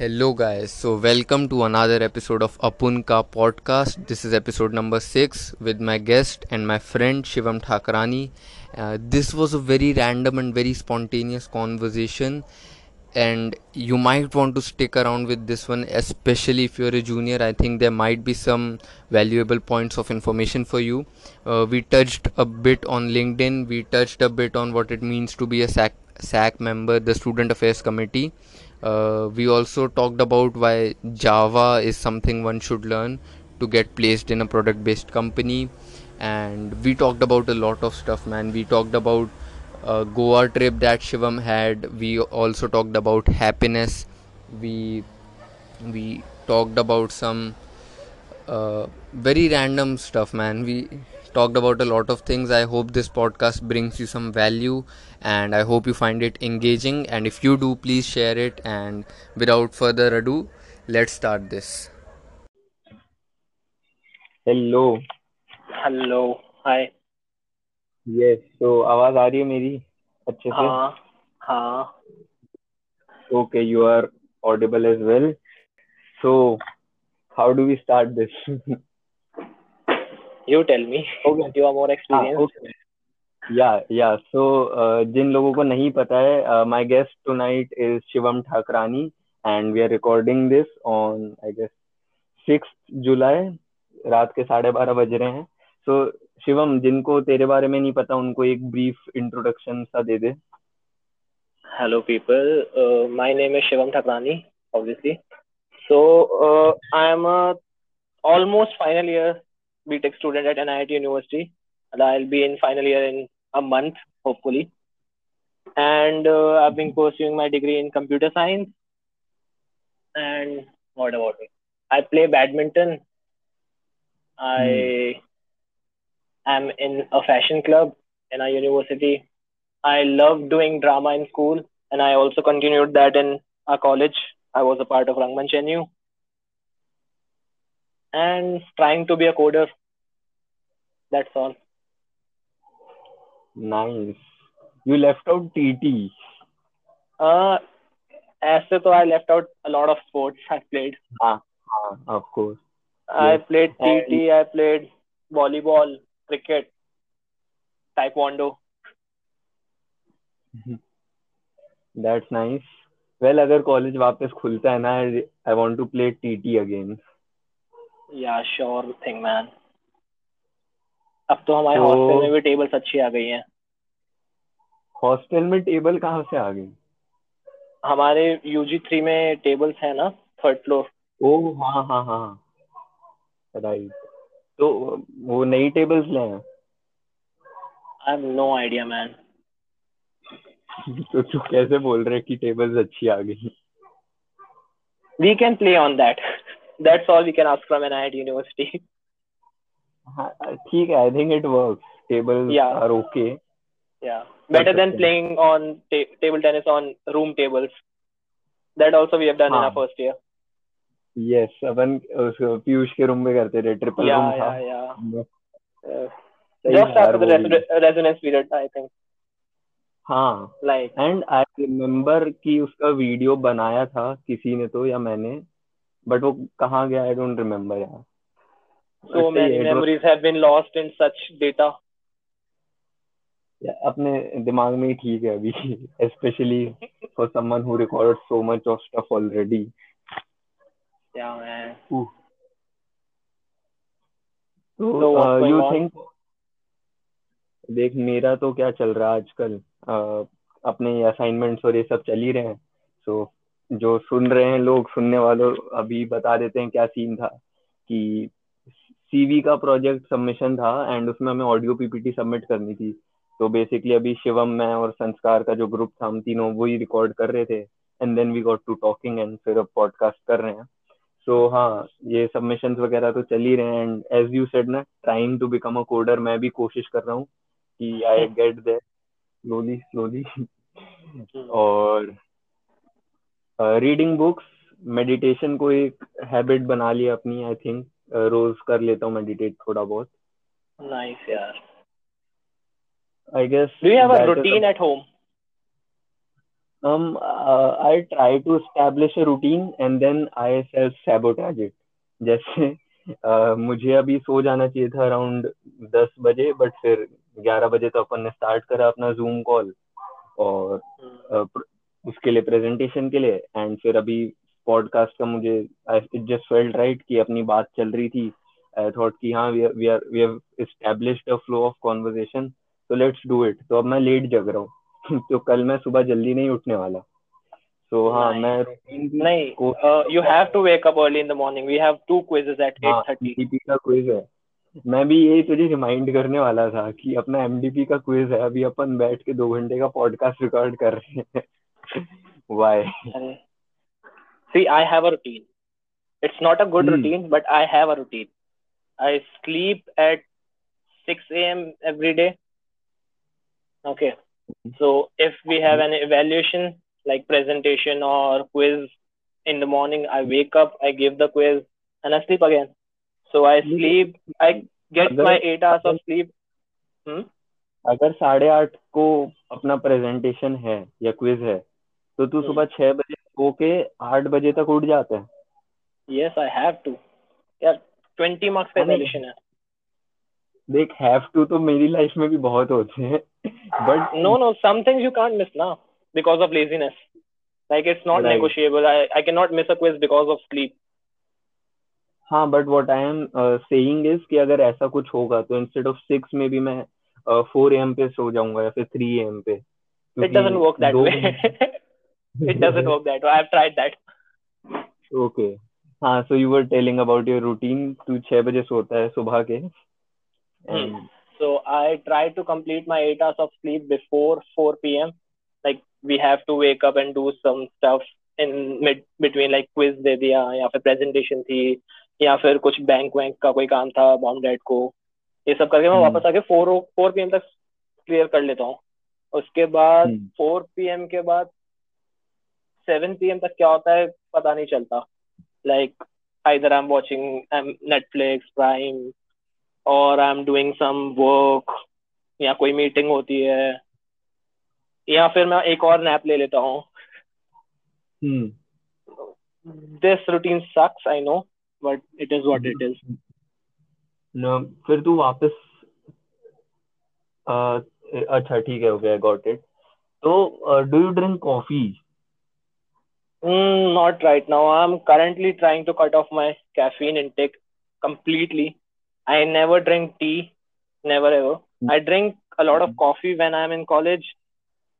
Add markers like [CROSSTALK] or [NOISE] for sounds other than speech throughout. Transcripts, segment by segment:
Hello, guys. So, welcome to another episode of Apunka podcast. This is episode number six with my guest and my friend Shivam Thakrani. Uh, this was a very random and very spontaneous conversation, and you might want to stick around with this one, especially if you're a junior. I think there might be some valuable points of information for you. Uh, we touched a bit on LinkedIn, we touched a bit on what it means to be a SAC, SAC member, the Student Affairs Committee uh, we also talked about why Java is something one should learn to get placed in a product based company. And we talked about a lot of stuff, man. We talked about uh, Goa trip that Shivam had. We also talked about happiness. We we talked about some uh, very random stuff, man. We talked about a lot of things. I hope this podcast brings you some value and I hope you find it engaging. And if you do, please share it. And without further ado, let's start this. Hello hello hi yes तो आवाज आ रही है मेरी अच्छे से हाँ हाँ okay you are audible as well so how do we start this [LAUGHS] You tell me Okay. You are more experience या या सो जिन लोगों को नहीं पता है my guest tonight is Shivam Thakrani and we are recording this on I guess six July रात के साढ़े बारह बज रहे हैं। सो शिवम जिनको तेरे बारे में नहीं पता उनको एक ब्रीफ इंट्रोडक्शन सा दे दे। Hello people. Uh, my name is shivam thakrani obviously. So uh, i am a almost final year btech student at nit university. And i'll be in final year in a month hopefully. And uh, i've been pursuing my degree in computer science. And what about me? i play badminton. I am in a fashion club in a university. I love doing drama in school, and I also continued that in our college. I was a part of Rangmanch NU and trying to be a coder. That's all. Nice you left out TT Uh, as so I left out a lot of sports I played. हाँ of course I Yes. played And- TT, I played volleyball, cricket, taekwondo. That's nice well अगर college वापस खुलता है ना I want to play TT again Yeah, sure thing, man. अब तो हमारे तो- हॉस्टल में भी टेबल्स अच्छी आ गई हैं। हॉस्टल में टेबल कहाँ से आ गई? हमारे यूजी थ्री में टेबल्स है ना थर्ड फ्लोर ओह हाँ हाँ हाँ राइट तो वो नई टेबल्स ले हैं? I have no idea man तो तू कैसे बोल रहे कि टेबल्स अच्छी आ गई? We can play on that. That's all we can ask from NIT University. हाँ ठीक है I think it works tables Yeah. Are okay yeah, better than okay. playing on ta- table tennis on room tables. That also we have done in हाँ. our first year. Yes अपन पीयूष के room में करते थे triple room था yeah, yeah. Uh, सही just यार, after the वो res- resonance period, I think. हाँ Like, एंड आई रिमेम्बर कि उसका वीडियो बनाया था किसी ने तो या मैंने बट वो कहाँ गया आई डोंट रिमेम्बर यार so many memories have been lost in such data. या, अपने दिमाग में ही ठीक है अभी specially for someone who record so much of stuff already Yeah, man. तो So यू? थिंक देख मेरा तो क्या चल रहा है आजकल uh, अपने असाइनमेंट्स और ये सब चल ही रहे हैं सो जो सुन रहे हैं लोग सुनने वालों अभी बता देते हैं क्या सीन था कि सीवी का प्रोजेक्ट सबमिशन था एंड उसमें हमें ऑडियो पीपीटी सबमिट करनी थी। तो बेसिकली अभी शिवम मैं और संस्कार का जो ग्रुप था हम तीनों वही रिकॉर्ड कर रहे थे। And then we got to talking and फिर अब पॉडकास्ट कर रहे हैं। सो so, हाँ ये सबमिशन वगैरह तो चल ही रहे हैं। एंड एज यू सेड ना trying to become a coder मैं भी कोशिश कर रहा हूँ कि I get there slowly slowly और रीडिंग बुक्स मेडिटेशन को एक हैबिट बना लिया अपनी आई थिंक रोज कर लेता हूँ मेडिटेट थोड़ा बहुत Nice, yeah. I guess Do you have a routine at home? um uh, I try to establish a routine and then I self sabotage it जैसे uh, मुझे अभी सो जाना चाहिए था अराउंड दस बजे बट फिर ग्यारह बजे तो अपन ने स्टार्ट करा अपना जूम कॉल और uh, उसके लिए प्रेजेंटेशन के लिए एंड फिर अभी पॉडकास्ट का मुझे इट जस्ट फेल्ट राइट कि अपनी बात चल रही थी। आई थॉट कि हाँ we we are we have established a flow of conversation तो लेट्स डू इट तो अब मैं लेट जग रहा हूँ। [LAUGHS] तो कल मैं सुबह जल्दी नहीं उठने वाला। सो so, हाँ मैं नहीं you have to wake up early in the morning we have two quizzes at 8:30 का क्विज है। मैं भी यही तुझे रिमाइंड करने वाला था कि अपना एमडीपी का क्विज है। अभी अपन बैठ के दो घंटे का पॉडकास्ट रिकॉर्ड कर रहे हैं। Why See, I have a routine. It's not a good mm. routine, but I have a routine. I sleep at 6 a.m. every day. Okay. So if we have an evaluation like presentation or quiz in the morning, I wake up, I give the quiz, and I sleep again. So I sleep, I get my eight hours of sleep. Hmm? अगर साढ़े आठ को अपना presentation है या quiz है तो तू सुबह छह बजे सो के आठ बजे तक उठ जाते हैं। यस आई हैव टू यार ट्वेंटी मार्क्स का एवल्यूशन है। देख हैव टू तो मेरी लाइफ में भी बहुत होते हैं but no no some things you can't miss ना because of laziness like it's not negotiable I I can not miss a quiz because of sleep हाँ but what I am saying is कि अगर ऐसा कुछ होगा तो instead of six में भी मैं फोर uh, एम पे सो जाऊँगा या फिर थ्री एम पे it doesn't work that way it doesn't work that way. I've tried that. Okay. हाँ so you were telling about your routine तू छह बजे सोता है सुबह के hmm. so I try to complete my eight hours of sleep before 4 p.m. like we have to wake up and do some stuff in mid between like quiz दे दिया या फिर presentation थी या फिर कुछ बैंक वैंक का कोई काम था बॉम डैड को ये सब करके मैं hmm. वापस आके फोर फोर पी तक क्लियर कर लेता हूँ उसके बाद फोर hmm. पी के बाद सेवन पी तक क्या होता है पता नहीं चलता। Like either I'm watching um, Netflix, Prime, or I'm doing some work, या कोई मीटिंग होती है या फिर मैं एक और नैप ले लेता हूँ। This routine sucks I know but it is what it is फिर तू वापस uh, अच्छा ठीक है हो गया गॉट इट तो do you drink coffee Mm, not right now. I'm currently trying to cut off my caffeine intake completely. I never drink tea, never ever. I drink a lot of coffee when I'm in college.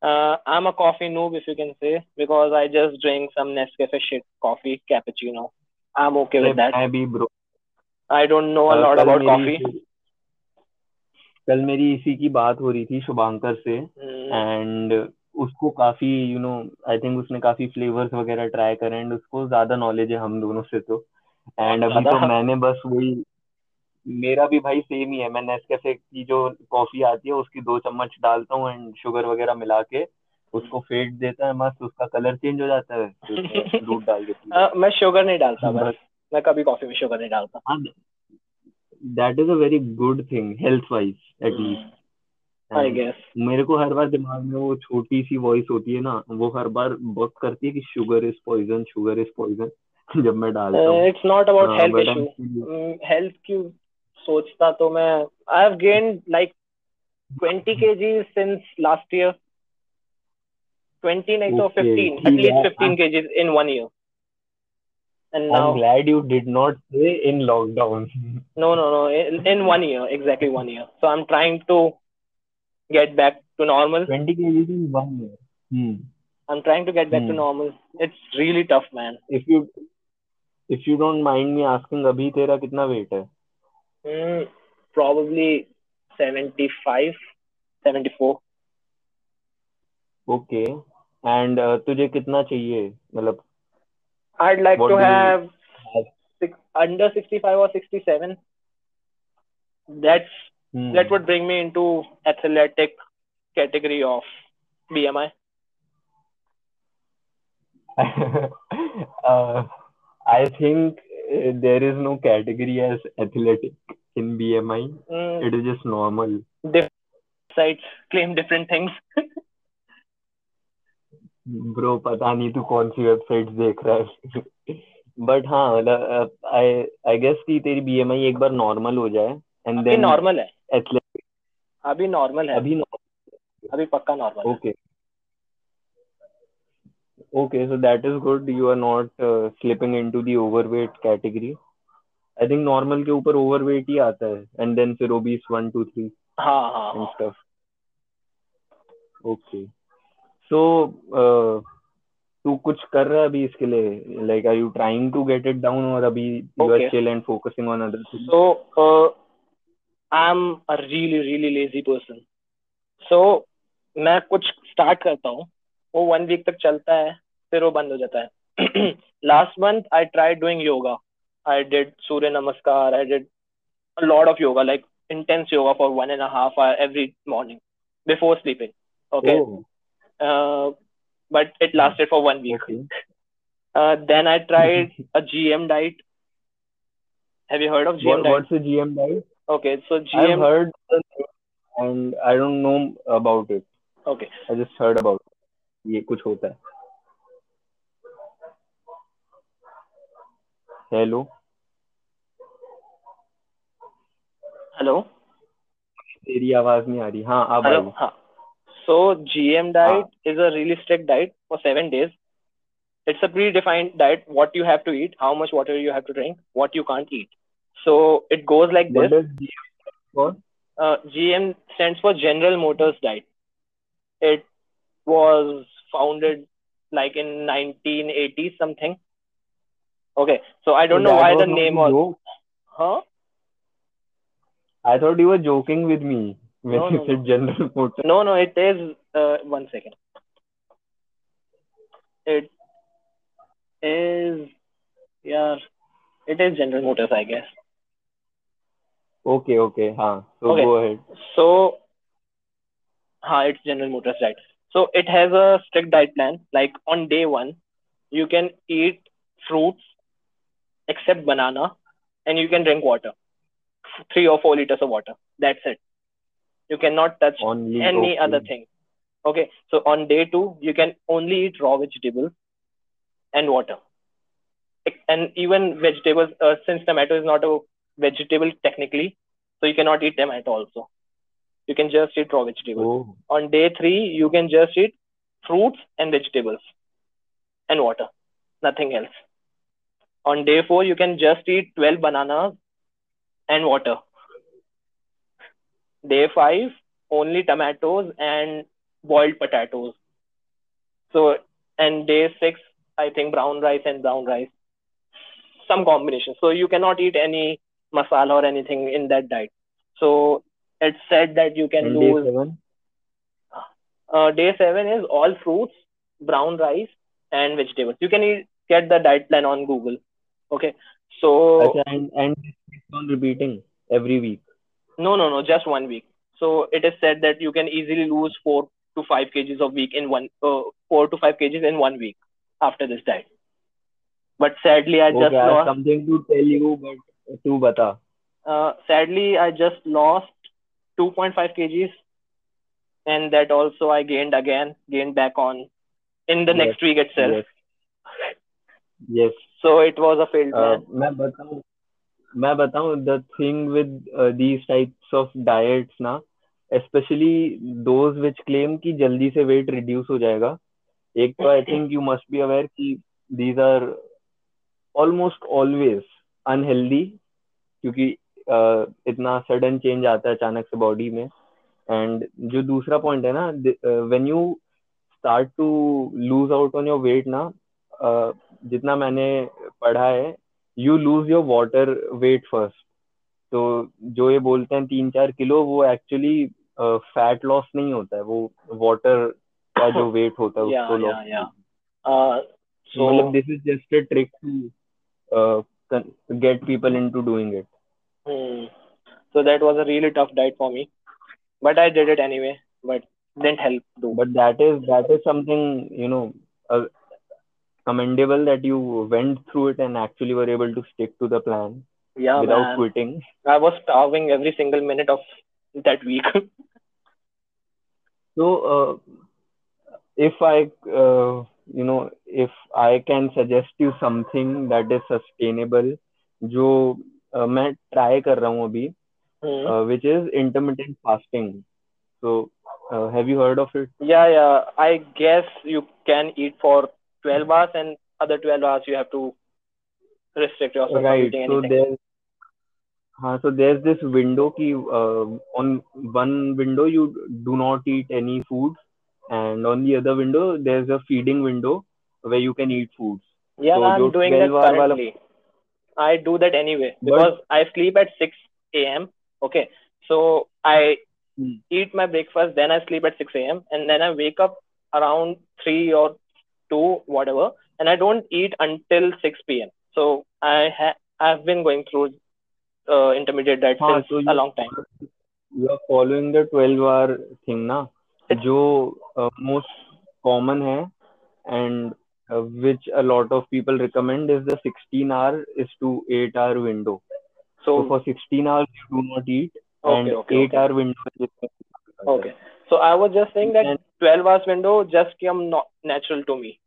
Uh, I'm a coffee noob, if you can say, because I just drink some Nescafe shit coffee, cappuccino. I'm okay with that. मैं भी bro. I don't know a lot about coffee. कल मेरी इसी की बात हो रही थी शुभांकर से एंड hmm. उसको काफ़ी यू नो आई थिंक उसने काफ़ी फ्लेवर्स वगैरह ट्राई करे एंड उसको ज़्यादा नॉलेज है हम दोनों से तो। एंड अभी तो मैंने बस वही मेरा भी भाई सेम ही है। मैं नेस्कैफे की जो कॉफ़ी आती है उसकी दो चम्मच डालता हूँ एंड शुगर वगैरह मिला के उसको फेट देता है मस्त उसका कलर चेंज हो जाता है। तो [LAUGHS] दूध डाल के मैं शुगर नहीं डालता बस। मैं कभी कॉफ़ी में शुगर नहीं डालता। That is a very good thing health wise at least I guess मेरे को हर बार दिमाग में वो छोटी सी वॉइस होती है ना वो हर बार बहुत करती है कि sugar is poison sugar is poison जब मैं डालता हूँ it's not about health issue health की सोचता तो मैं I have gained like 20 kgs since last year 20 नहीं तो 15 at least 15 kgs in one year and now I'm glad you did not say in lockdown no no no in, in one year exactly one year so I'm trying to get back to normal. 20 kg in one year. Hmm. I'm trying to get back hmm. to normal. It's really tough, man. If you if you don't mind me asking, अभी तेरा कितना weight है? Hmm, probably 75, 74. Okay. And uh, तुझे कितना चाहिए? मतलब I'd like to have, have? Six, under 65 or 67. That's Hmm. That would bring me into athletic category of BMI. uh, I think uh, there is no category as athletic in BMI. Mm. It is just normal. Different sites claim different things. Bro पता नहीं तू कौन सी website देख रहा है but हाँ मतलब आई I guess कि तेरी बीएमआई एक बार नॉर्मल हो जाए एंड देन नॉर्मल है एथलेटिक अभी नॉर्मल है। अभी नॉर्मल अभी पक्का normal okay okay so that is good you are not slipping into the overweight category I think normal के ऊपर ओवरवेट ही आता है एंड देन फिर ओबीस 1 2 3 हाँ हाँ स्टफ़ ओके सो तू कुछ कर रहा है अभी इसके लिए? Like are you trying to get it down और अभी you are chill and focusing on other so I'm a really, really lazy person. So, मैं कुछ स्टार्ट करता हूँ वो वन वीक तक चलता है फिर वो बंद हो जाता है last month I try doing yoga I did Surya Namaskar I did a lot of yoga like intense yoga for one and a half hour every morning before sleeping okay Oh, uh, but it lasted for one week okay. [LAUGHS] uh, then i tried a gm diet have you heard of gm What, diet what's the GM diet? Okay so I've gm heard the name and I don't know about it. okay I just heard about it. ये कुछ होता है hello hello तेरी आवाज़ नहीं आ रही हाँ अब hello I huh. so gm diet is a really strict diet for seven days it's a predefined diet what you have to eat how much water you have to drink what you can't eat so it goes like What this does GM stand for? uh, GM stands for General Motors Diet. It was founded like in 1980 something. Okay, so I don't So know that why the name was. joke. Huh? I thought you were joking with me when No, you no, said General Motors. No, no, it is. Uh, one second. It is. Yeah, it is General Motors, I guess. Okay, okay, हाँ. So Okay. go ahead. So, ha, it's General Motors diet. So it has a strict diet plan. Like on day one, you can eat fruits except banana, and you can drink water, three or four liters of water. That's it. You cannot touch Only any okay. other thing. Okay. So on day two, you can only eat raw vegetables and water. And even vegetables, uh, since tomato is not a vegetable technically, so you cannot eat tomato also. You can just eat raw vegetables. Oh, On day three, you can just eat fruits and vegetables and water, nothing else. On day four, you can just eat 12 bananas and water. Day five, only tomatoes and boiled potatoes. So, and day six, I think brown rice and brown rice, some combination. So you cannot eat any masala or anything in that diet. So it's said that you can and day lose seven? uh, day seven is all fruits, brown rice, and vegetables. You can eat, get the diet plan on Google. Okay. So and and on repeating every week. no, no, no, just one week. So it is said that you can easily lose four to five kgs of week in one, uh, four to five kgs in one week after this diet. But sadly, I just Okay, I have lost. something to tell you, but तू बता. Uh, sadly, I just lost 2.5 kgs, and that also I gained again, gained back on in the Yes, next week itself. Yes. Yes. So it was a failed Uh. मैं बताऊँ मैं बताऊँ the thing with uh, these types of diets ना especially those which claim कि जल्दी से weight reduce हो जाएगा एक तो I think you must be aware कि these are almost always unhealthy क्योंकि uh, इतना सडन चेंज आता है अचानक से बॉडी में. एंड जो दूसरा पॉइंट है ना when you start to lose out on your weight ना uh, जितना मैंने पढ़ा है you lose your water weight first तो जो ये बोलते हैं तीन चार किलो वो एक्चुअली फैट लॉस नहीं होता है. वो वाटर का जो [LAUGHS] वेट होता है उसको लॉस. Uh, मतलब this is just a trick to get people into doing it. Hmm. So that was a really tough diet for me, but I did it anyway. But didn't help though. But that is that is something you know uh, commendable that you went through it and actually were able to stick to the plan. Yeah, without man. quitting. I was starving every single minute of that week. [LAUGHS] so, uh, if I uh, you know, if I can suggest you something that is sustainable, जो uh, मैं try कर रहा हूँ अभी, Hmm. uh, which is intermittent fasting. So, uh, have you heard of it? Yeah, yeah. I guess you can eat for 12 hours and other 12 hours you have to restrict yourself from Right. eating So anything. there's, हाँ, so there's this window की uh, on one window you do not eat any foods, and on the other window there's a feeding window where you can eat foods. Yeah, so I'm doing that currently. I do that anyway because but... I sleep at 6 a.m. Okay, so I hmm. eat my breakfast, then I sleep at 6 a.m. and then I wake up around three or two, whatever, and I don't eat until 6 p.m. So I ha- I've been going through uh, intermediate diet ah, since so you, a long time. You are following the 12 hour thing, na? जो uh, most common है and uh, which a lot of people recommend is the 16 hour is to 8 hour window. So So for 16 hours you do not eat and okay, okay, 8 okay. hour window is Okay. So I was just saying that And- 12 hours window just came not natural to me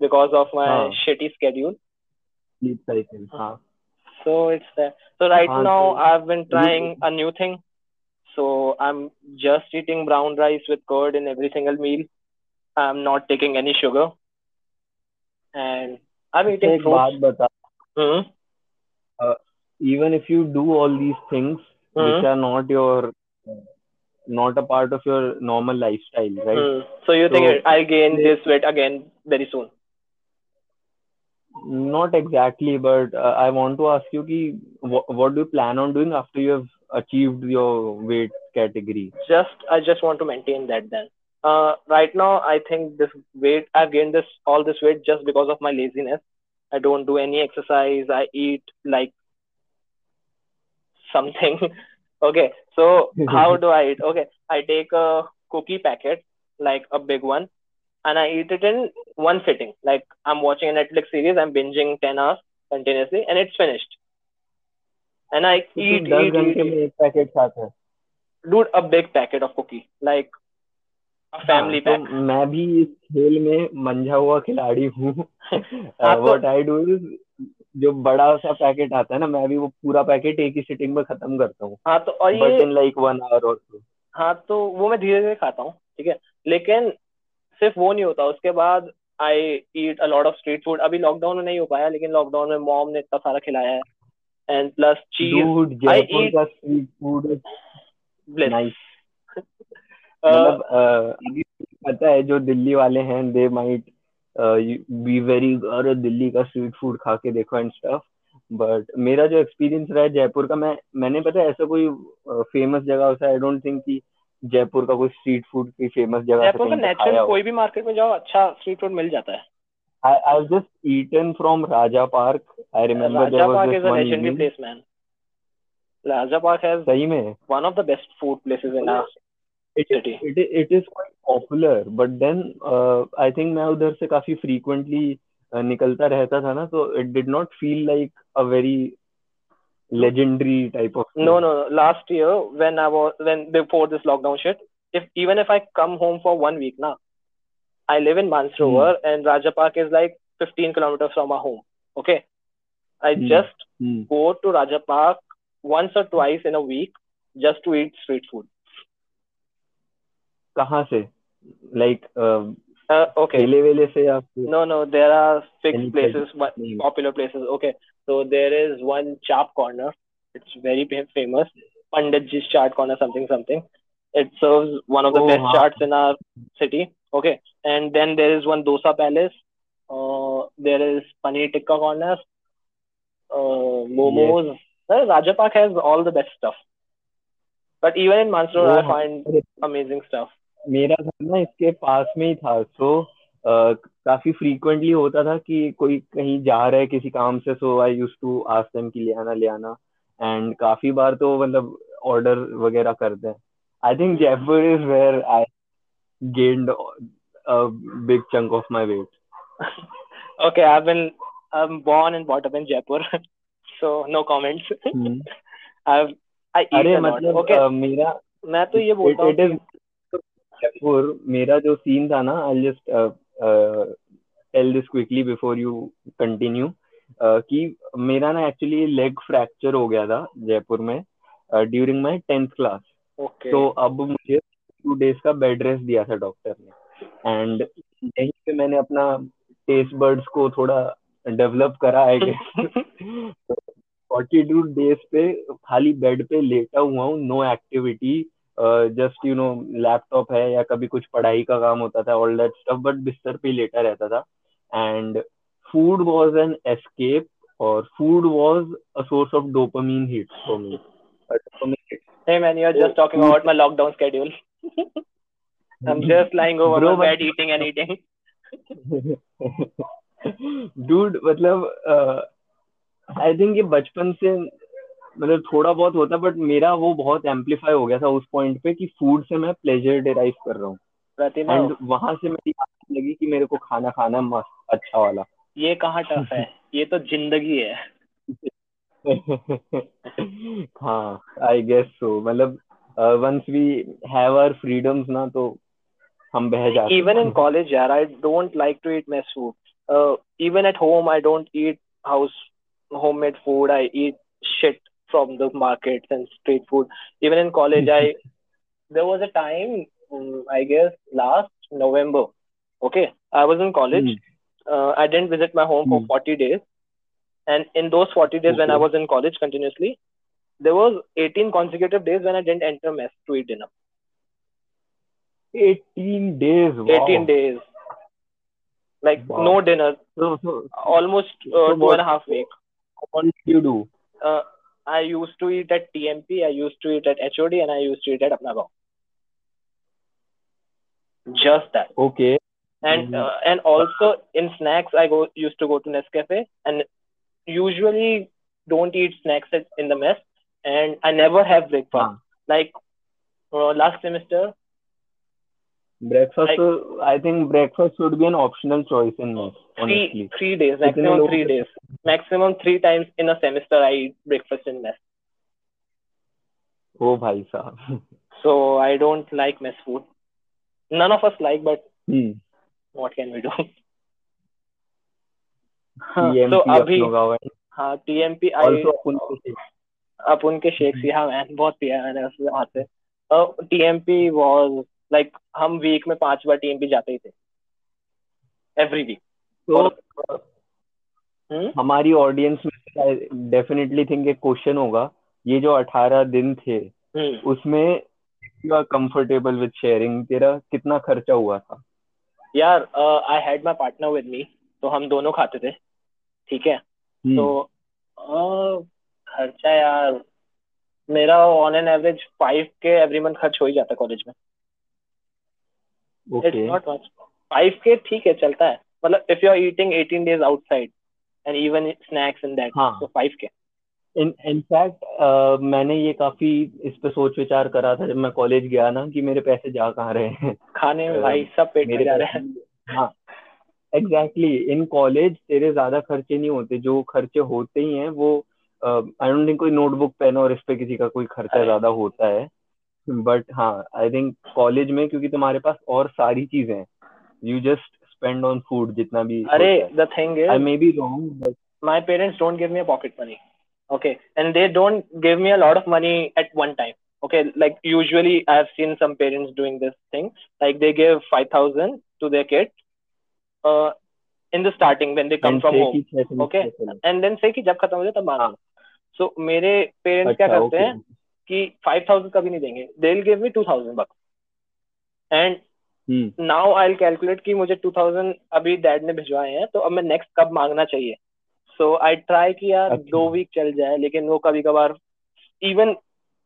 because of my हाँ. shitty schedule. sleep cycle. हाँ. So it's there. So right हाँ, now तो I've been trying a new thing. So I'm just eating brown rice with curd in every single meal. I'm not taking any sugar. And I'm eating fruits. Mm-hmm. Uh, even if you do all these things mm-hmm. which are not your not a part of your normal lifestyle, right? Mm. So you so, think I'll gain this weight again very soon? Not exactly but uh, i want to ask you ki, what, what do you plan on doing after you have achieved your weight category just I just want to maintain that then. Uh, right now I think this weight I've gained this all this weight just because of my laziness. I don't do any exercise. I eat like something. [LAUGHS] okay, so [LAUGHS] how do I eat? Okay, I take a cookie packet, like a big one, and I eat it in one sitting. Like I'm watching a Netflix series, I'm binging 10 hours continuously, and it's finished. And I तो eat, eat, eat, eat. Packet है dude, a big packet of cookie, like a family हाँ, pack. तो मैं भी इस खेल में मंझा हुआ खिलाड़ी हूँ हाँ, तो- व्हाट आई डू जो बड़ा सा पैकेट आता है ना मैं भी वो पूरा पैकेट एक ही सिटिंग में खत्म करता हूँ हाँ तो और ये लाइक वन आवर और हाँ तो वो मैं धीरे धीरे खाता हूँ ठीक है लेकिन सिर्फ़ वो नहीं होता। उसके बाद I eat a lot of street food अभी लॉकडाउन में नहीं हो पाया लेकिन लॉकडाउन में मॉम ने इतना सारा खिलाया है। And plus cheese I Jaipur का स्ट्रीट फ़ूड नाइस मतलब अभी पता है जो दिल्ली वाले हैं दे माइट बी वेरी अरे दिल्ली का स्ट्रीट फ़ूड खा के देखो एंड स्टफ़ बट मेरा जो एक्सपीरियंस रहा है जयपुर का मैं मैंने पता है ऐसा कोई फ़ेमस जगह होता है आई डोंट थिंक कि जयपुर का कोई स्ट्रीट फ़ूड की फ़ेमस जगह से जयपुर का नेचुरल कोई भी मार्केट में जाओ अच्छा स्ट्रीट फ़ूड मिल जाता है। I I've just eaten from Raja Park. I remember there Raja was park this is a one legendary evening. Place man Raja park has सही में? One of the best food places in it it it is quite popular but then uh, I think मैं उधर से काफ़ी frequently uh, निकलता रहता था ना तो it did not feel like a very legendary type of thing. no no last year when i was when before this lockdown shit if even if i come home for one week now i live in mansrover mm. and raja park is like 15 kilometers from my home okay i mm. just mm. go to raja park once or twice in a week just to eat street food kahan se like um, uh, okay. No, no, there are fixed places, but popular places. Okay, so there is one chap corner. It's very famous. Panditji's chart corner, something, something. It serves one of the oh, best wow. charts in our city. Okay, and then there is one dosa palace. Uh, there is paneer tikka corners, uh, momos. Yes. Uh, Rajapak has all the best stuff. But even in Mansoor, oh, I find amazing stuff. मेरा घर ना इसके पास में ही था सो काफ़ी frequently होता था कि कोई कहीं जा रहा है किसी काम से so I used to ask them कि ले आना ले आना एंड काफ़ी बार तो मतलब ऑर्डर वगैरह करते हैं I think Jaipur is where I gained a big chunk of my weight [LAUGHS] Okay, I've been I'm born and brought up in Jaipur, [LAUGHS] so no comments. [LAUGHS] I've I eat अरे a lot. मतलब Okay, uh, मेरा मैं तो ये बोलता हूँ जयपुर मेरा जो सीन था ना I just tell this quickly before you continue कि मेरा ना एक्चुअली लेग फ्रैक्चर हो गया था जयपुर में during my tenth class okay तो अब मुझे टू डेज़ का बेड रेस्ट दिया था डॉक्टर ने. एंड यहीं पे मैंने अपना टेस्ट बर्ड्स को थोड़ा डेवलप करा है फोर्टी टू डेज़ पे खाली बेड पे लेटा हुआ हूँ no activity just you know laptop है या कभी कुछ पढ़ाई का काम होता था ऑल दैट स्टफ़ बट बिस्तर पे लेटा रहता था and food was an escape और food was a source of dopamine hit for me Hey man, you're just talking about my lockdown schedule. [LAUGHS] I'm just lying over Bro, my bed but... eating and eating. [LAUGHS] Dude, मतलब I think ये बचपन से मतलब थोड़ा बहुत होता but मेरा वो बहुत एम्पलीफाई हो गया था उस पॉइंट पे कि फ़ूड से मैं प्लेजर डिराइव कर रहा हूँ। एंड वहाँ से मेरी आदत लगी कि मेरे को खाना खाना मस्त अच्छा वाला। ये कहाँ टफ है? ये तो ज़िंदगी है। [LAUGHS] हाँ आई गेस सो मतलब once we have our freedoms ना तो हम बह जाते हैं। College yaar i don't like to eat mess food. Uh, even at home i don't eat house homemade food. I eat shit. From the markets and street food even in college i [LAUGHS] there was a time um, i guess last november okay i was in college Hmm. uh, i didn't visit my home for Hmm. 40 days and in those 40 days when i was in college continuously there was 18 consecutive days when i didn't enter mess to eat dinner 18 days wow. 18 days like Wow. no dinner so, so almost uh, So two and a half week. what did you do Uh, I used to eat at TMP, I used to eat at HOD, and I used to eat at Apna Gaon. Just that. okay And Mhm. uh, and also in snacks, I go used to go to Nescafe, and usually don't eat snacks at, in the mess, and I never have breakfast. हाँ Like uh, last semester, breakfast Like- so I think breakfast should be an optional choice in mess three honestly three days, इतने maximum लोग- three days, maximum three times in a semester, I eat breakfast in mess. ओ भाई साहब So I don't like mess food. None of us like, but hmm what can we do? [LAUGHS] हाँ, TMP so अभी अपनों का हुआ है। हाँ TMP also आई अपन को अब उनके शेक्स ही हाँ मैन बहुत पिया है मैंने उससे वहां से टीएमपी वाज लाइक like, हम वीक में पाँच बार टीएमपी जाते ही थे। एवरी वीक तो हम्म? हमारी ऑडियंस में डेफिनेटली थिंक एक क्वेश्चन होगा। ये जो 18 दिन थे हम्म। उसमें you are comfortable with sharing तेरा कितना खर्चा हुआ था? यार I had my partner with me तो हम दोनों खाते थे। ठीक है? हम्म, तो अ, खर्चा यार मेरा on an average five K every month खर्च हो ही जाता कॉलेज में। Okay not much five K ठीक है चलता है। मतलब if you are eating 18 days outside and even snacks in that के इन इनफैक्ट मैंने ये काफ़ी इस पे सोच विचार करा था जब मैं कॉलेज गया ना कि मेरे पैसे जा कहाँ रहे हैं। खाने में भाई सब पेट में जा रहे हैं। हाँ। एग्जैक्टली इन कॉलेज तेरे ज़्यादा खर्चे नहीं होते। जो खर्चे होते ही हैं वो आई डोंट थिंक कोई नोटबुक पेन और इस पे किसी का कोई खर्चा ज़्यादा होता है। बट हाँ आई थिंक कॉलेज में क्योंकि तुम्हारे पास और सारी चीज़ें हैं। You just spend on food जितना भी अरे the thing is I may be wrong but my parents don't give me a pocket money okay and they don't give me a lot of money at one time okay like usually I have seen some parents doing this thing like they give 5000 to their kid in the starting when they come from okay and then से जब खत्म हो जाए तब मांगो सो मेरे parents क्या अच्छा, करते हैं कि 5000 कभी नहीं देंगे। They'll give me 2000 bucks. And हम्म नाउ आई कैलकुलेट कि मुझे 2000 अभी डैड ने भिजवाए हैं तो अब मैं नेक्स्ट कब मांगना चाहिए? सो आई ट्राई कि यार अच्छा। दो वीक चल जाए लेकिन वो कभी कभार इवन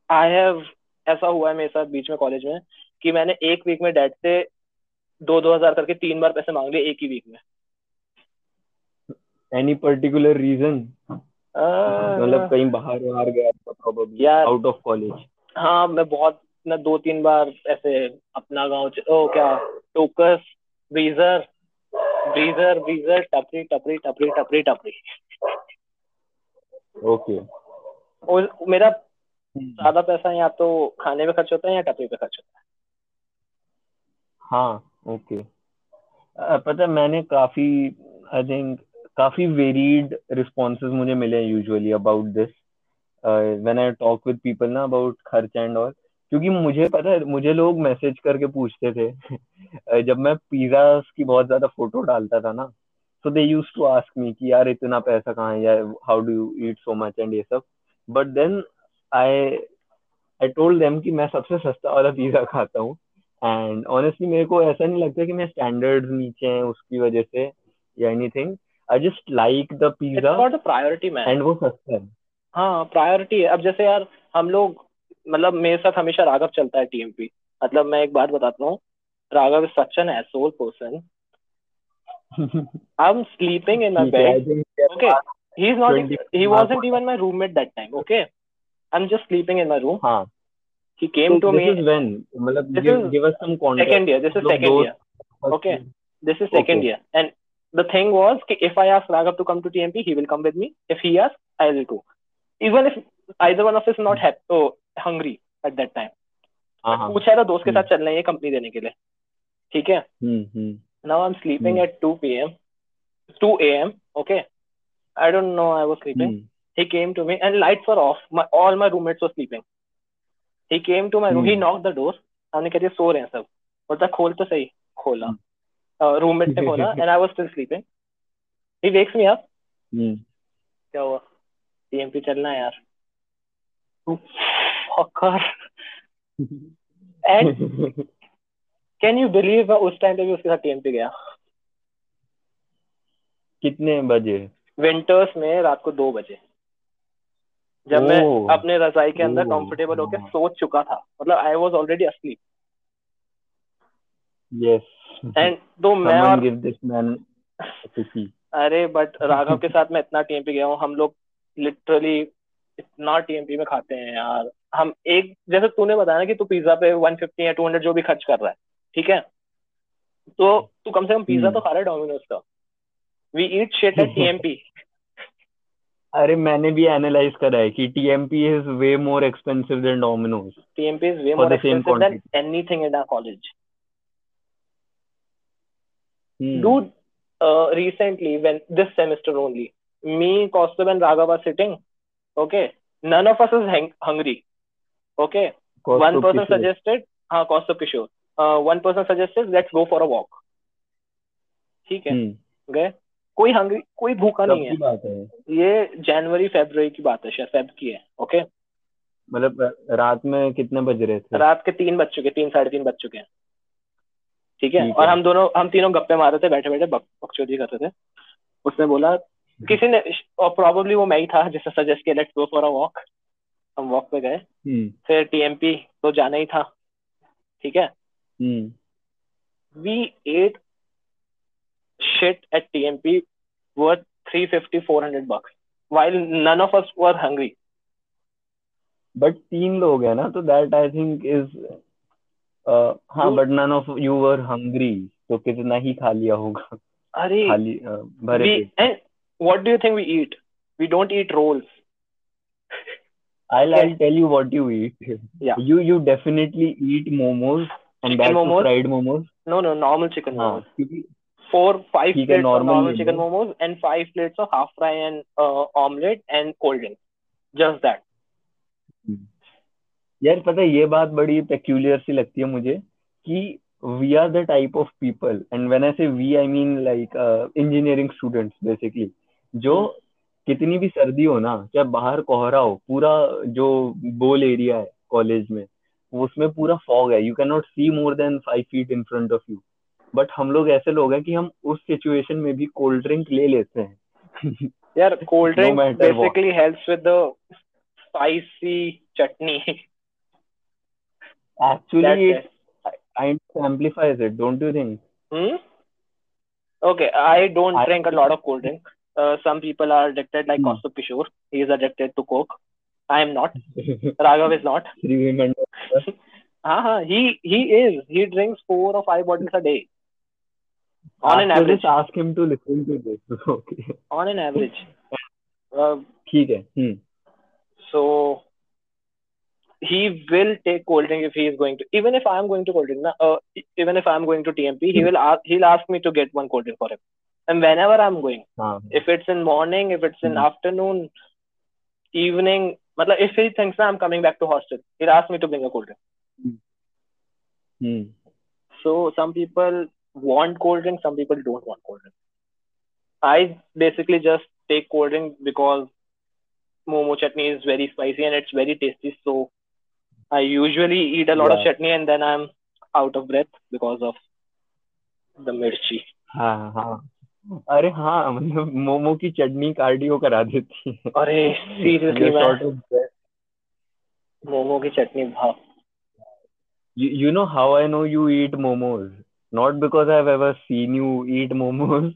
आई हैव ऐसा हुआ है मेरे साथ बीच में कॉलेज में कि मैंने एक वीक में डैड से दो दो हज़ार करके तीन बार पैसे मांग लिए एक ही वीक में। एनी पर्टिकुलर रीजन मतलब कहीं बाहर बाहर गया था प्रोबेबली आउट ऑफ़ कॉलेज हाँ मैं बहुत मैं दो तीन बार ऐसे अपना गाँव ओ क्या टोकस ब्रीजर ब्रीजर ब्रीजर टपरी टपरी टपरी टपरी टपरी। ओके और मेरा ज़्यादा पैसा या तो खाने पे खर्च होता है या टपरी पे खर्च होता है? हाँ ओके पता है मैंने काफ़ी आई थिंक काफ़ी वेरीड रिस्पॉन्सेज मुझे मिले usually about this when I talk with people ना अबाउट खर्च एंड ऑल क्योंकि मुझे पता है, मुझे लोग मैसेज करके पूछते थे। [LAUGHS] जब मैं पिज्जा की बहुत ज़्यादा फ़ोटो डालता था ना, so they used to ask me कि यार इतना पैसा कहाँ है यार how do you eat so much and ये सब। But then I I told them कि मैं सबसे सस्ता वाला पिज्जा खाता हूँ। एंड ऑनेस्टली मेरे को ऐसा नहीं लगता कि मैं स्टैंडर्ड नीचे हैं उसकी वजह से या anything I just like the pizza it's not a priority man and वो सस्ता है। हाँ प्रायोरिटी है। अब जैसे यार हम लोग मतलब मेरे साथ हमेशा राघव चलता है टीएमपी मतलब मैं एक बात बताता हूँ। Raghav is such an asshole person I am sleeping in my bed okay he is not he wasn't even my roommate that time okay I am just sleeping in my room हाँ। He came to me this is when मतलब give us some context second year this is second year okay this is second year and the thing was, कि if I ask Raghav to come to TMP, he will come with me. If he asks, I will too. Even if either one of us is not happy, oh, hungry at that time. हाँ हाँ पूछा था दोस्त के हम्म। साथ चल रहे हैं कंपनी देने के लिए ठीक है हम्म हम्म now I'm sleeping Hmm. at 2 p.m. 2 a.m. Okay. I don't know. I was sleeping. Hmm He came to me and lights were off. My all my roommates were sleeping. He came to my room. He Hmm. knocked the door. हमने कहा ये सो रहे हैं सब बोलता खोल तो सही खोला रूममेट ने खोला and I was still sleeping. He wakes me up. हम्म क्या हुआ? टीएमपी चलना है यार। Fucker. And can you believe उस टाइम पे भी उसके साथ टीएमपी गया। कितने बजे? विंटर्स में रात को दो बजे। जब मैं अपने रजाई के अंदर कंफर्टेबल होकर हाँ। सो चुका था। मतलब I was already asleep yes [LAUGHS] and दो मैं और give this man a अरे बट [LAUGHS] राघव के साथ मैं इतना टीएमपी गया हूँ हम लोग लिटरली इतना टीएमपी में खाते हैं यार। हम एक जैसे तूने बताया ना कि तू पिज्जा पे 150 या 200 जो भी खर्च कर रहा है ठीक है? तो तू कम से कम पिज्जा हम्म। तो खा रहा है डोमिनोज का। We eat shit at TMP अरे मैंने भी एनालाइज करा है कि TMP is way more expensive than Domino's TMP is way For more the same expensive than quantity. Hmm. Dude, uh, recently, when this semester only, me, Kaustubh, and Raghav are sitting. Okay, none of us is hang- hungry. Okay, one person Kishore. suggested, हाँ Kaustubh Kishore. Uh, one person suggested, let's go for a walk. ठीक है, हम्म गए. कोई hungry, कोई भूखा नहीं है. है ये जनवरी फरवरी की बात है शायद फेब की है. ओके, मतलब रात में कितने बज रहे थे रात के तीन बज चुके, तीन साढ़े तीन बज चुके हैं. ठीक है? और हम दोनों हम तीनों गप्पे मार रहे थे बैठे बैठे बक, बकचोदी कर रहे थे। उसने बोला किसी ने और प्रॉब्लली वो मैं ही था जिसने सजेस्ट किया let's go for a walk हम वॉक पे गए। हम्म। फिर टीएमपी तो जाना ही था। ठीक है? हम्म। We ate shit at TMP worth 350 400 bucks while none of us were hungry. But तीन लोग हैं ना तो दैट आई थिंक हाँ but none of you were hungry तो कितना ही खा लिया होगा। अरे खाली uh, भरे and what do you think we eat we don't eat rolls I like tell you what you eat you you definitely eat momos and that momos fried momos no no normal chicken momos हाँ. Four five plates normal chicken momos and five plates of half fry and omelette and cold drink just that यार पता है ये बात बड़ी peculiar सी लगती है मुझे कि we are the type of people and when I say we I mean like engineering students basically जो कितनी भी सर्दी हो ना चाहे बाहर कोहरा हो पूरा जो बोल एरिया है कॉलेज में उसमें पूरा फॉग है you can not see more than five feet in front of you but हम लोग ऐसे लोग हैं कि हम उस सिचुएशन में भी कोल्ड ड्रिंक ले लेते हैं। drink matter what. basically helps with the spicy chutney actually That's it kind of amplifies it don't you think Hmm? Okay, I don't I- drink a lot of cold drink. Uh, some people are addicted, like Hmm. Kaustubh Kishore. He is addicted to Coke. I am not. [LAUGHS] Raghav is not. three women Uh-huh. [LAUGHS] He he is. He drinks four or five bottles a day. On an After average. this, ask him to listen to this [LAUGHS] okay On an average. Uh, ठीक है हम्म so he will take cold drink if he is going to. Even if I am going to cold drink, uh, even if I am going to TMP, he will ask, he'll ask me to get one cold drink for him. And whenever I'm going, हाँ if it's in morning, if it's in Hmm. afternoon, evening, मतलब if he thinks that I'm coming back to hostel, he'll ask me to bring a cold drink. Hmm So some people want cold drink, some people don't want cold drink. I basically just take cold drink because momo chutney is very spicy and it's very tasty. So I usually eat a lot yeah. of chutney and then I'm out of breath because of the mirchi. अरे हाँ मतलब मोमो की चटनी cardio करा देती है। अरे seriously momo की चटनी भाव you know how I know you eat momos not because I have ever seen you eat momos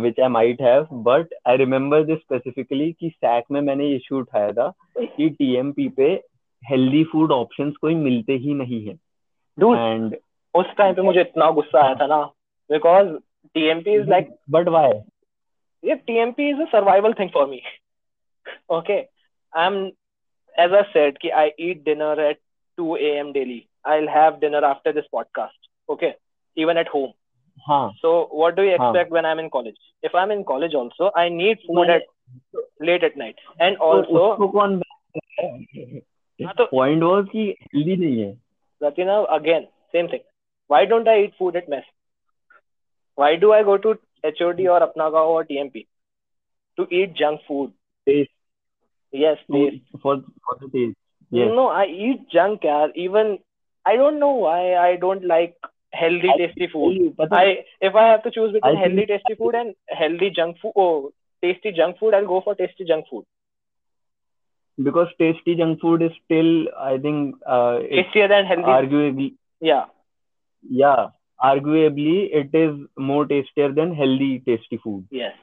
which I might have but I remember this specifically कि सैक में मैंने इशू उठाया था कि टीएमपी पे हेल्दी फ़ूड ऑप्शंस कोई मिलते ही नहीं है। एंड उस टाइम पे मुझे इतना गुस्सा आया था ना because TMP is like but why ये TMP is a survival thing for me okay I am as a said कि I eat dinner at two A M daily I have dinner after this podcast okay even at home हाँ। So what do you expect when I am in college if I am in college also I need food at late at night and also उसको कौन हाँ तो point was कि healthy नहीं है again, same thing. Why don't I eat food at mess? Why do I go to HOD or Apnaga or TMP? To eat junk food. Taste Yes, taste. For for the taste Yes. No, I eat junk, yaar. Even I don't know why I don't like healthy, tasty food. I if I have to choose between healthy, tasty food and healthy junk food, oh, tasty junk food, I'll go for tasty junk food. Because tasty junk food is still I think uh, Tastier than healthy. arguably yeah. yeah arguably it is more tastier than healthy tasty food Yes.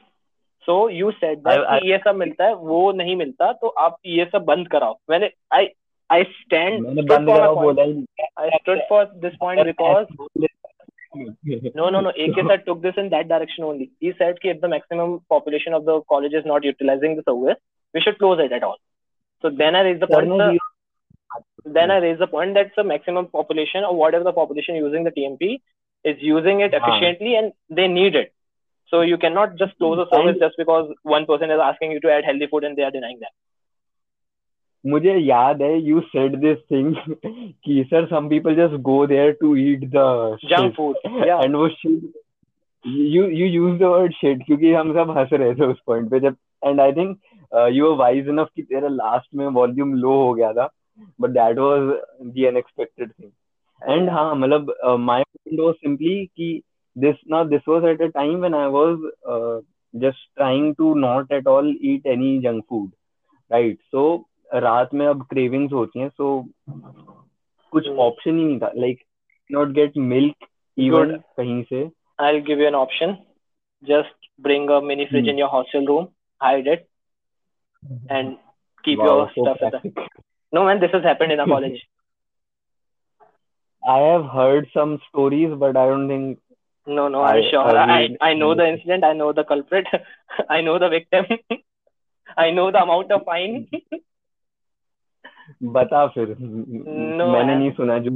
So you said that I- I- ये सब मिलता है वो नहीं मिलता तो आप ये सब बंद कराओ मैंने I I stand मैंने बंद for my करा point. बोला ही। I stood for this point because No, no, no. AK sir took this in that direction only. He said that if the maximum population of the college is not utilizing the service, we should close it at all. So then I raised the Sir point. ने sir, zero- then I raised the point that the maximum population or whatever the population using the TMP is using it हाँ. efficiently and they need it. So you cannot just close a service And- just because one person is asking you to add healthy food and they are denying that. मुझे याद है you said this thing कि sir some people just go there to eat the Junk shit. food. Yeah. and वो shit you you use the word shit क्योंकि हम सब हंस रहे थे उस पॉइंट पे जब and I think you were wise enough कि तेरा लास्ट में वॉल्यूम लो हो गया था but that was the unexpected thing and हाँ मतलब माय पॉइंट वाज सिंपली कि this now this was at a time when I was just trying to not at all eat any junk food right so रात में अब cravings होती हैं सो कुछ hmm. Option ही नहीं था like not get milk even कहीं से। I'll give you an option. Just bring a mini fridge Hmm. in your hostel room, hide it, and keep Wow, your so stuff at the. practical. No, man, this has happened in our [LAUGHS] college. I have heard some stories, but I don't think No, no, I'm I- sure. I I, will- I know the incident. I know the culprit. [LAUGHS] I know the victim. [LAUGHS] I know the amount of fine. बता फिर No, मैंने I- नहीं सुना जो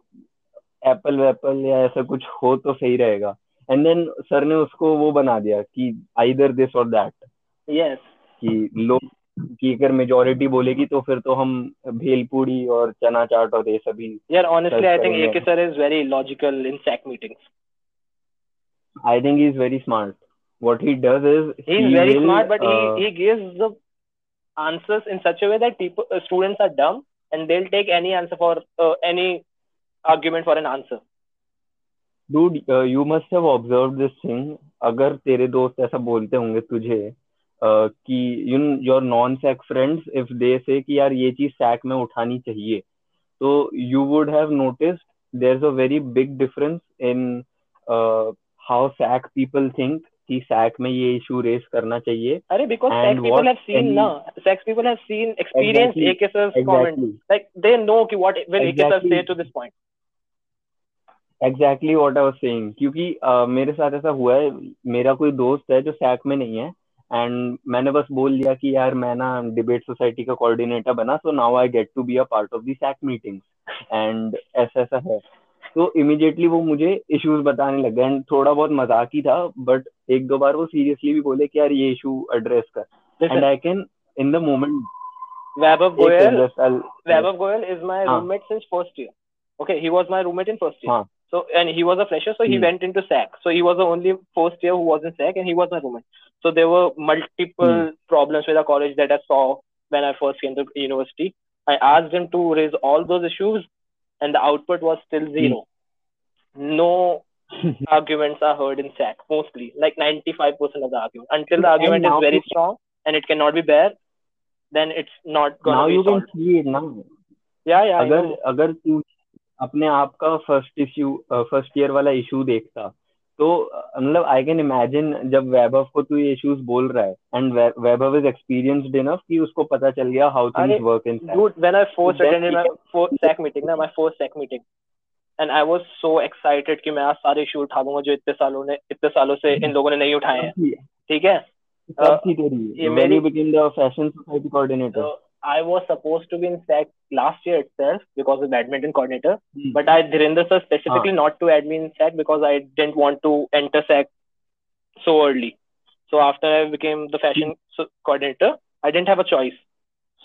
Apple वेपल या ऐसा कुछ हो तो सही रहेगा। एंड देन सर ने उसको वो बना दिया कि आइदर दिस और दैट यस कि लोग कि अगर मेजोरिटी बोलेगी तो फिर तो हम भेलपूड़ी और चना चाट और ये सभी यार honestly I think AK sir is very logical in SAC meetings I think he is very smart what he does is he is very smart but he he gives the answers in such a way that people students are dumb and they will take any answer for any argument for an answer. Dude you must have observe this thing अगर तेरे दोस्त ऐसा बोलते होंगे तुझे uh, कि you your non SAC friends if they say कि यार ये चीज़ सैक में उठानी चाहिए तो you would have noticed there's a very big difference in uh, how SAC people think कि सैक में ये इशू रेस करना चाहिए अरे have seen any- na SAC people have seen experienced Exactly, AK sir's comment exactly like they know कि AK sir Exactly. say to this point exactly what I was saying क्योंकि uh, मेरे साथ ऐसा हुआ है। मेरा कोई दोस्त है जो सैक में नहीं है। एंड मैंने बस बोल दिया कि यार मैं ना डिबेट सोसाइटी का कोऑर्डिनेटर बना so now I get to be a part of the SAC meetings and ऐसा ऐसा है। तो इमीडिएटली वो मुझे इश्यूज़ बताने लग गए। एंड थोड़ा बहुत मज़ाक ही था बट एक दो बार वो सीरियसली भी बोले कि यार ये इशू एड्रेस कर। And I can in the moment Vaibhav Goyal Vaibhav Goyal is my हाँ. roommate since first year. Okay he was my roommate in first year. हाँ। So and he was a fresher, so he Hmm. went into SAC. So he was the only first year who was in SAC, and he was my roommate. So there were multiple Hmm. problems with the college that I saw when I first came to university. I asked him to raise all those issues, and the output was still zero. No [LAUGHS] arguments are heard in SAC mostly, like 95% of the argument. Until the And argument now is very you- strong and it cannot be bare, then it's not gonna now be you can solved. See it ना Yeah, yeah. I अगर know. अगर तू अपने आप का first issue first year वाला issue देखता। तो मतलब आई कैन इमेजिन जब वैभव को तू ये इश्यूज़ बोल रहा है and Vaibhav is experienced enough कि उसको पता चल गया how things work in when I first Then attended my we first SAC ना my first SAC meeting, and I was so excited कि मैं आज सारे इशू उठा दूँगा जो इतने सालों ने इतने सालों से इन लोगों ने नहीं उठाए हैं। ठीक है? ये मेरी- you became the fashion society coordinator I was supposed to be in SAC last year itself because of badminton coordinator, but I Dhirendra sir specifically not to add me in SAC because I didn't want to enter SAC so early. So after I became the fashion so- coordinator, I didn't have a choice.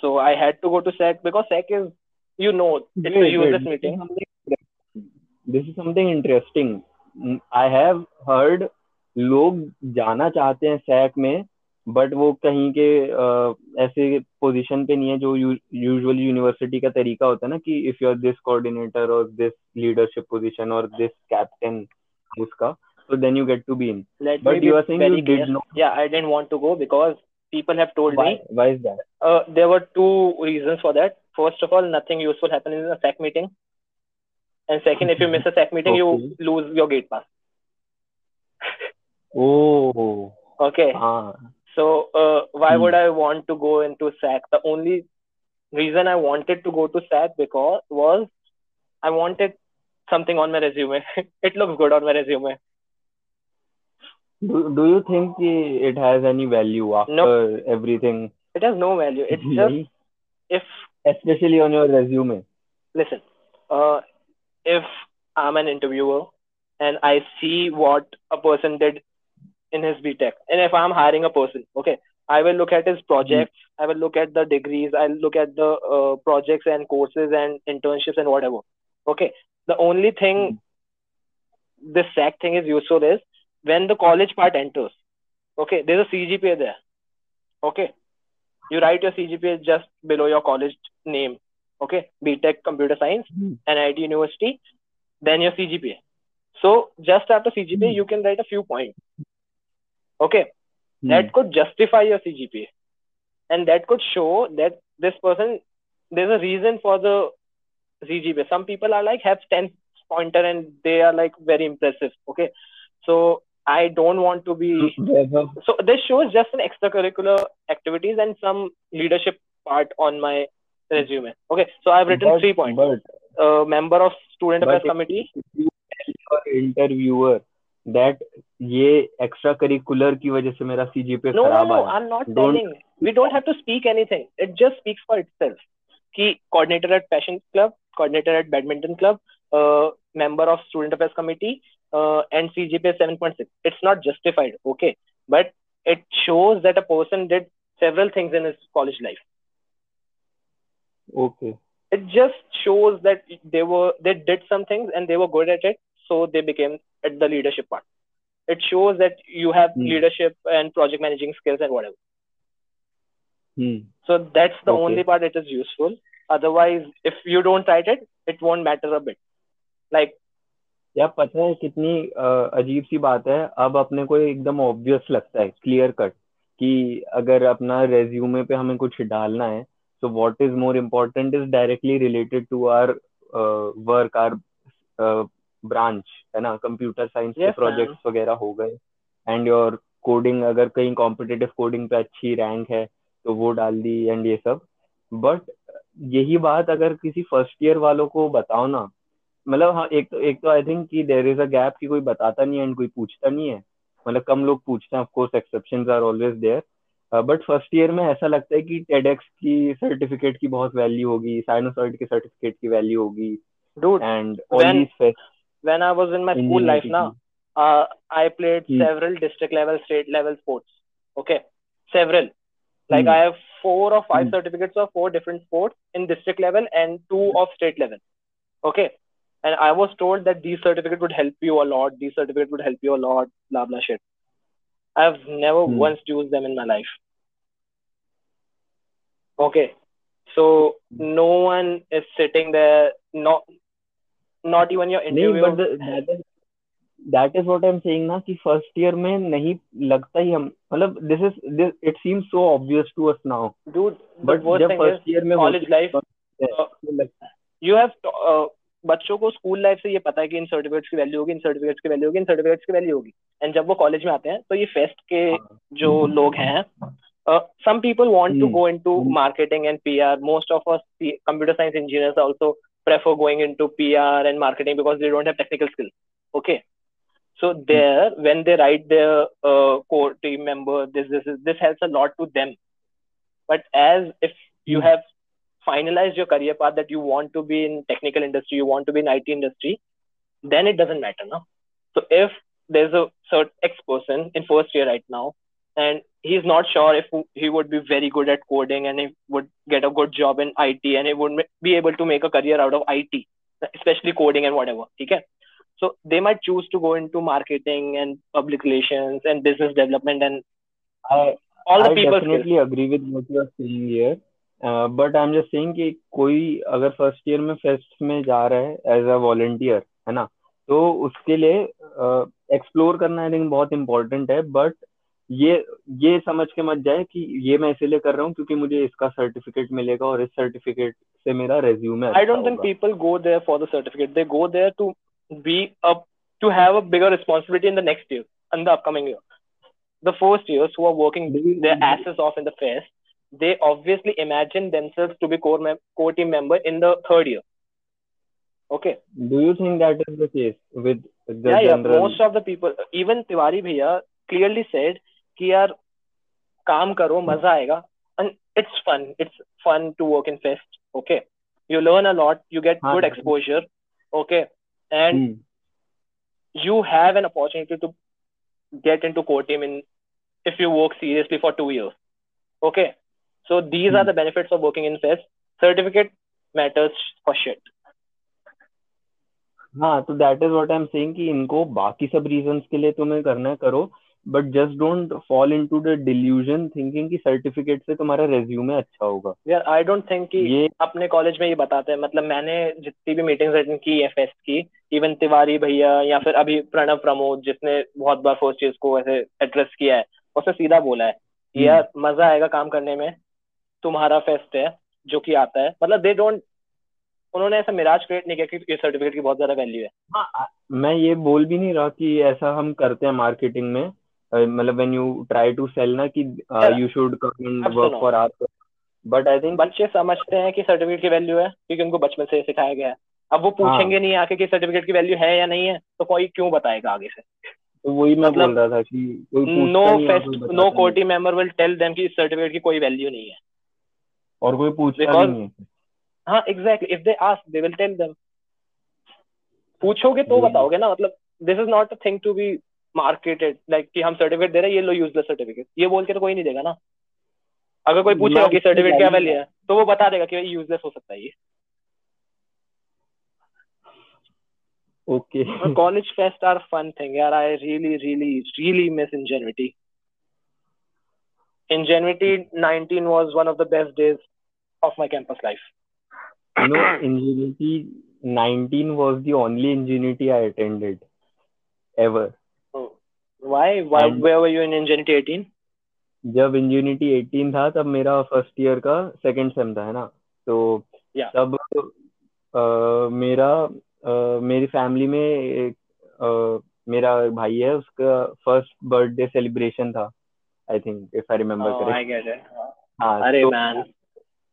So I had to go to SAC because SAC is, you know, it's a useless meeting. This is something interesting I have heard लोग जाना चाहते हैं SAC में but वो कहीं के ऐसे position पे नहीं है जो यूजुअली यूनिवर्सिटी का तरीका होता है ना कि if you are this coordinator और दिस लीडरशिप पोजीशन और दिस कैप्टन उसका so then you get to be in but you are saying you did not या I didn't want to go because people have told me why is that there were two reasons for that first of all nothing useful happen in a SAC meeting and second if you miss a SAC meeting you lose your gate pass oh okay हाँ So uh, why mm. would I want to go into SAC? The only reason I wanted to go to SAC because was I wanted something on my resume. [LAUGHS] it looks good on my resume. Do, do you think it has any value after everything? It has no value. It's just if especially on your resume. Listen, uh, if I'm an interviewer and I see what a person did in his BTech, and if I'm hiring a person, okay, I will look at his projects, hmm. I will look at the degrees, I'll look at the uh, projects and courses and internships and whatever. Okay, the only thing hmm. this SAC thing is useful is when the college part enters. Okay, there's a CGPA there. Okay, you write your CGPA just below your college name. Okay, BTech Computer Science, hmm. NIT University, then your CGPA. So just after CGPA, you can write a few points. Okay, that could justify your CGPA, and that could show that this person there's a reason for the CGPA. Some people are like have 10 pointer and they are like very impressive. Okay, so I don't want to be so this shows just an extracurricular activities and some leadership part on my resume. Okay, so I've written but, three points. but Uh, member of student affairs committee. if you tell your interviewer that ये extra curricular की वजह से मेरा CGPA No, खराब. आया not Don't- telling. We don't have to speak anything. It just speaks for itself. Key coordinator at passion club, coordinator at badminton club, uh, member of student affairs committee, uh, and CGPA 7.6. It's not justified, okay, but it shows that a person did several things in his college life. Okay it just shows that they were they did some things and they were good at it so they became at the leadership part it shows that you have Hmm. leadership and project managing skills and whatever hmm so that's the Okay. only part it is useful otherwise if you don't write it it won't matter a bit like यार पता है कितनी अ, अजीब सी बात है अब अपने को एकदम ऑब्वियस लगता है क्लियर कट कि अगर अपना रेज्यूमे पे हमें कुछ डालना है so what is more important is directly related to our work are branch है ना कंप्यूटर साइंस के प्रोजेक्ट्स वगैरह हो गए। एंड योर कोडिंग अगर कहीं कॉम्पिटिटिव कोडिंग पे अच्छी रैंक है तो वो डाल दी एंड ये सब। बट यही बात अगर किसी फ़र्स्ट ईयर वालों को बताओ ना मतलब हाँ एक तो एक तो आई थिंक कि देर इज़ अ गैप कि कोई बताता नहीं है एंड कोई पूछता नहीं है। मतलब कम लोग पूछते हैं of course exception are always there but first year में ऐसा लगता है कि टेडेक्स की सर्टिफिकेट की बहुत वैल्यू होगी साइनोसॉइड की सर्टिफिकेट की वैल्यू होगी। And all these fest When I was in my school life, now uh, I played Hmm. several district level, state level sports. Okay, several. Like Hmm. I have four or five Hmm. certificates of four different sports in district level and two of state level. Okay, and I was told that these certificates would help you a lot. These certificates would help you a lot. Blah blah shit. I've never once used them in my life. Okay, so no one is sitting there. Not not even your नहीं interview. But that is what I am saying ना कि first year में नहीं लगता ही हम मतलब this is it seems so obvious to us now Dude, the but जब फ़र्स्ट ईयर में uh, हैं, है You have to, uh, बच्चों को स्कूल लाइफ से ये पता है कि इन सर्टिफिकेट्स की वैल्यू होगी इन सर्टिफिकेट्स की वैल्यू होगी इन सर्टिफिकेट्स की वैल्यू होगी एंड जब वो कॉलेज में आते हैं तो ये फेस्ट के हाँ। जो लोग हैं some people want to Hmm. go into Hmm. marketing and PR. Most of us P- computer science engineers also prefer going into PR and marketing because they don't have technical skills. Okay. So there, when they write their uh, core team member, this this is this helps a lot to them. But as if you Hmm. have finalized your career path that you want to be in technical industry, you want to be in IT industry, then it doesn't matter now. So if there's a certain X person in first year right now, and he's not sure if he would be very good at coding and he would get a good job in IT and he would ma- be able to make a career out of IT, especially coding and whatever. Okay. So they might choose to go into marketing and public relations and business development and I, all the I people skills. definitely agree with what you are saying here. Uh, but I'm just saying कि कोई अगर first year में fest में जा रहा है as a volunteer है ना तो उसके लिए एक्सप्लोर करना आई थिंक बहुत इम्पोर्टेंट है बट ये ये समझ के मत जाए कि ये मैं इसीलिए कर रहा हूँ क्योंकि मुझे इसका सर्टिफिकेट मिलेगा और इस सर्टिफिकेट से मेरा रेज्यूम है I don't people go there for the certificate they go there to be a to have a bigger responsibility in the next year in the upcoming year the first years who are working there aces of in the fest they obviously imagine themselves to be core core team member in the third year okay do you think that is the case with the general most of the people even Tiwari भैया clearly said कि यार काम करो मज़ा आएगा। And it's fun it's fun to work in fest okay you learn a lot you get good exposure okay and you have an opportunity to get in to core team in if you work seriously for two years okay so these are the benefits of working in fest certificate matters for shit हाँ तो that is what I am saying इनको बाकी सब reason के लिए तुम्हें करना है करो। But just don't fall into the delusion thinking कि सर्टिफिकेट से तुम्हारा रेज्यूमे अच्छा होगा। यार आई डोंट थिंक कि ये अपने कॉलेज में ये बताते हैं। मतलब मैंने जितनी भी मीटिंग्स अटेंड की है फेस्ट की इवन तिवारी भैया या फिर अभी प्रणव प्रमोद जिसने बहुत बार फ़र्स्ट चीज़ को ऐसे एड्रेस किया है उसने सीधा बोला है हम्म। यार मज़ा आएगा काम करने में। तुम्हारा फेस्ट है जो कि आता है। मतलब दे डोंट उन्होंने ऐसा मिराज क्रिएट नहीं किया कि ये सर्टिफिकेट की बहुत ज़्यादा वैल्यू है। हाँ, मैं ये बोल भी नहीं रहा कि ऐसा हम करते हैं मार्केटिंग में। मतलब when you try to sell ना कि. यू शुड कम अब work for our but I think बच्चे समझते हैं कि सर्टिफिकेट की वैल्यू है क्योंकि उनको बचपन से सिखाया गया है। अब वो पूछेंगे नहीं आके कि सर्टिफिकेट की वैल्यू है या नहीं है तो कोई क्यों बताएगा आगे से? तो वही मैं मतलब बोल रहा था कि कोई नो है, fest no core team member will tell them कि इस सर्टिफिकेट की कोई वैल्यू नहीं है। और कोई पूछता Because- नहीं है। हाँ exactly if they ask they will tell them पूछोगे तो बताओगे ना मतलब this is not a thing to be marketed like कि हम सर्टिफिकेट दे रहे हैं ये लो यूजलेस सर्टिफिकेट ये बोल के तो कोई नहीं देगा ना। अगर कोई पूछेगा कि सर्टिफिकेट क्या वैल्यू है तो वो बता देगा कि यूजलेस हो सकता है ये। Okay college fest are fun thing यार I really really really miss Ingenuity Ingenuity 19 was one of the best days of my campus life no Ingenuity 19 was the only Ingenuity I attended ever why? Why And- where were you in ingenuity 18 जब Ingenuity 18 था तब मेरा first year का second same था है ना? तो Yeah. तब अ, मेरा uh, मेरी फैमिली में एक uh, मेरा भाई है उसका फ़र्स्ट बर्थडे सेलिब्रेशन था I think if I remember correct हाँ अरे तो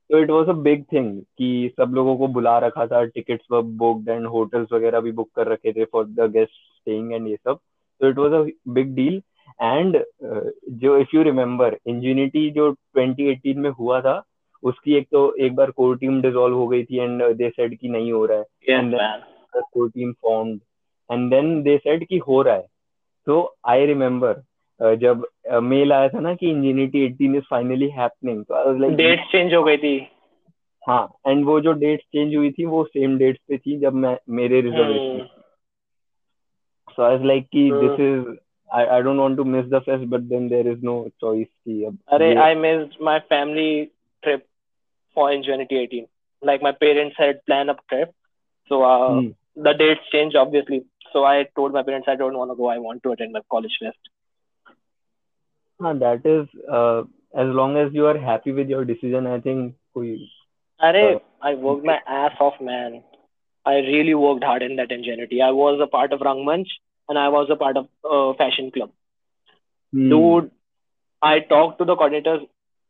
तो it was a big thing कि सब लोगों को बुला रखा था tickets were booked and hotels वगैरह भी बुक कर रखे थे for the guest staying and ये सब. तो it was a big deal and जो इफ़ यू रिमेम्बर इंजिनिटी जो 2018 में हुआ था उसकी एक तो एक बार कोर टीम डिसॉल्व हो गई थी एंड दे सेड कि नहीं हो रहा है। The core team formed. And then they said कि हो रहा है। तो आई रिमेम्बर जब मेल आया था ना कि इंजिनिटी 18 इज़ फाइनली हैपनिंग तो I was like Dates change हो गई थी. हाँ एंड वो जो डेट्स चेंज हुई थी वो सेम डेट्स पे थी जब मैं मेरे reservation So I was like, ki, this uh. is I, I don't want to miss the fest, but then there is no choice. Ki, ab, I missed my family trip for in 18. Like my parents had planned a trip, so uh, hmm. the dates changed obviously. So I told my parents I don't want to go. I want to attend my college fest. Huh, that is uh, as long as you are happy with your decision. I think. Array, uh, I worked my ass off, man. I really worked hard in that Ingenuity. I was a part of Rangmanch and I was a part of uh, Fashion Club. hmm. Dude, I talked to the coordinators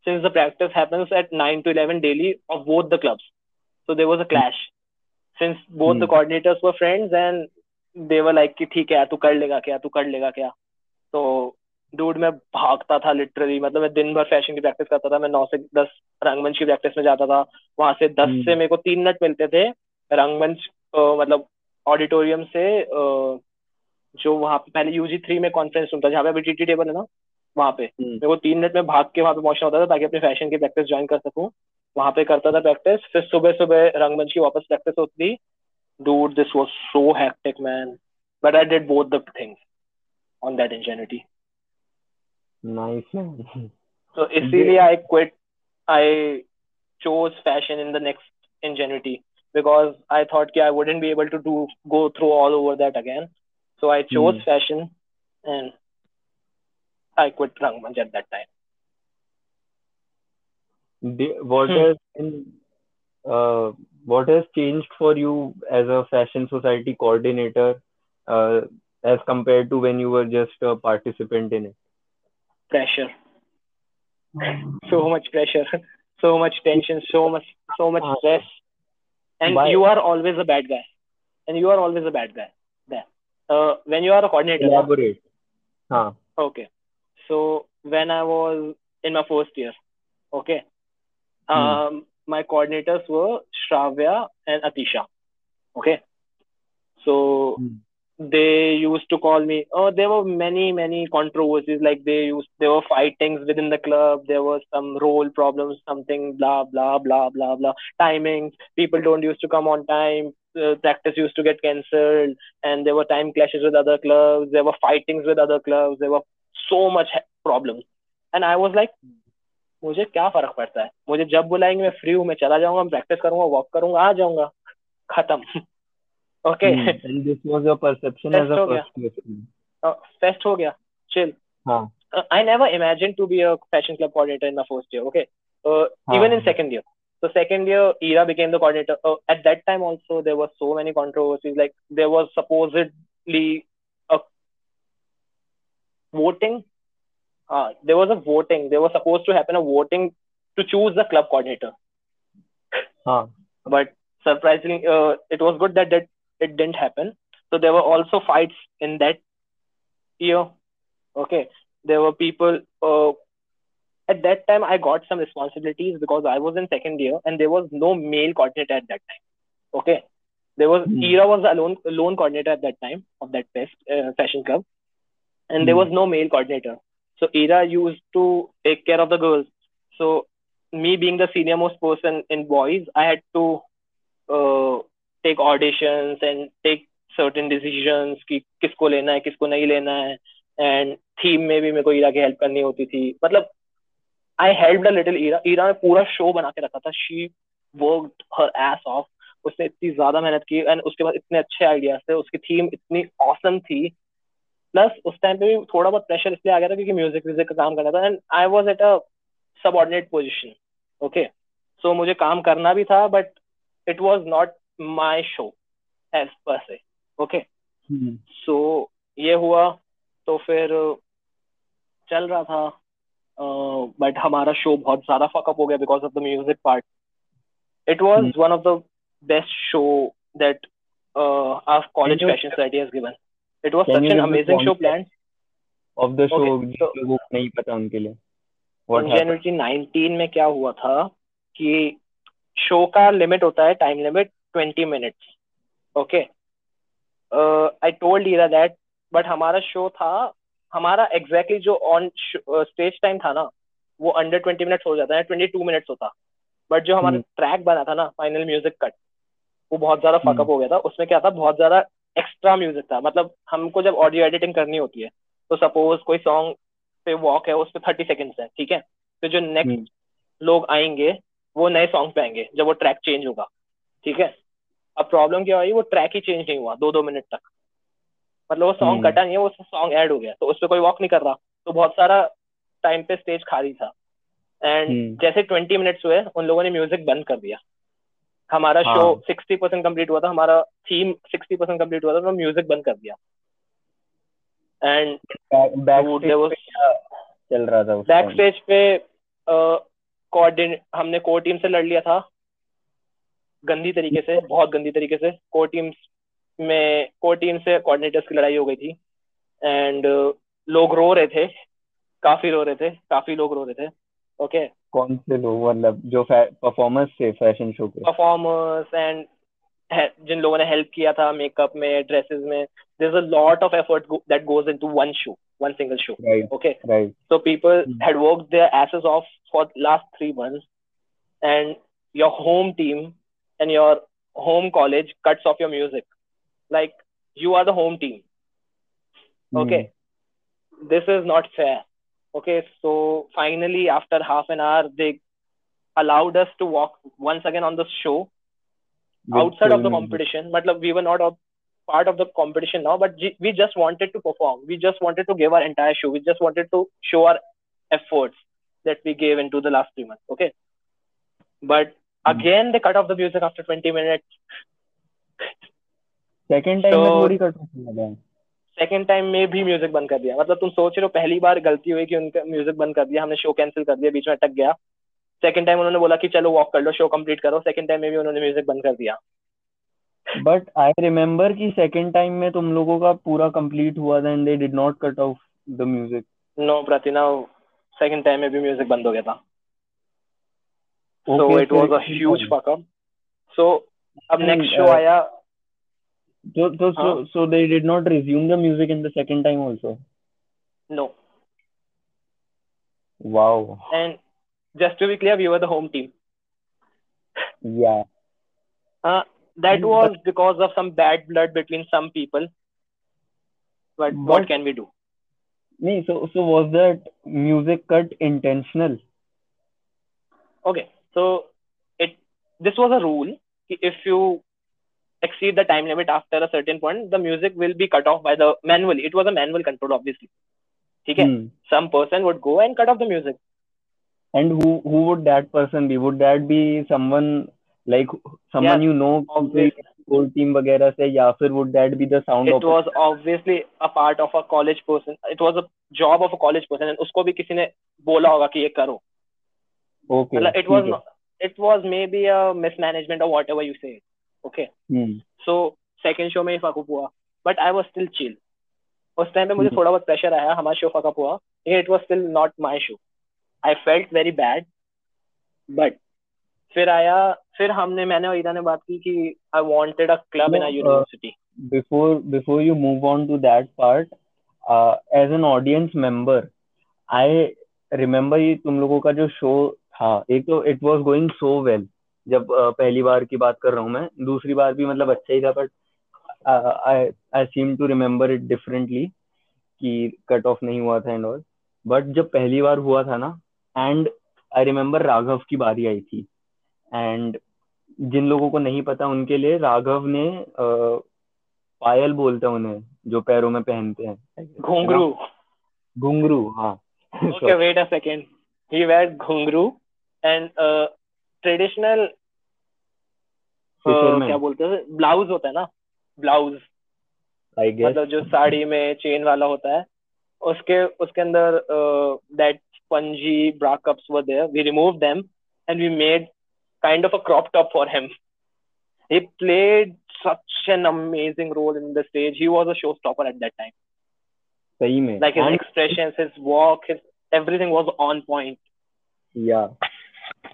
since the practice happens at 9 to 11 daily of both the clubs. So there was a clash. Since both the Hmm. coordinators were friends and they were like ठीक है यार तू कर लेगा क्या तू कर लेगा क्या तो डूड मैं भागता था लिटरली मतलब मैं दिन भर फ़ैशन की प्रैक्टिस करता था मैं नौ से दस रंगमंच की प्रैक्टिस में जाता था वहाँ से दस Hmm. से मेरे को तीन मिनट मिलते थे रंगमंच मतलब ऑडिटोरियम से जो वहाँ पे पहले यूजी थ्री में कॉन्फ्रेंस रूम था जहाँ पे अभी टीटी टेबल है ना वहाँ पे। Hmm. मेरे को तीन मिनट में भाग के वहाँ पे पहुँचना होता था ताकि अपने फ़ैशन की प्रैक्टिस ज्वाइन कर सकूँ। वहाँ पे करता था प्रैक्टिस फिर सुबह सुबह रंगमंच की वापस प्रैक्टिस होती। थी dude this was so hectic man but I did both the things on that Ingenuity nice man. तो इसीलिए I quit I chose fashion in the next ingenuity. Because I thought कि I wouldn't be able to do go through all over that again. So I chose Hmm. fashion and I quit Rangmanch at that time. What Hmm. has been, uh, what has changed for you as a fashion society coordinator uh, as compared to when you were just a participant in it? Pressure. so much pressure. [LAUGHS] So much tension. So much so much Ah. stress. And Why? you are always a bad guy. And you are always a bad guy. There. Uh, when you are a coordinator. Elaborate. Huh. Okay. So when I was in my first year, okay, um, my coordinators were Shravya and Atisha. Okay. So Hmm. They used to call me. Oh, there were many, many controversies. Like they used, there were fightings within the club. There was some role problems, something, blah, blah, blah, blah, blah. Timings. People don't used to come on time. Uh, practice used to get cancelled, and there were time clashes with other clubs. There were fightings with other clubs. There were so much problems. And I was like, मुझे क्या फ़र्क पड़ता है मुझे जब बुलाएँगे मैं free हूँ मैं चला जाऊँगा मैं प्रैक्टिस करूँगा वॉक करूँगा आ जाऊँगा खत्म Okay Hmm. And this was your perception as Test a हो गया। first year student. फेस्ट हो गया चिल हाँ. I never imagined to be a fashion club coordinator in my first year. Okay, uh, even in हाँ. second year. So second year, Ira became the coordinator. Uh, at that time, also there were so many controversies. Like there was supposedly a voting. Uh, there was a voting. There was supposed to happen a voting to choose the club coordinator. हाँ. But surprisingly, uh, it was good that that it didn't happen. So there were also fights in that year. Okay, there were people. Uh, at that time, I got some responsibilities because I was in second year and there was no male coordinator at that time. Okay, there was Hmm. Ira was the lone coordinator at that time of that fest uh, fashion club, and there Hmm. was no male coordinator. So Ira used to take care of the girls. So me being the senior most person in boys, I had to uh, take auditions and take certain decisions कि किसको लेना है, किसको नहीं लेना है and theme में भी मेरे को ईरा की हेल्प करनी होती थी। मतलब I help a little Ira Ira ने पूरा शो बना के रखा था। She worked her ass off उसने इतनी ज़्यादा मेहनत की एंड उसके बाद इतने अच्छे आइडियाज़ थे। उसकी थीम इतनी औसम थी। प्लस उस टाइम पे भी थोड़ा बहुत प्रेशर इसलिए आ गया था क्योंकि म्यूज़िक व्यूजिक का काम करना था। And I was at a subordinate position okay so मुझे काम करना भी था but it was not my show as per se okay सो ये हुआ तो फिर चल रहा था बट हमारा शो बहुत ज़्यादा फकअप हो गया because of the music part it was Hmm. One of the best show that our college fashion society has given it was such an amazing show plan of the show? Okay, so- लोगों को नहीं पता उनके लिए. जनवरी 19 में क्या हुआ था कि शो का लिमिट होता है time limit 20 minutes okay I told Ira that but हमारा शो था हमारा एग्जैक्टली जो ऑन स्टेज टाइम था ना वो अंडर 20 मिनट्स हो जाता है 22 मिनट्स होता। बट जो हमारा हम्म। ट्रैक बना था ना फाइनल म्यूज़िक कट वो बहुत ज़्यादा हम्म। फकअप हो गया था। उसमें क्या था बहुत ज़्यादा एक्स्ट्रा म्यूज़िक था। मतलब हमको जब ऑडियो एडिटिंग करनी होती है तो सपोज़ कोई सॉन्ग पे वॉक है उस पर थर्टी सेकेंड्स है ठीक है? तो जो नेक्स्ट हम्म, लोग आएँगे वो नए सॉन्ग पे आएँगे जब वो ट्रैक चेंज होगा ठीक है? अब प्रॉब्लम क्या हुई वो ट्रैक ही चेंज नहीं हुआ दो दो मिनट तक मतलब वो सॉन्ग। कटा नहीं है वो सॉन्ग ऐड हो गया तो उस पर कोई वॉक नहीं कर रहा तो बहुत सारा टाइम पे स्टेज खाली था एंड हम्म। जैसे ट्वेंटी मिनट्स हुए उन लोगों ने म्यूज़िक बंद कर दिया हमारा हाँ। शो सिक्सटी परसेंट कंप्लीट हुआ था हमारा थीम सिक्सटी परसेंट कंप्लीट हुआ था तो म्यूज़िक बंद कर दिया एंड बैक? स्टेज पे कोऑर्डिनेट हमने कोर टीम से लड़ लिया था गंदी तरीके से बहुत गंदी तरीके से कोर टीम्स में कोर टीम से कोऑर्डिनेटर्स की लड़ाई हो गई थी। एंड लोग रो रहे थे काफ़ी रो रहे थे काफ़ी लोग रो रहे थे ओके कौन से लोग? मतलब जो परफॉर्मर्स थे फ़ैशन शो के? परफॉर्मर्स एंड जिन लोगों ने हेल्प किया था मेकअप में ड्रेसेस में there is a lot of effort that goes into one show one single show okay right So people Hmm. had worked their asses off for last three months, and your home team and your home college cuts off your music. Like you are the home team. Okay. This is not fair. Okay. So finally, after half an hour, they allowed us to walk once again on the show outside of the competition. Matlab, we were not a part of the competition now, but we just wanted to perform. We just wanted to give our entire show. We just wanted to show our efforts that we gave into the last three months. Okay. But Hmm. Again, they cut off the music after 20 minutes. Second time में थोड़ी cut लगा second time में भी music बंद कर दिया। मतलब तुम सोच रहे हो पहली बार गलती हुई कि उनका म्यूज़िक बंद कर दिया हमने शो कैंसिल कर दिया बीच में अटक गया। सेकेंड टाइम उन्होंने बोला कि चलो वॉक कर लो शो कंप्लीट करो। सेकेंड टाइम में भी उन्होंने म्यूज़िक बंद कर दिया। बट आई रिमेम्बर कि सेकंड टाइम में तुम लोगों का पूरा कंप्लीट हुआ था and they did not cut off the music no Pratina second time में भी म्यूज़िक बंद हो गया था। so Okay, it so was a it's huge fine. fuck up so अब And, नेक्स्ट शो uh, आया So, so, so, हाँ. so they did not resume the music in the second time also. No Wow. and just to be clear we were the home team Yeah. uh, that Mm, was because of some bad blood between some people but what But- can we do Nee, so, so was that music cut intentional? okay So it this was a rule if you exceed the time limit after a certain point the music will be cut off by the manually it was a manual control obviously ठीक है Hmm. some person would go and cut off the music And who who would that person be? Would that be someone like someone Yeah, you know obvious- कोई team वगैरह से या फिर would that be the sound it operator? was obviously a part of a college person it was a job of a college person and उसको भी किसी ने बोला होगा कि ये करो Okay. मतलब it was it was maybe a mismanagement or whatever you say okay Hmm. so second show में ही up हुआ but I was still chill उस टाइम पे मुझे हम्म. थोड़ा बहुत प्रेशर आया हमारा शो up हुआ लेकिन it was still not my show I felt very bad but फिर आया फिर हमने मैंने और ईरा ने बात की कि I wanted a club in No, our uh, university before before you move on to that part, uh, as an audience member, I remember ये तुम लोगों का जो शो था एक तो it was going so well जब uh, पहली बार की बात कर रहा हूँ मैं। दूसरी बार भी मतलब अच्छा ही था but I seem to remember it differently कि कट ऑफ़ नहीं हुआ था एंड ऑल बट जब पहली बार हुआ था ना एंड आई रिमेम्बर राघव की बारी आई थी। एंड जिन लोगों को नहीं पता उनके लिए राघव ने uh, पायल बोलते हैं उन्हें जो पैरों में पहनते हैं। घुंघरू। घुंघरू हाँ। Okay, wait a second. He wear घुंघरू। एंड ट्रेडिशनल क्या बोलते हैं ब्लाउज होता है ना? ब्लाउज मतलब जो साड़ी में चेन वाला होता है उसके उसके अंदर दैट पंजी ब्राकअप्स were there we remove them and we made kind of a crop top for him he played such an amazing role in the stage he was a show stopper at that time सही में। Like his expressions his walk his everything was on point या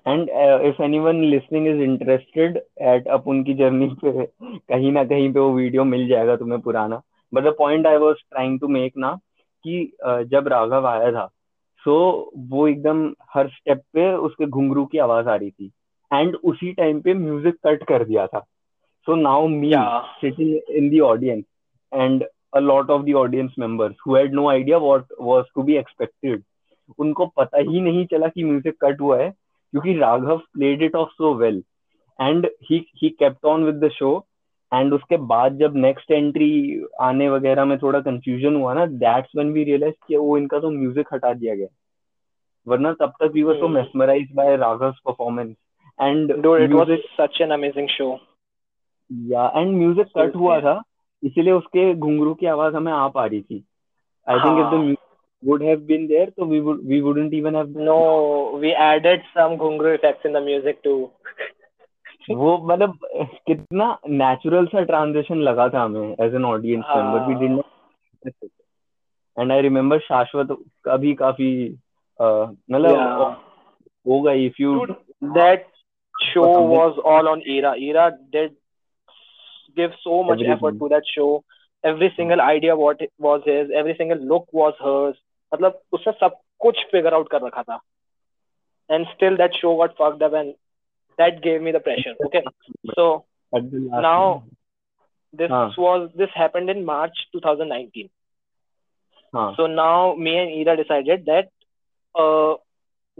And if if anyone listening is interested at अपन की journey पे कहीं ना कहीं पे वो वीडियो मिल जाएगा तुम्हें पुराना. But the point I was trying to make ना कि uh, जब राघव आया था सो वो एकदम हर स्टेप पे उसके घुंघरू की आवाज़ आ रही थी. एंड उसी टाइम पे म्यूज़िक कट कर दिया था. So now me sitting in the audience and a lot of the audience members who had no idea what was to be expected उनको पता ही नहीं चला कि म्यूज़िक कट हुआ है. क्योंकि Raghav played it off so well and he he kept on with the show and उसके बाद जब नेक्स्ट एंट्री आने वगैरह में थोड़ा कंफ्यूजन हुआ ना दैट्स व्हेन वी रियलाइज़ कि वो इनका तो म्यूज़िक हटा दिया गया। वरना तब तक we were so. Mesmerized by Raghav's performance and it was music such an amazing show. या एंड म्यूज़िक कट हुआ था इसीलिए उसके घुंघरू की आवाज़ हमें आ पा रही थी। I think if the. Music would have been there so we would we wouldn't even have no we added some ghungru effects in the music too [LAUGHS] वो मतलब कितना नेचुरल सा ट्रांजिशन लगा था हमें एज एन ऑडियंस हाँ. Member we did not and I remember Shashwat का भी काफी अ, मतलब Yeah. होगा if you Dude, that show something. was all on Era. Era did give so much Everything. effort to that show. Every single idea what it was his, every single look was hers. मतलब उसने सब कुछ figure out कर रखा था. And still that show got fucked up and that gave me the pressure. Okay. So at the last Now- this हाँ. was this happened in March 2019. हाँ So now me and Ira decided that uh,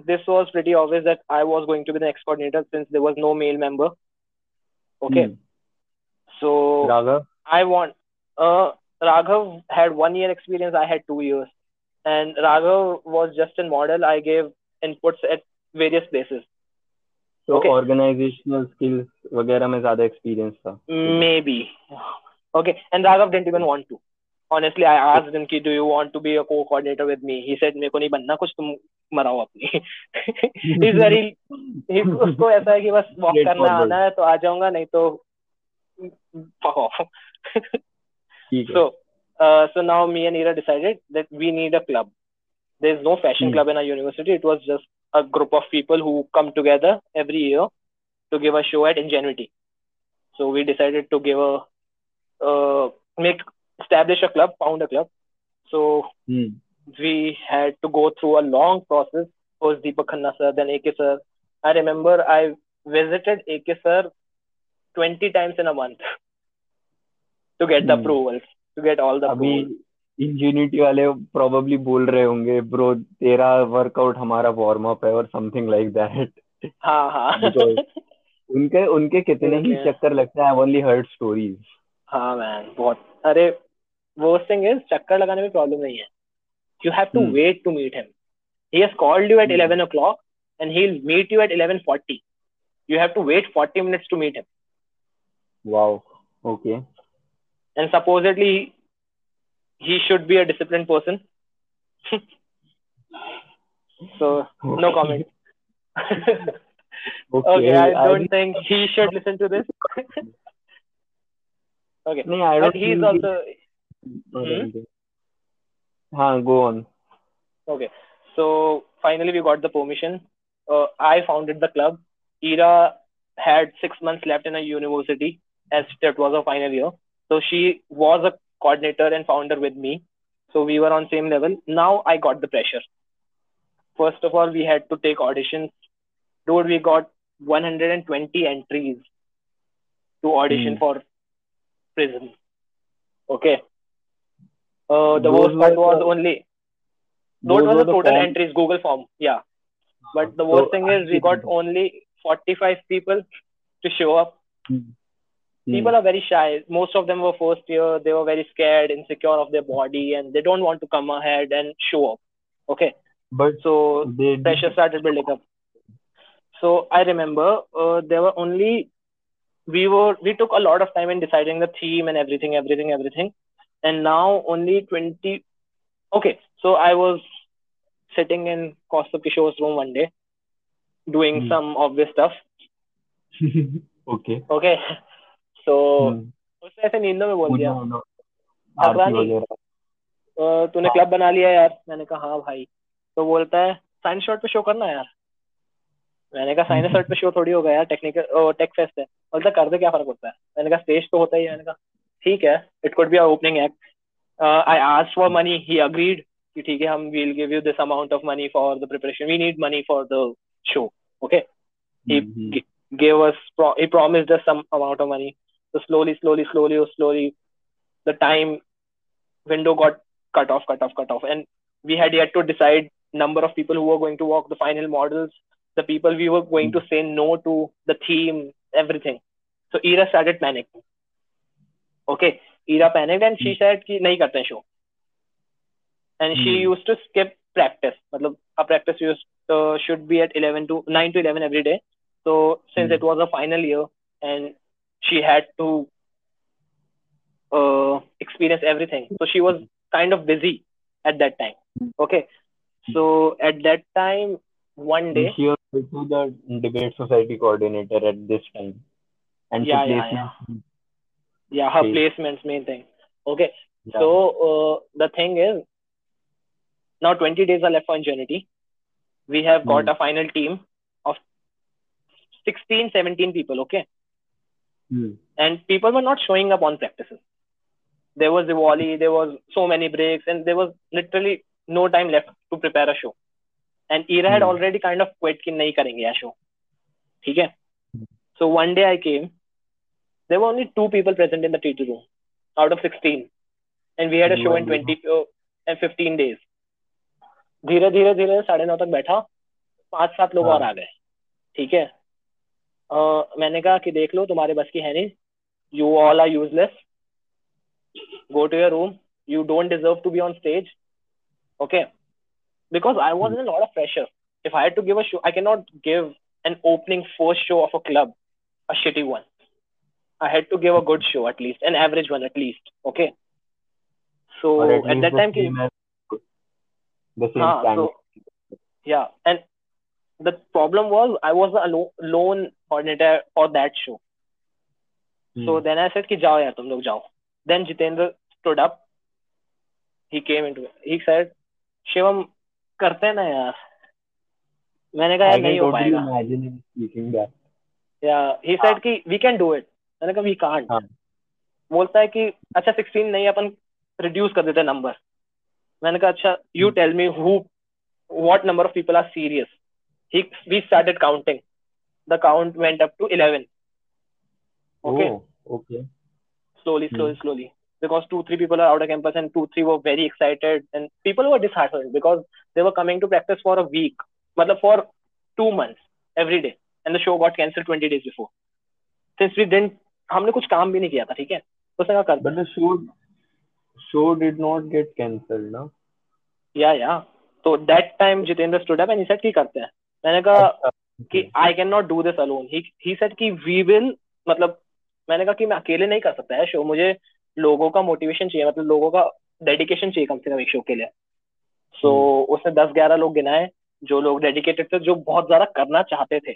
this was pretty obvious that I was going to be the next coordinator since there was no male member. Okay. Hmm, So Raghav I want uh Raghav had one year experience, I had two years. And Raghav was just a model. I gave inputs at various places. तो Okay. Organisational skills वगैरह में ज़्यादा experience था Maybe. Okay. And Raghav didn't even want to. Honestly, I asked him, ki, do you want to be a co-coordinator with me? He said, मेरे को नहीं बनना कुछ तुम मराओ अपनी. He's very, he, उसको ऐसा है कि बस करना Straightforward. आना है तो आ जाऊँगा नहीं तो fuck off. ठीक है So, Uh, so now me and Ira decided that we need a club. There's no fashion mm. club in our university. It was just a group of people who come together every year to give a show at Ingenuity. So we decided to give a uh, make establish a club, found a club. So mm. we had to go through a long process. First Deepak Khanna sir, then AK sir. I remember I visited AK sir 20 times in a month [LAUGHS] to get the hmm. approvals to get all the अभी. इंजीनियरिटी वाले probably बोल रहे होंगे bro तेरा workout हमारा warm up है और something like that हाँ हाँ उनके उनके कितने ही. चक्कर लगते हैं ओनली हर्ड स्टोरीज हाँ मैन बहुत अरे worst thing is चक्कर लगाने में प्रॉब्लम नहीं है you have to Hmm. wait to meet him he has called you at 11 o'clock and he'll meet you at 11:40 you have to wait 40 minutes to meet him wow okay and supposedly he should be a disciplined person. [LAUGHS] so no comment. [LAUGHS] okay, okay, I don't I... think he should listen to this. [LAUGHS] okay. No, I don't but he's also hmm? Haan, go on. Okay. So finally we got the permission. Uh, I founded the club. Ira had six months left in a university as that was a final year. So she was a coordinator and founder with me. So we were on same level. Now I got the pressure. First of all, we had to take auditions. Dude, we got 120 entries to audition Hmm. for prison. Okay. Uh, the worst part was only Those those were the total form- entries Google form. Yeah. But the So, worst thing is we got only 45 people to show up. Hmm people are very shy. Most of them were first year they were very scared insecure of their body and they don't want to come ahead and show up. Okay? But so the pressure started building up. So i remember uh, there were only we were we took a lot of time in deciding the theme and everything everything everything. And now only 20 okay so i was sitting in Kaustav Kishore's room one day doing mm. some obvious stuff. [LAUGHS] Okay. Okay? So hmm, उसने ऐसे नींद में बोल दिया। पूजा आरती अफगानी वगैरह। "अ, तूने हाँ। Club बना लिया यार। मैंने कहा हाँ भाई। तो बोलता है साइंस शॉट पे शो करना यार। मैंने कहा साइंस शॉट पे शो थोड़ी होगा यार टेक्निकल टेक फेस्ट है। बोलता कर दे क्या फ़र्क पड़ता है? मैंने कहा स्टेज तो होता ही है। मैंने कहा ठीक है it could be our opening act I ask for money he agreed कि ठीक है हम will give you this amount of money for the preparation we need money for the show okay he gave us pro- he promised us some amount of money. so slowly slowly slowly oh, slowly the time window got cut off cut off cut off and we had yet to decide number of people who were going to walk the final models the people we were going to say no to the theme everything so ira started panicking okay ira panicked and she said कि नहीं करते हैं show and she Hmm. used to skip practice मतलब a practice used uh, should be at 11 to 9 to 11 every day so since Hmm. it was a final year and she had to uh, experience everything so she was kind of busy at that time okay so at that time one day She was also the debate society coordinator at this time. And Yeah, she yeah, placed yeah. yeah her placements main thing okay Yeah. so uh, the thing is now 20 days are left for ingenuity we have got Hmm. a final team of 16 17 people okay Hmm. and people were not showing up on practices. There was Diwali, there was so many breaks, and there was literally no time left to prepare a show. And Ira had Hmm. already kind of quit कि नहीं करेंगे यह show. ठीक है? Hmm. So one day I came. There were only two people present in the TT room out of 16, and we had a You show and in 20 uh, and 15 days. धीरे धीरे धीरे साढ़े नौ तक बैठा पाँच सात लोग हाँ. और आ गए ठीक है अ, मैंने कहा कि देख लो तुम्हारे बस की है नहीं you all are useless go to your room you don't deserve to be on stage okay because i was in a lot of pressure if i had to give a show i cannot give an opening first show of a club a shitty one i had to give a good show at least an average one at least okay so Or at, least that the time ki- same as- the same हाँ, standard. so, yeah and the problem was i was the alo- lone coordinator for that show Hmm. So then I said कि जाओ यार तुम लोग जाओ. Then Jitendra stood up. He came into it. He said, Shivam करते हैं ना यार. मैंने कहा यार नहीं हो पाएगा. imagine him speaking that. Yeah, he said कि we can do it. मैंने कहा we can't. हाँ. बोलता है कि अच्छा 16 नहीं अपन reduce कर देते हैं number. मैंने कहा अच्छा you tell me who what number of people are serious. He we started counting. The count went up to 11. Okay. Oh, okay. slowly, Hmm. slowly, slowly. Because two, three people are out of campus and two, three were very excited and people were disheartened because they were coming to practice for a week, matlab for two months every day. And the show got cancelled 20 days before. Since we didn't, हमने कुछ काम भी नहीं किया था, ठीक है? तो उसने कहा कर But the show show did not get cancelled, no? या या तो that time Jitendra stood up and he said कि करते हैं. मैंने कहा अच्छा, कि I can not do this alone he said कि वी विल मतलब मैंने कहा कि मैं अकेले नहीं कर सकता है शो मुझे लोगों का मोटिवेशन चाहिए मतलब लोगों का डेडिकेशन चाहिए कम से कम एक शो के लिए. सो so, उसने दस ग्यारह लोग गिनाए जो लोग डेडिकेटेड थे जो बहुत ज़्यादा करना चाहते थे.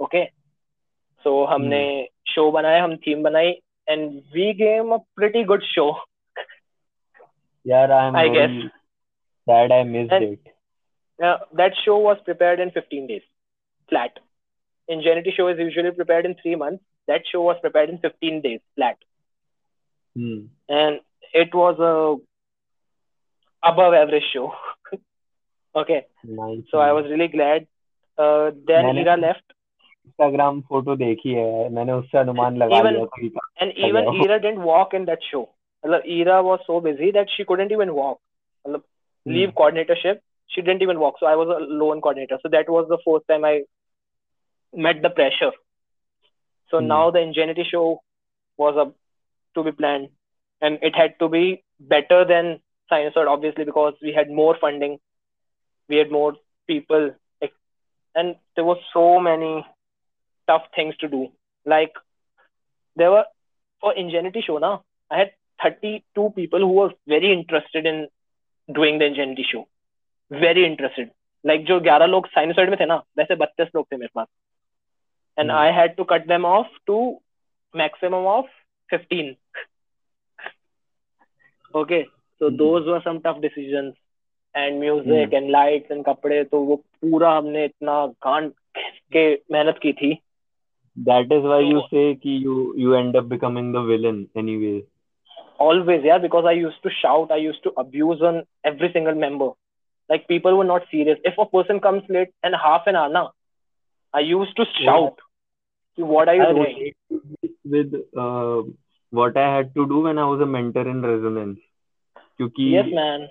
ओके सो so, हमने शो बनाया हम थीम बनाई and we gave a pretty good show Yeah, I'm I very guess. sad I missed And- it. that show was prepared in 15 days flat ingenuity show is usually prepared in three months that show was prepared in 15 days flat Hmm. and it was a above average show. [LAUGHS] okay, Nice. so I was really glad. Uh, then मैंने- Ira left, Instagram photo देखी है मैंने उससे अनुमान लगा Even- लिया था कि and even Okay. Ira didn't walk in that show. मतलब Ira was so busy that she couldn't even walk. मतलब leave coordinatorship, she didn't even walk. So I was a lone coordinator. So that was the first time I met the pressure. So Hmm. now the Ingenuity show was up to be planned, and it had to be better than Sinusoid, obviously, because we had more funding, we had more people, and there were so many tough things to do. Like there were for Ingenuity show now. I had 32 people who were very interested in doing the Ingenuity show. Very interested. Like जो 11 लोग sinusoid में थे ना वैसे 32 लोग थे मेरे पास and Hmm. I had to cut them off to maximum of 15. okay, so Hmm. those were some tough decisions and music and कपड़े तो वो पूरा हमने इतना गांड के मेहनत की थी That is why you say कि you you end up becoming the villain anyway. always yeah because i used to shout i used to abuse on every single member like people were not serious. If a person comes late and half an hour now i used to shout yeah. what are you I doing? with uh, what i had to do when i was a mentor in resonance yes man.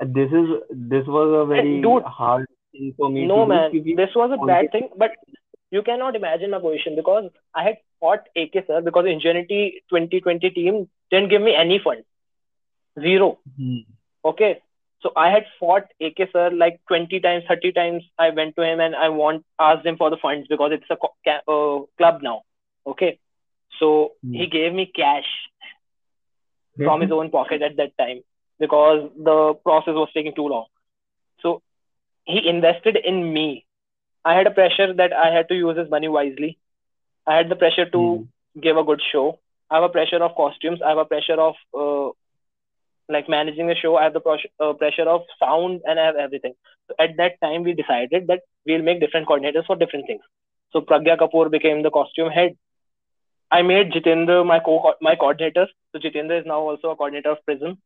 Uh, this is this was a very Dude, hard thing for me no man. Do, this was a bad thing but you cannot imagine my position because i had fought ak sir because ingenuity 2020 team didn't give me any fund. Zero. Mm-hmm. okay? So I had fought AK sir like 20 times, 30 times. I went to him and I want asked him for the funds because it's a co- uh, club now. Okay. So Hmm. he gave me cash from his own pocket at that time because the process was taking too long. So he invested in me. I had a pressure that I had to use his money wisely. I had the pressure to Hmm. give a good show. I have a pressure of costumes. I have a pressure of uh, like managing the show. I have the pros- uh, pressure of sound, and I have everything. So at that time, we decided that we'll make different coordinators for different things. So Pragya Kapoor became the costume head. I made Jitendra my co my coordinator. So Jitendra is now also a coordinator of Prism,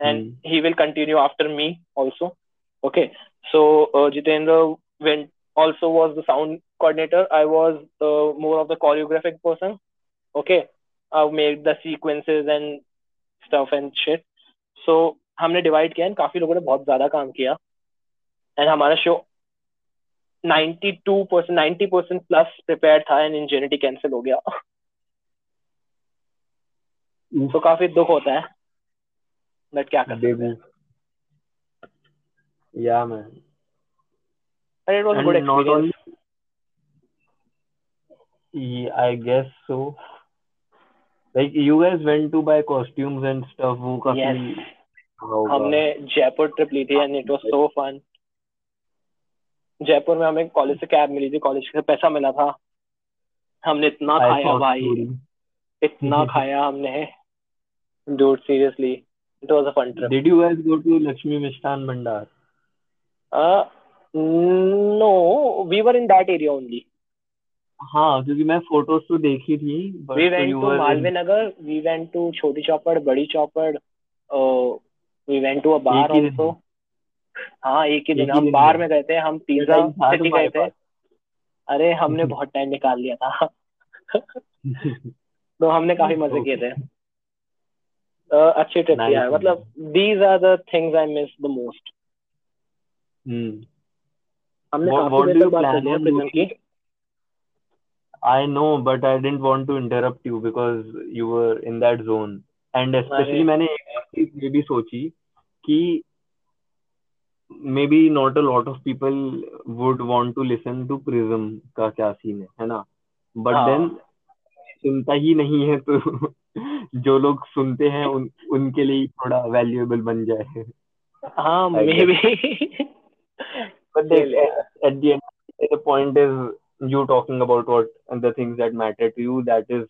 and Hmm. he will continue after me also. Okay. So uh, Jitendra went also was the sound coordinator. I was uh, more of the choreographic person. Okay. I made the sequences and stuff and shit. So हमने divide किया and काफ़ी लोगों ने बहुत ज़्यादा काम किया and हमारा show 92 percent 90 percent plus prepare था एंड इंजेनिटी कैंसिल हो गया. तो काफ़ी दुख होता है बट क्या कर सकते हैं. Yeah, man. And it was a And good experience. only, Yeah, I guess so. Like you guys went to buy costumes and stuff. वो काफ़ी Yes. हमने जयपुर ट्रिप ली थी and it was so fun Jaipur में हमें college से cab मिली थी कॉलेज से पैसा मिला था हमने इतना I खाया भाई story. इतना खाया हमने dude seriously it was a fun trip Did you guys go to Lakshmi Mishtan Bhandar? uh no we were in that area only हाँ क्योंकि मैं फ़ोटोज़ तो देखी थी went you to were in- Malve Nagar we छोटी चौपड़ बड़ी चौपड़ we went to a bar एक ही एक ही दिन हम बार में। गए थे हम पिज्जा सिटी गए थे। अरे हमने [LAUGHS] बहुत टाइम निकाल लिया था। [LAUGHS] तो हमने काफ़ी मज़े किए थे। अच्छी ट्रिप थी Nice, यार मतलब are the things I miss the most. Hmm. हमने काफ़ी देर तक बात कर लिया प्रिज्म की? I know, but I didn't want to interrupt you because you were in that zone. And especially मैंने एक चीज़ ये भी सोची कि maybe not a lot of people would want to listen to Prism का क्या सीन है है ना but हाँ। then सुनता ही नहीं है तो जो लोग सुनते हैं उन उनके लिए थोड़ा वैल्यूएबल बन जाए हाँ maybe But the, at the end, the point is you talking about what and the things that matter to you. That is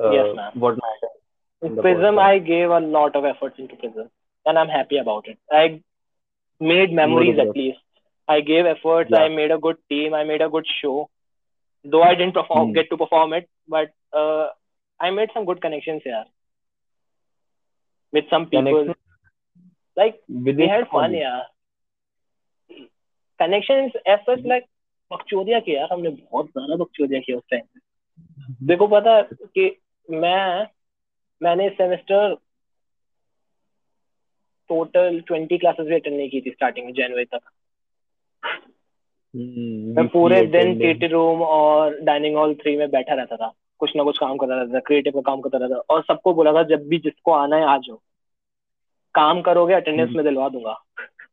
uh, Yes, ma'am. what matters. Prism. I gave a lot of efforts into Prism, and I'm happy about it. I made memories at least. I gave efforts. Yeah. I made a good team. I made a good show. Though I didn't perform, Hmm. get to perform it, but uh, I made some good connections here with some people. Connection Like we had fun, yeah. Connections as such like बकचोदिया किया यार हमने बहुत ज़्यादा बकचोदिया किया उस time देखो पता है कि मैं मैंने सेमेस्टर टोटल ट्वेंटी क्लासेस भी अटेंड नहीं की थी स्टार्टिंग में जनवरी तक। Hmm, मैं पूरे दिन. टीटी रूम और डाइनिंग हॉल थ्री में बैठा रहता था। कुछ ना कुछ काम करता रहता था क्रिएटिव का काम करता रहता था। और सबको बोला था जब भी जिसको आना है आ जाओ। काम करोगे अटेंडेंस हम्म। में दिलवा दूँगा। [LAUGHS]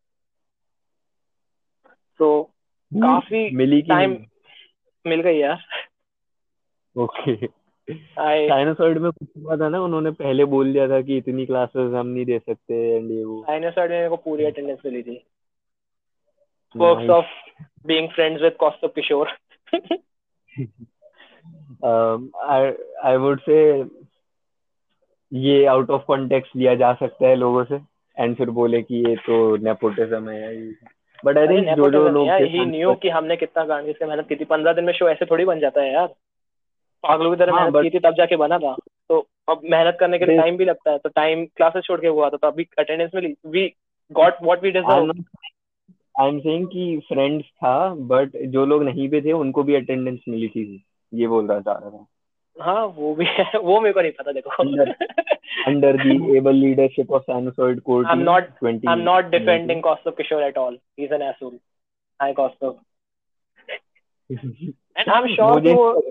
तो काफ़ी मिली टाइम मिल गई यार। ओके। साइनोसॉइड में कुछ हुआ था ना उन्होंने पहले बोल दिया था कि इतनी क्लासेस हम नहीं दे सकते एंड ये वो। साइनोसॉइड में को पूरी अटेंडेंस मिली थी। Perks of being friends with Kaustubh Kishore. [LAUGHS] um, I I would say ये आउट ऑफ़ कॉन्टेक्स्ट लिया जा सकता है लोगों से एंड फिर बोले कि ये तो नेपोटिज्म है बट आई थिंक जो जो लोग ही न्यू कि हमने कितना गांड से मेहनत की थी। पंद्रह दिन में शो ऐसे थोड़ी बन जाता है यार। पागलों की तरह हाँ, मेहनत की थी तब जाके बना था। तो अब मेहनत करने के लिए टाइम भी लगता है। तो टाइम क्लासेस छोड़ के हुआ था तो अभी attendance milli. We got what we deserve I am saying कि फ्रेंड्स था बट जो लोग नहीं पे थे उनको भी अटेंडेंस मिली थी। ये बोल रहा था। हाँ वो भी है वो मेरे को नहीं पता देखो। Under the able leadership of सैनोसोइड court I am not I am not defending cost of Kishore at all he is an asshole I cost of and I am sure वो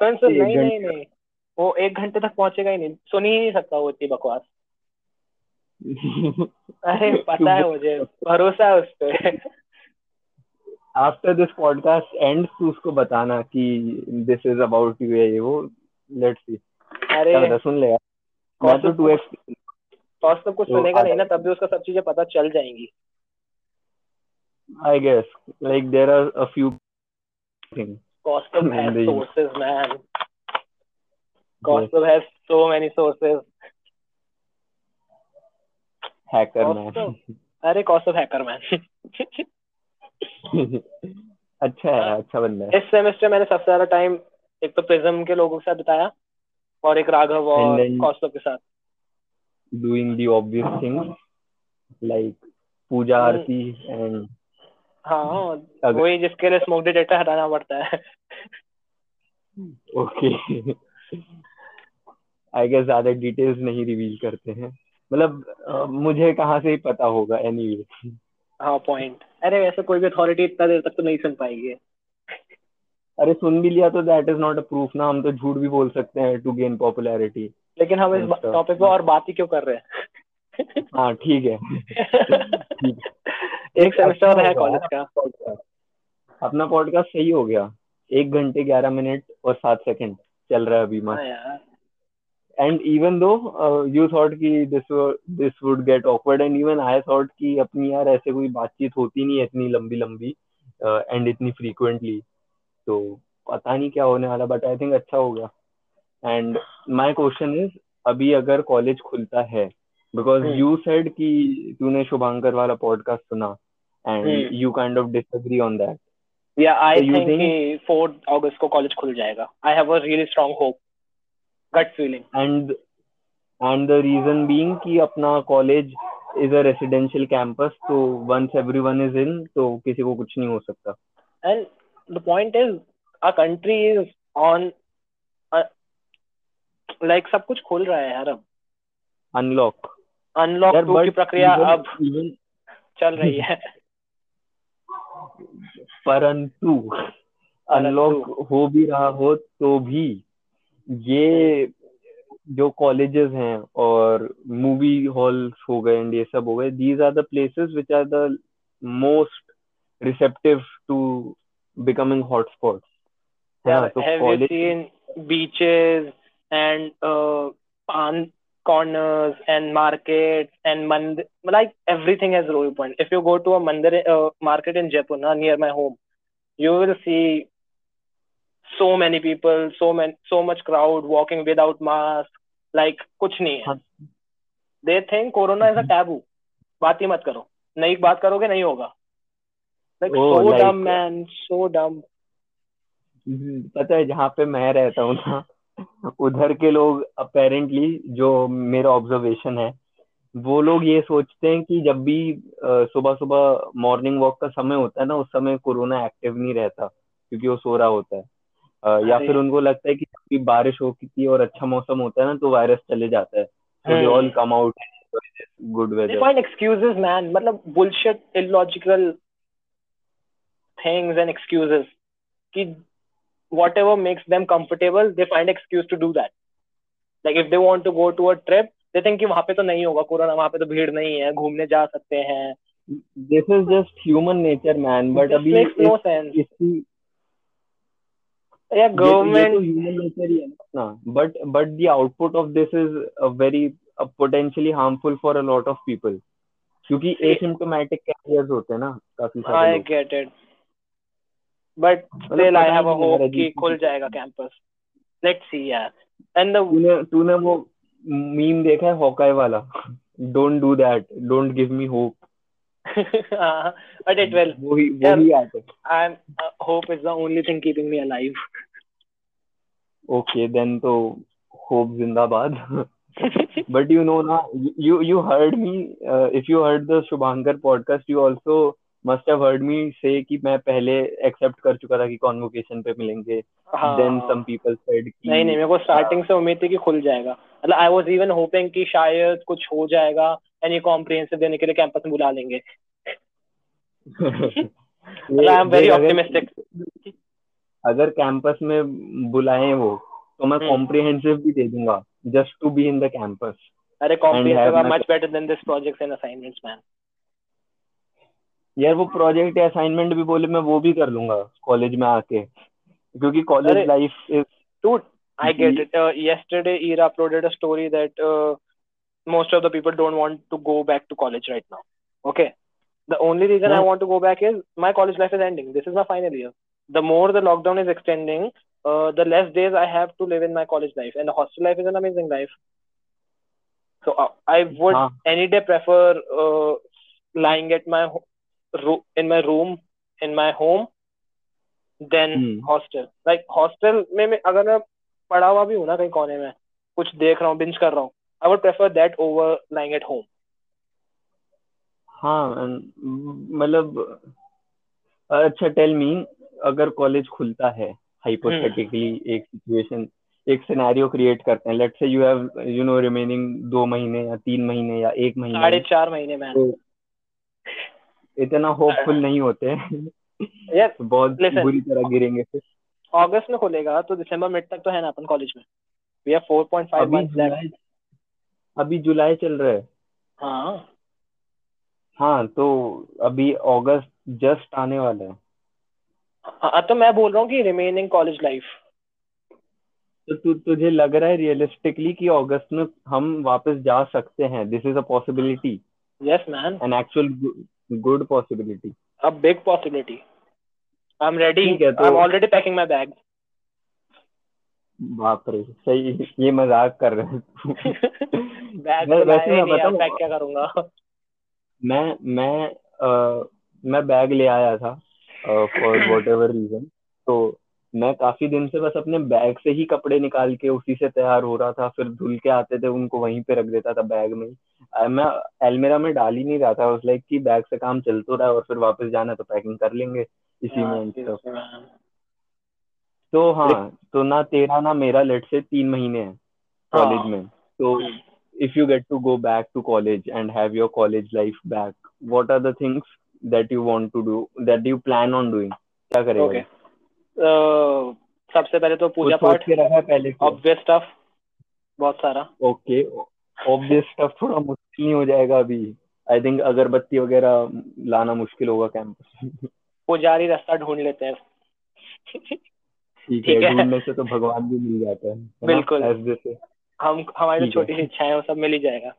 सुन नहीं नहीं नहीं। वो एक घंटे तक पहुंचेगा ही नहीं। सुन ही नहीं सकता वो इतनी बकवास। [LAUGHS] अरे पता है मुझे। भरोसा है उस पर आफ्टर दिस पॉडकास्ट एंड्स तू उसको बताना कि दिस इज़ अबाउट यू ये वो। लेट्स सी अरे। सुन लेगा मैं तो टू एक्स फ़र्स्ट तो कुछ सुनेगा नहीं ना तब भी उसका सब चीज़ें पता चल जाएँगी। I guess like there are a few things Costum has sources, man. Costum has so many sources. Hacker man अरे कॉस्ट ऑफ़ हैकर मैन अच्छा है अच्छा बंदा है। इस सेमेस्टर मैंने सबसे ज़्यादा टाइम एक तो प्रिज्म के लोगों के साथ बिताया और एक राघव और कॉस्ट के साथ। Doing the obvious things like puja hmm. Aarti and हाँ वही जिसके लिए स्मोक डिटेक्टर हटाना पड़ता है। ओके आई गेस ज़्यादा डिटेल्स नहीं रिवील करते हैं। मतलब मुझे कहाँ से ही पता होगा एनीवे anyway. हाँ पॉइंट अरे वैसे कोई भी अथॉरिटी इतना देर तक तो नहीं सुन पाएगी। अरे सुन भी लिया तो that is not a proof ना हम तो झूठ भी बोल सकते हैं टू गेन पॉपुलैरिटी लेकिन हम इस टॉपिक पे और बात ही क्यों कर रहे हैं? [LAUGHS] हाँ ठीक है। एक सेमेस्टर है कॉलेज का। अपना पॉडकास्ट सही हो गया। एक घंटे ग्यारह मिनट और सात सेकंड चल रहा है अभी मस्त। And even though you thought कि this this would get awkward and even I thought कि अपनी यार ऐसे कोई बातचीत होती नहीं है इतनी लंबी लंबी एंड uh, इतनी फ्रीक्वेंटली तो पता नहीं क्या होने वाला बट आई थिंक अच्छा हो गया। एंड माई क्वेश्चन इज़ अभी अगर कॉलेज खुलता है बिकॉज़ यू सेड कि तूने शुभांकर वाला पॉडकास्ट सुना and you kind of disagree on that या आई थिंक कि 4 अगस्त को कॉलेज खुल जाएगा। I have a really strong hope gut feeling and and the reason being कि अपना college is a residential campus तो वंस एवरीवन इज़ इन तो किसी को कुछ नहीं हो सकता। And the point is a country is on like सब कुछ खुल रहा है यार अब। अनलॉक अनलॉक टू की प्रक्रिया अब चल रही है। परंतु अनलॉक हो भी रहा हो तो भी ये जो कॉलेजेस हैं और मूवी हॉल्स हो गए एंड ये सब हो गए these are the places which are the most receptive to Becoming hotspots yeah, so have college... you seen beaches and uh, pan corners and markets and mand like everything has role point. If you go to a mandir uh, market in Jaipur, na, near my home, you will see so many people, so many, so much crowd walking without mask. Like कुछ नहीं है. They think Corona is a taboo. बात ही मत करो. नहीं बात करोगे नहीं होगा. Like oh, so like, dumb man, so dumb. पता है जहाँ पे मैं रहता हूँ ना उधर के लोग अपेरेंटली जो मेरा ऑब्जर्वेशन है वो लोग ये सोचते हैं कि जब भी सुबह सुबह मॉर्निंग वॉक का समय होता है ना उस समय कोरोना एक्टिव नहीं रहता क्योंकि वो सो रहा होता है। या फिर उनको लगता है कि जब भी बारिश होती है और अच्छा मौसम होता है ना तो वायरस चले जाता है। They all come out good weather find excuses man मतलब bullshit illogical things and excuses कि whatever makes them comfortable they find excuse to do that like if they want to go to a trip they think कि वहां पे तो नहीं होगा corona वहां पे तो भीड़ नहीं है घूमने जा सकते हैं this is just human nature man but अभी makes no sense इसी या गवर्नमेंट तो ह्यूमन नेचर ही है ना but but the output of this is a very potentially harmful for a lot of people क्योंकि एसिम्प्टोमेटिक कैरियर्स होते हैं ना काफी सारे आई लोग get it but still I have a hope कि खुल जाएगा कैंपस लेट्स सी यार एंड द तूने तूने वो मीम देखा है हॉकाई वाला? Don't do that don't give me hope but it will वो ही वो ही। आता I am hope is the only thing keeping me alive okay then तो होप जिंदाबाद। बट यू नो ना you you heard me if you heard the Shubhankar podcast you also must have heard me say कि मैं पहले accept कर चुका था कि convocation पे मिलेंगे। हाँ। Then some people said कि नहीं नहीं मेरे को स्टार्टिंग से उम्मीद थी कि खुल जाएगा। मतलब आई वाज इवन होपिंग कि शायद कुछ हो जाएगा एनी कॉम्प्रिहेंसिव देने के लिए कैंपस में बुला लेंगे। [LAUGHS] ये- आई एम वेरी ऑप्टिमिस्टिक अगर कैंपस में बुलाएँ वो तो मैं हम्म। कॉम्प्रिहेंसिव भी दे दूँगा just to be in the campus अरे comprehensive are much better than this projects and assignments man यार वो प्रोजेक्ट या असाइनमेंट भी बोले मैं वो भी कर लूँगा कॉलेज में आके। क्योंकि college life is to I get it yesterday year uploaded a story that most of the people don't want to go back to college right now okay the only reason I want to go back is my college life is ending this is my final year the more the lockdown is extending the less days I have to live in my college life and hostel life is an amazing life so I would any day prefer lying at my ro- in my room in my home than hmm. hostel. Like hostel में मैं अगर मैं पड़ा हुआ भी हूँ ना कहीं कोने में कुछ देख रहा हूँ बिंज कर रहा हूँ I would prefer that over lying at home. हाँ मतलब अच्छा टेल मी अगर कॉलेज खुलता है हाइपोथेटिकली एक सिचुएशन एक सिनेरियो क्रिएट करते हैं let's say you have you know remaining दो महीने या तीन महीने या एक महीने साढ़े चार महीने में तो इतना होपफुल नहीं होते। तो बहुत Listen. बुरी तरह गिरेंगे फिर। अगस्त में खुलेगा तो दिसंबर मिड तक तो है ना अपन कॉलेज में। वी हैव 4.5 अभी जुलाई अभी जुलाई चल रहा है। हाँ। हाँ तो अभी अगस्त जस्ट आने वाला है। हाँ तो मैं बोल रहा हूँ कि रिमेनिंग कॉलेज लाइफ तो तु, तुझे लग रहा है रियलिस्टिकली कि अगस्त में हम वापस जा सकते हैं? This is a possibility yes man an actual good possibility a big possibility. I'm ready. ठीक है, तो- I'm already packing my bag. बाप रे सही ये मज़ाक कर रहे हैं बैग तो वैसे मैं बताऊं- पैक क्या करूँगा मैं मैं आ, मैं बैग ले आया था फॉर व्हाटएवर एवर रीजन तो मैं काफ़ी दिन से बस अपने बैग से ही कपड़े निकाल के उसी से तैयार हो रहा था फिर धुल के आते थे उनको वहीं पे रख देता था बैग में अ, मैं एलमेरा में डाल ही नहीं रहा था लाइक कि बैग से काम चल तो रहा है और फिर वापस जाना है तो पैकिंग कर लेंगे इसी में and stuff. तो हाँ तो ना तेरा ना मेरा लेट से तीन महीने है कॉलेज हाँ। में तो if you get to go back to college and have your college life back, what are the things that you want to do, that you plan on doing? क्या करेगा? सबसे पहले तो पूजा पाठ के रखा है पहले? ऑब्वियस स्टफ़ बहुत सारा ओके ऑब्वियस स्टफ़ थोड़ा मुश्किल नहीं हो जाएगा अभी आई थिंक अगरबत्ती वगैरह लाना मुश्किल होगा कैंपस पुजारी रास्ता ढूंढ लेते हैं ठीक है। ढूँढने से तो भगवान भी मिल जाता है? बिल्कुल। हम हमारी जो। छोटी सी इच्छाएँ वो सब मिल ही जाएगा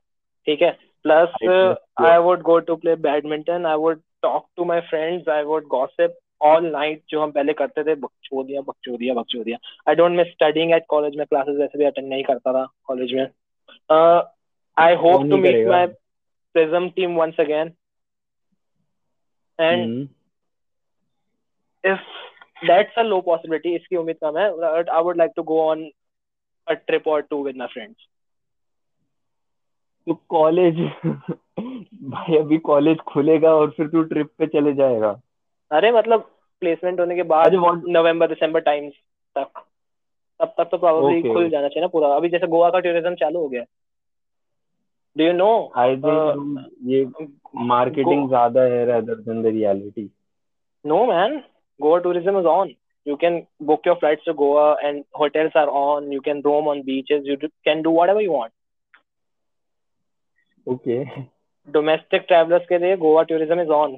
ठीक है plus. I would go to play badminton I would talk to my friends I would gossip all night जो हम पहले करते थे बकचोदिया बकचोदिया बकचोदिया। I don't miss studying at college में क्लासेस वैसे भी अटेंड नहीं करता था कॉलेज में। I hope to meet my prism team once again and if that's a low possibility इसकी उम्मीद कम है but I would like to go on a trip or two with my friends. तो college [LAUGHS] भाई अभी college खुलेगा और फिर तू ट्रिप पे चले जाएगा। अरे मतलब प्लेसमेंट होने के बाद नवंबर दिसंबर टाइम तक। तब तक तो प्रोबेबली खुल जाना चाहिए ना पूरा। अभी जैसे गोवा का टूरिज़्म चालू हो गया। Do you know I think ये मार्केटिंग ज़्यादा है rather than the reality no man Goa tourism is on you can book your flights to Goa and hotels are on you can roam on beaches you can do whatever you want okay domestic travellers के लिए Goa tourism is on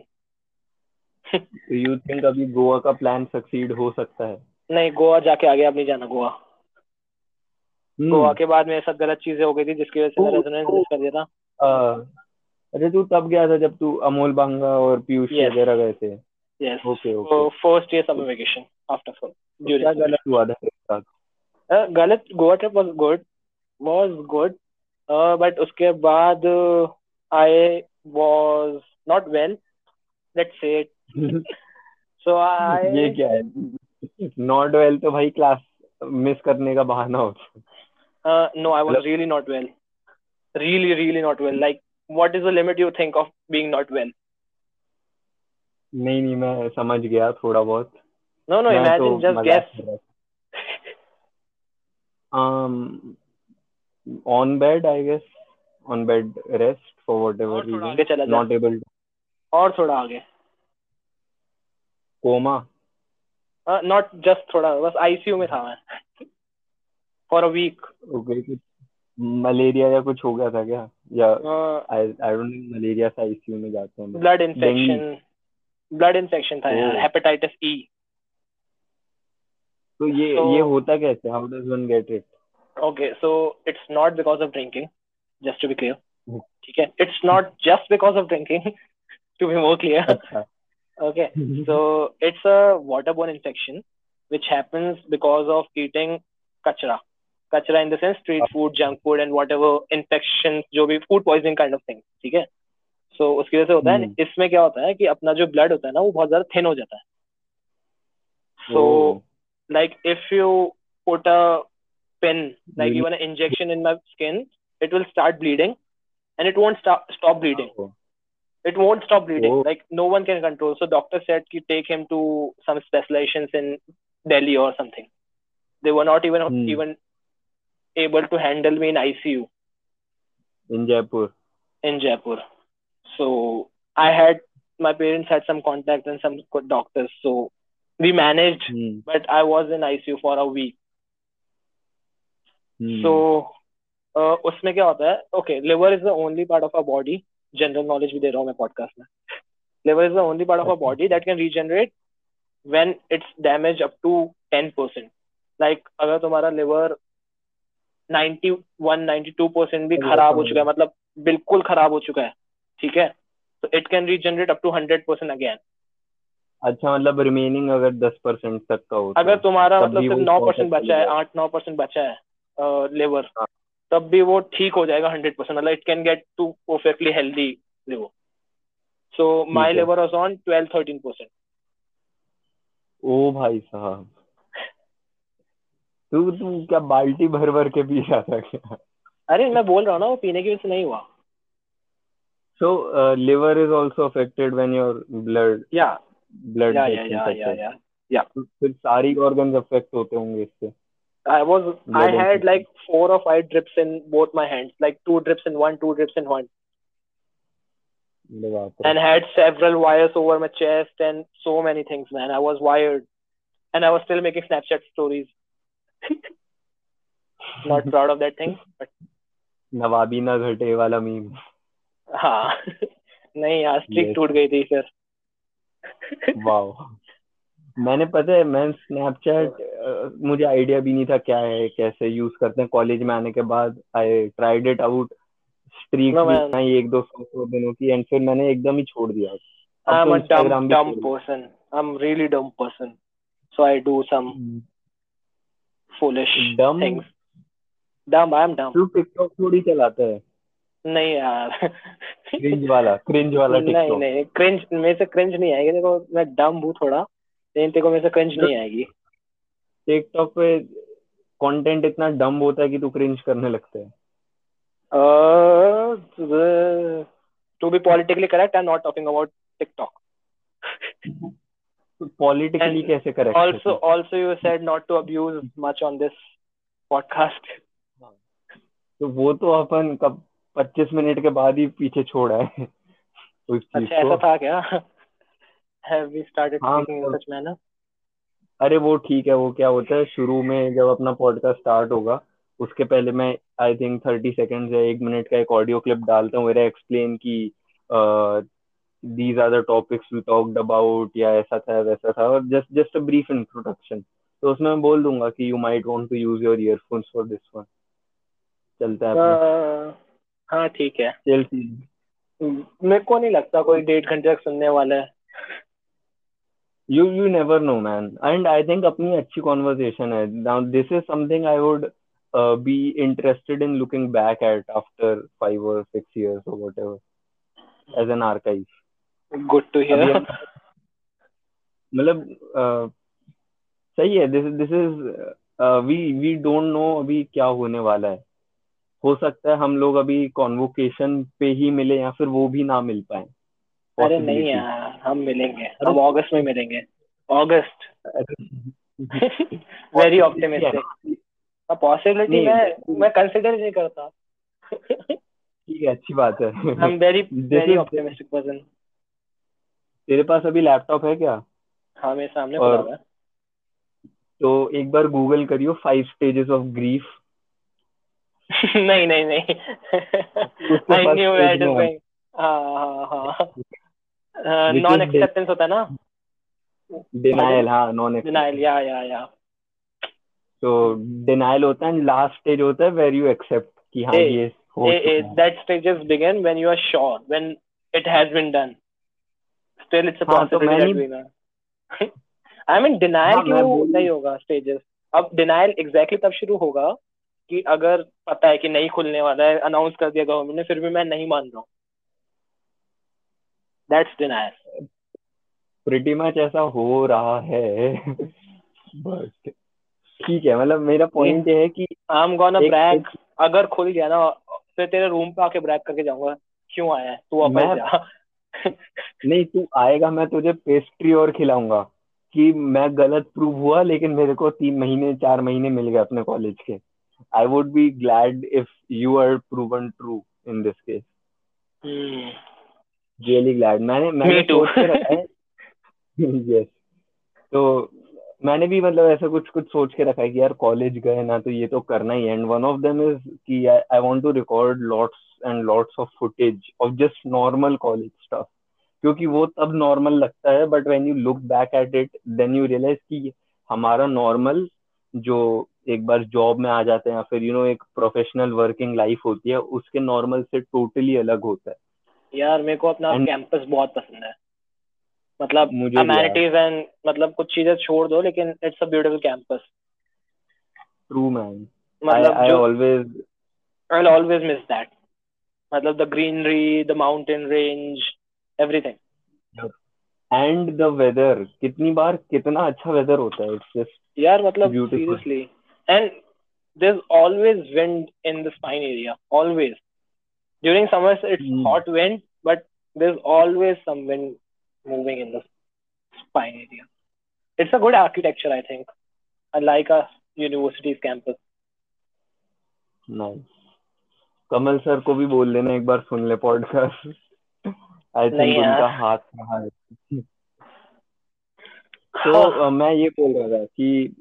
तो you think अभी गोवा का plan succeed हो सकता है? नहीं गोवा जाके आगे अब नहीं जाना गोवा। हम्म गोवा के बाद मेरे साथ गलत चीज़ें हो गई थी जिसकी वजह से मैं रेजोनेंस मिस कर दिया था। अरे तू तब गया था जब तू अमोल बांगा और पीयूष. वगैरह गए थे। Yes okay okay first year summer vacation after तो क्या गलत हुआ था तेरे साथ? गलत Goa trip was good was good but उसके बाद I was not well let's say [LAUGHS] so आई ये क्या है? नॉट वेल तो भाई क्लास मिस करने का बहाना हो no I was really not well really really not well like what is the limit you think of being not well नहीं नहीं मैं समझ गया थोड़ा बहुत। No no imagine just guess um on bed i guess. On bed rest for whatever reason. not able to और थोड़ा आगे। Coma नॉट जस्ट थोड़ा बस आईसीयू में था मैं। फॉर अ वीक okay कुछ मलेरिया या कुछ हो गया था क्या? या आई डोंट थिंक मलेरिया से आईसीयू में जाते हैं ब्लड इन्फेक्शन ब्लड इन्फेक्शन था यार. हेपेटाइटिस ई तो ये So- ये होता कैसे? How does one get it Okay, so it's not because of drinking, just to be clear. Hmm. ठीक है, it's not just because of drinking, [LAUGHS] to be more clear. अच्छा Okay, so it's a waterborne infection which happens because of eating kachra. Kachra in the sense street food, junk food, and whatever infections, जो भी food poisoning kind of thing. ठीक है, so उसकी वजह से होता है. Hmm. इसमें क्या होता है कि अपना जो blood होता है ना वो बहुत ज्यादा thin हो जाता है. So Oh. like if you put a pin like Really? even an injection in my skin it will start bleeding and it it won't stop bleeding Oh. like no one can control so doctor said ki take him to some specializations in delhi or something they were not even Hmm. even able to handle me in icu in Jaipur in jaipur so i had my parents had some contact and some good doctors so we managed hmm. but i was in icu for a week Hmm. So, uh, उसमें क्या होता है okay liver is the only part of a body general knowledge भी दे रहा हूँ मैं podcast में। Liver is the only part of a body that can regenerate when it's damage up to ten percent like अगर तुम्हारा liver 91 92 percent भी खराब हो चुका है मतलब बिल्कुल खराब हो चुका है ठीक है? तो it can regenerate up to hundred percent again अच्छा मतलब रिमेनिंग अगर दस परसेंट तक का होता अगर तुम्हारा मतलब सिर्फ़ नौ परसेंट बचा है चलेगा। आठ नौ परसेंट बचा है लिवर हाँ। तब भी वो ठीक हो जाएगा हंड्रेड परसेंट मतलब it can get to perfectly healthy liver so my. Liver was on twelve thirteen percent ओ भाई साहब। तू तू क्या बाल्टी भर भर के पी रहा था क्या? अरे मैं बोल रहा हूँ ना वो पीने की वजह से नहीं हुआ। So uh, liver is also affected when your blood या blood या या या infected. या तो फिर सारी organs affect होते होंगे इससे। I was I Blood had infection. like four or five drips in both my hands, like two drips in one, two drips in one, अरे बाप रे and had several wires over my chest and so many things, man. I was wired, and I was still making Snapchat stories. [LAUGHS] Not [LAUGHS] proud of that thing, but नवाबी ना घटे वाला meme हाँ नहीं यार streak Yes. टूट गई थी फिर वाओ मैंने पता है मैं स्नैपचैट मुझे आइडिया भी नहीं था क्या है कैसे यूज़ करते हैं कॉलेज में आने के बाद I tried it out streak बनाई एक दो सौ सौ दिनों की एंड फिर मैंने एकदम ही छोड़ दिया dumb Instagram भी dumb छोड़ person. I'm really dumb person. So I do some दिया। foolish Dumb? things. Dumb, I'm dumb. तू टिकटॉक थोड़ी चलाता है नहीं यार क्रिंज वाला क्रिंज वाला नहीं टिकटॉक नहीं क्रिंज मेरे से क्रिंज नहीं आएगी देखो मैं डम हूँ थोड़ा लेकिन तेरे को मेरे से क्रिंज नहीं आएगी। टिकटॉक पे कंटेंट इतना डम होता है कि तू क्रिंज करने लगता है। To be politically correct I am not talking about TikTok politically कैसे correct also also you said not to abuse much on this podcast तो वो तो अपन कब 25 मिनट के बाद ही पीछे छोड़ा है। उस चीज़ अच्छा ऐसा था क्या? Have we started हाँ, अरे वो ठीक है वो क्या होता है शुरू में जब अपना पॉडकास्ट स्टार्ट होगा उसके पहले मैं आई थिंक थर्टी सेकेंड या एक मिनट का एक ऑडियो क्लिप डालता हूँ मेरा एक्सप्लेन की these are the topics we talked about या ऐसा था वैसा था और just just a brief introduction तो उसमें मैं बोल दूँगा कि you might want to use your earphones for this one चलता है हाँ ठीक है। चल मेरे को नहीं लगता कोई डेढ़ घंटे तक सुनने वाला है। You you never know man and I think अपनी अच्छी कॉन्वर्जेशन है। Now this is something I would be interested in looking back at after five और सिक्स इयर्स और what as an archive good to hear मतलब uh, सही है। This this is we we don't know अभी क्या होने वाला है। हो सकता है हम लोग अभी कॉन्वोकेशन पे ही मिले या फिर वो भी ना मिल पाए। अरे नहीं यार हम मिलेंगे। हम अगस्त में मिलेंगे। अगस्त वेरी ऑप्टिमिस्टिक पॉसिबिलिटी मैं मैं कंसिडर नहीं करता। ठीक है अच्छी बात है। I am very very optimistic person तेरे पास अभी लैपटॉप है क्या? हाँ मेरे सामने और- पड़ा है। तो एक बार गूगल करियो फाइव स्टेजेस ऑफ़ ग्रीफ नहीं नहीं नहीं। [LAUGHS] I knew stage it is. Going हाँ हाँ हाँ। [LAUGHS] नॉन एक्सेप्टेंस होता है ना? डिनाइल हाँ नॉन डिनाइल या या या। तो डिनाइल होता है लास्ट स्टेज होता है वेर यू एक्सेप्ट कि हाँ ये हो चुका है। that stages begin when you are sure when it has been done. Still it's a हाँ, तो possibility that मैंने- [LAUGHS] मैं क्यों नहीं होगा stages? अब denial exactly तब शुरू होगा कि अगर पता है कि नहीं खुलने वाला है अनाउंस कर दिया गवर्नमेंट ने फिर भी मैं नहीं मान रहा हूँ। That's denial प्रिटी मच ऐसा हो रहा है बट ठीक है मतलब मेरा पॉइंट ये है कि I'm gonna एक- brag. एक- अगर खुल गया ना फिर तेरे रूम पे आके ब्रैक करके जाऊँगा क्यों आया तू वापस जा। नहीं तू आएगा मैं तुझे पेस्ट्री और खिलाऊँगा कि मैं गलत प्रूव हुआ लेकिन मेरे को तीन महीने चार महीने मिल गए अपने कॉलेज के। I would be glad if you are proven true in this case. Really glad मैंने मैंने Me सोच के रखा है। [LAUGHS] यस तो मैंने भी मतलब ऐसा कुछ कुछ सोच के रखा है कि यार कॉलेज गए ना तो ये तो करना ही है। And one of them is कि I want to record lots and lots of footage of just normal college stuff क्योंकि वो तब नॉर्मल लगता है but when you look back at it then you realise कि हमारा नॉर्मल जो एक बार जॉब में आ जाते हैं या फिर यू you नो know, एक प्रोफेशनल वर्किंग लाइफ होती है उसके नॉर्मल से टोटली अलग होता है। यार मेरे को अपना कैंपस बहुत पसंद है। मतलब। अमेनिटीज एंड मतलब कुछ चीज़ें छोड़ दो लेकिन it's a beautiful campus true man I, मतलब I जो always I always miss that मतलब the greenery the mountain range everything and the weather कितनी बार कितना अच्छा वेदर होता है इट्स जस्ट यार मतलब. Seriously and there is always wind in the spine area always during summers it's Hmm. Hot wind but there is always some wind moving in the spine area it's a good architecture I think I like a universities campus nice Kamal sir को भी बोल देना एक बार सुन ले podcast I नहीं think यार। उनका हाथ रहा है तो अ, मैं ये बोल रहा था कि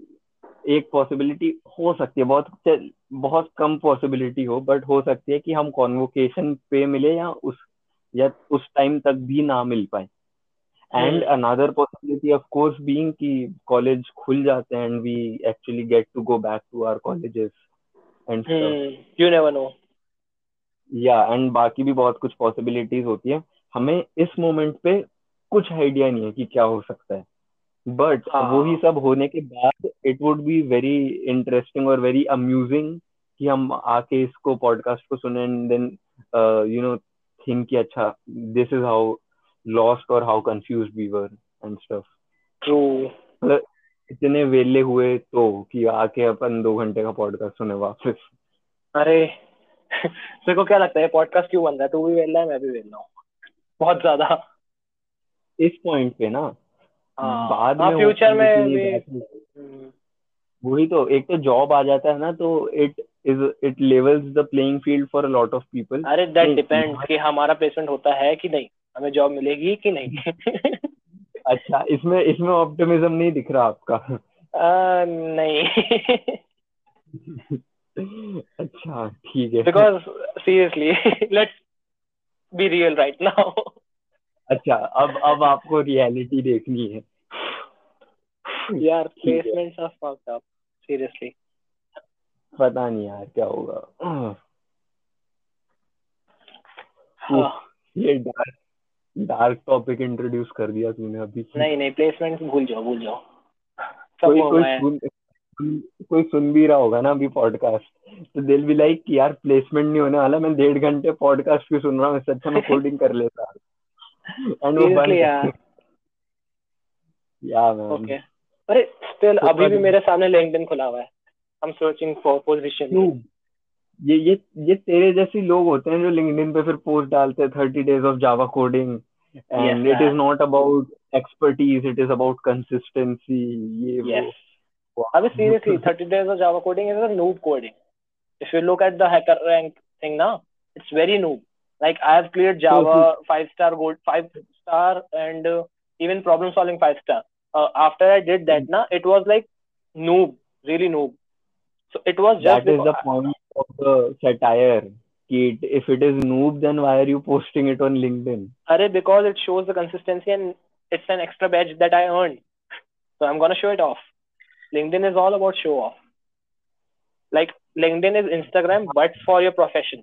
एक पॉसिबिलिटी हो सकती है बहुत बहुत कम पॉसिबिलिटी हो बट हो सकती है कि हम कॉन्वोकेशन पे मिले या उस या उस टाइम तक भी ना मिल पाए। And. Another possibility of course being कि कॉलेज खुल जाते हैं and we actually get to go back to our colleges and you never know या एंड बाकी भी बहुत कुछ पॉसिबिलिटीज होती है। हमें इस मोमेंट पे कुछ आइडिया नहीं है कि क्या हो सकता है। बट हाँ। वही सब होने के बाद it would be very interesting और वेरी अम्यूजिंग कि हम आके इसको पॉडकास्ट को सुने and then you know think कि अच्छा दिस इज़ हाउ लॉस्ट और how confuse we were and stuff true इतने वेले हुए तो कि आके अपन दो घंटे का पॉडकास्ट सुने वापस। अरे तेरे को क्या लगता है पॉडकास्ट क्यों बन रहा है? तू भी वेला है मैं भी वेला हूँ। बहुत ज़्यादा। इस पॉइंट पे ना हाँ बाद हाँ में फ्यूचर में भी हम्म, वही तो एक तो जॉब आ जाता है ना तो it is it levels the playing field for a lot of people अरे दैट डिपेंड कि हमारा प्लेसमेंट होता है कि नहीं हमें जॉब मिलेगी कि नहीं। [LAUGHS] अच्छा इसमें इसमें ऑप्टिमिज्म नहीं दिख रहा आपका? आ, नहीं। [LAUGHS] अच्छा ठीक है। Because seriously let's be real right now अच्छा अब अब आपको रियलिटी देखनी है। यार placements are fucked up seriously पता नहीं यार क्या होगा। हाँ। ये डार्क डार्क टॉपिक इंट्रोड्यूस कर दिया तूने अभी। नहीं नहीं प्लेसमेंट्स भूल जाओ भूल जाओ। कोई कोई सुन कोई सुन भी रहा होगा ना अभी पॉडकास्ट तो दिल भी लाइक कि यार प्लेसमेंट नहीं होने वाला मैं डेढ़ घंटे पॉडकास्ट भी सुन रहा हूँ इससे अच्छा मैं [LAUGHS] कोडिंग कर लेता। एंड वो बंद सीरियसली या मैम ओके अरे स्टिल तो अभी भी मेरे सामने लिंक्डइन खुला हुआ है। I am searching for position ये ये ये तेरे जैसे लोग होते हैं जो लिंक्डइन पे फिर पोस्ट डालते हैं thirty days of Java coding and it is. Not about expertise it is about consistency ये Yes. वो I mean, seriously, 30 days of Java coding is a noob coding. If you look at the hacker rank thing now, it's very noob. Like I have cleared Java five star gold, five star, and uh, even problem solving five star. Uh, after I did that, na, it was like noob, really noob. So it was just that is the point of the satire it- if it is noob then why are you posting it on linkedin Arre, because it shows the consistency and it's an extra badge that I earned. So I'm gonna show it off. LinkedIn is all about show off. Like LinkedIn is Instagram, but for your profession.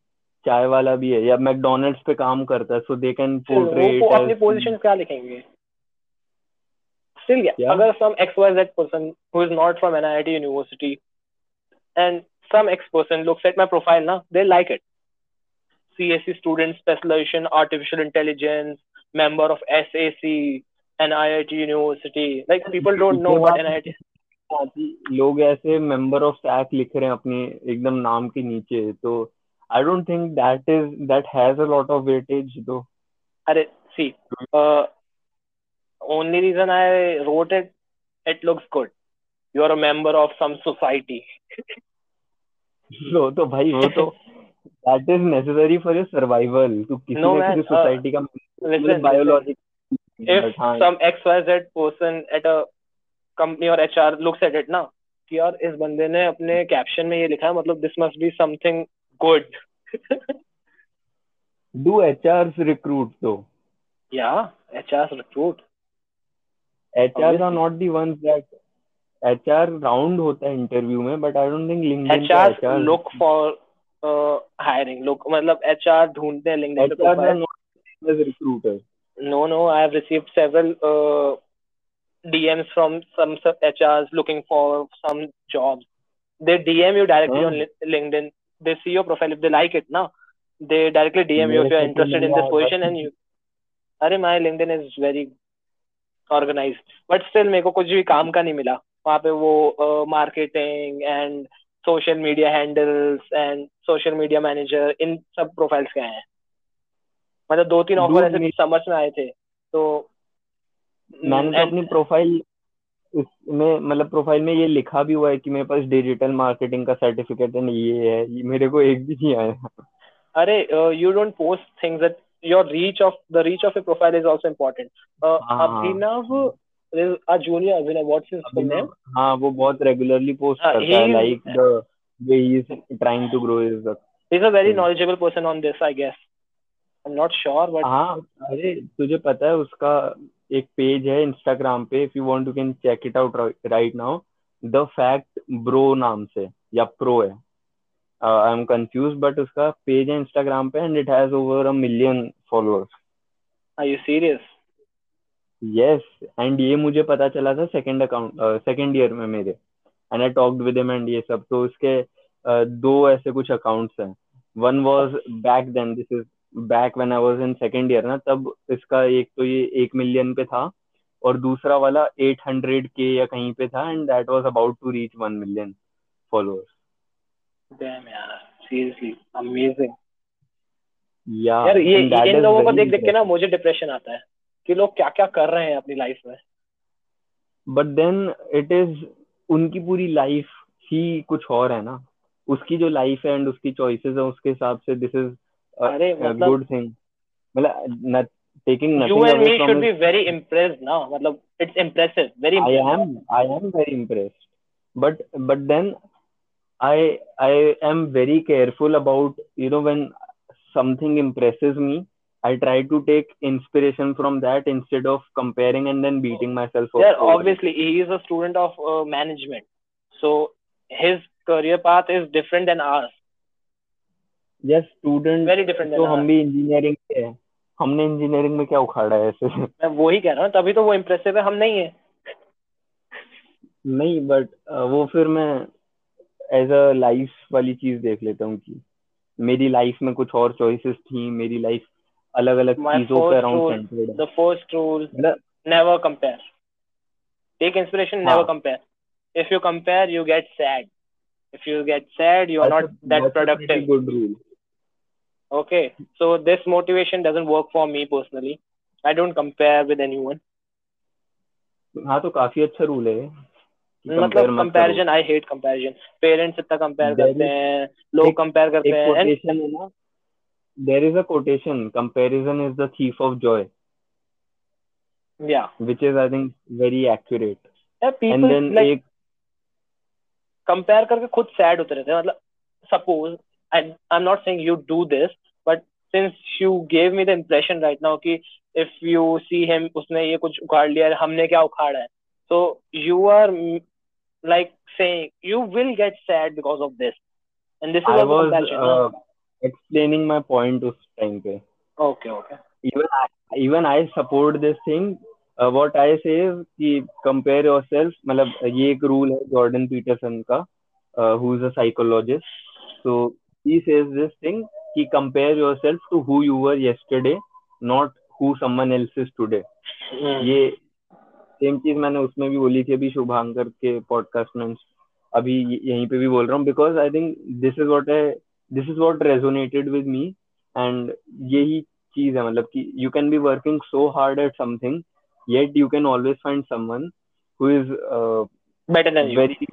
चाय वाला भी है या McDonald's पे काम करता है so they can portrait वो अपनी पोजीशन क्या लिखेंगे? स्टिल या अगर some x y z person who is not from NIT university and some x person looks at my profile ना they like it CSC student specialization artificial intelligence member of SAC NIT university like people don't know what NIT लोग ऐसे member of stack लिख रहे हैं अपने एकदम नाम के नीचे तो I don't think that is that has a lot of weightage तो Arre, see, uh, only reason I wrote it, it looks good. You are a member of some society. [LAUGHS] वो तो भाई वो तो that is necessary for your survival तू किसी No, ना man, किसी uh, सोसाइटी का Listen, listen. Biology if some XYZ person at a company or HR looks at it ना कि यार इस बंदे ने अपने कैप्शन में ये लिखा है मतलब this must be something good do HRs recruit तो या HR recruit are Obviously. Not the ones that HR round होता है इंटरव्यू में but I don't think LinkedIn पे HR look for uh, hiring look मतलब HR ढूंढते हैं LinkedIn पे HR are profile not as no no I have received several uh, DMs from some HRs looking for some jobs they DM you directly Hmm. on LinkedIn they see your profile if they like it now they directly DM you if you're तो interested in this position and you अरे my LinkedIn is very organized but still मेरे को कुछ भी काम का नहीं मिला वहाँ पे वो marketing and social media handles and social media manager इन सब प्रोफाइल्स के हैं मतलब दो तीन ऑफ़र ऐसे समझ में आए थे तो मैंने तो अपनी प्रोफ़ाइल इसमें मतलब प्रोफ़ाइल में ये लिखा भी हुआ है कि मेरे पास डिजिटल मार्केटिंग का सर्टिफिकेट है ये है ये मेरे को एक भी नहीं आया। अरे you don't post things that your reach of the reach of a profile is also important हाँ। अभिनव junior अभिनव what's his full name? हाँ वो बहुत रेगुलरली पोस्ट हाँ, करता है like the way he is trying to grow is he's a very Hmm. knowledgeable person on this I guess. I'm not sure but हाँ अरे तुझे पता है उसका एक पेज है इंस्टाग्राम पे if you want you can check it out right now the fact bro नाम से या प्रो है। आई एम कंफ्यूज बट उसका पेज है इंस्टाग्राम पे and it has over a million followers are you serious? Yes and ये मुझे पता चला था सेकंड अकाउंट सेकंड ईयर में मेरे। And I talked with him and ये सब तो उसके uh, दो ऐसे कुछ अकाउंट्स हैं। One was back then this is back when I was in second year ना तब इसका एक तो ये एक मिलियन पे था और दूसरा वाला एट हंड्रेड के या कहीं पे था and that was about to reach one million followers damn यार seriously amazing. या यार ये इन लोगों को देख देख के ना मुझे डिप्रेशन आता है कि लोग क्या क्या कर रहे हैं अपनी लाइफ में। बट देन इट इज़ उनकी पूरी लाइफ ही कुछ और है ना। उसकी जो लाइफ है एंड उसकी चॉइसेस है उसके हिसाब से दिस इज़ अरे मतलब गुड थिंग मतलब taking you nothing and away me from should his, be very impressed now मतलब it's impressive very I impressive am I am very impressed but but then I I am very careful about you know when something impresses me I try to take inspiration from that instead of comparing and then beating myself up yeah over it. obviously he is a student of uh, management so his career path is different than ours Yes student very different तो हम भी engineering के हैं। हमने engineering में क्या उखाड़ा है ऐसे? मैं वो कह रहा हूँ तभी तो वो इम्प्रेसिव है हम नहीं है। नहीं बट वो फिर मैं एज अ लाइफ वाली चीज़ देख लेता हूँ कि मेरी लाइफ में कुछ और चॉइसेस थी मेरी लाइफ अलग अलग चीज़ों पे around centered the first rule never compare take inspiration never compare if you compare you get sad if you get sad you are not that productive good rule okay so this motivation doesn't work for me personally. I don't compare with anyone. हाँ तो काफ़ी अच्छा rule है कि compare मतलब मत comparison I hate comparison parents इतना compare There करते is- हैं लोग एक- कंपेयर करो करते एक हैं and कोटेशन है ना? There is a quotation comparison is the thief of joy yeah. Which is i think very accurate. Yeah, and people then like एक कंपेयर करके खुद सैड होते रहते हैं। मतलब suppose I I am not saying you do this but since you gave me the impression right now कि if you see him उसने ये कुछ उखाड़ लिया है हमने क्या उखाड़ा है so you are mm, like saying you will get sad because of this and this is I was uh, explaining my point उस time पे okay okay even I, even I support this thing uh, what I say is कि compare yourself मतलब ये एक rule है Jordan Peterson का uh, who is a psychologist so he says this thing कि compare yourself to who you were yesterday not who someone else is today ये same चीज़ मैंने उसमें भी बोली थी अभी शुभांकर के पॉडकास्ट में। अभी यहीं पे भी बोल रहा हूँ because I think this is what this is what resonated with me and यही चीज़ है मतलब कि you can be working so hard at something yet you can always find someone who is very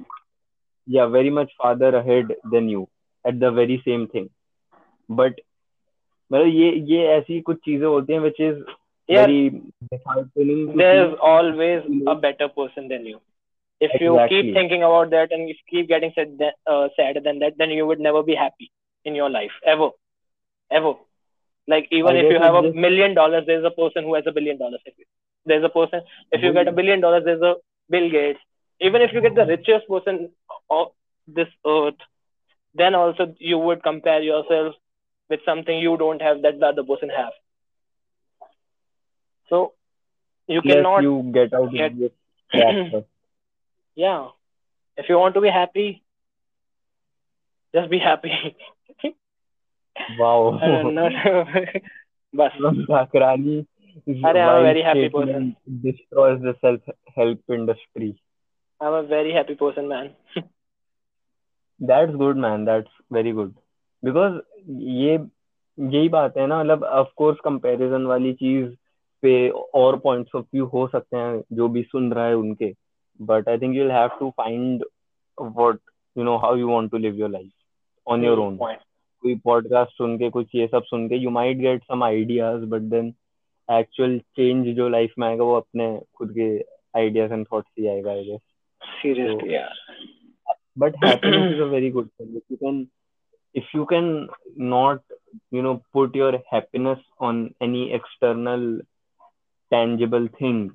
या very much farther ahead than you at the very same thing thing but मतलब ये ये ऐसी कुछ चीजें होती हैं which is Yeah. very disheartening to there's see. always a better person than you if you Exactly. keep thinking about that and if you keep getting sad, that, uh, sadder than that then you would never be happy in your life ever ever like even I if you guess have a it just- million dollars there's a person who has a billion dollars If you- there's a person if you get a Hmm. billion dollars there's a bill gates even if you get the richest person of this earth then also you would compare yourself with something you don't have that the other person have. So you yes, cannot you get out get, of [CLEARS THROAT] yeah. If you want to be happy, just be happy. [LAUGHS] wow. बस ठाकरानी अरे I am very happy person destroys the self help industry I am very very happy person man that's good man that's very Because ये यही बात है ना मतलब of course comparison वाली चीज़ पे और पॉइंट्स ऑफ़ व्यू हो सकते हैं जो भी सुन रहा है उनके। But I think you will have to find what you know how you want to live your life on your own कोई पॉडकास्ट सुन के कुछ ये सब सुन के you might get some ideas but then actual change जो life में आएगा वो अपने खुद के आइडियाज़ एंड थॉट्स ही आएगा I guess seriously yeah. but happiness is a very good thing. If you can if you can not you know put your happiness on any external tangible thing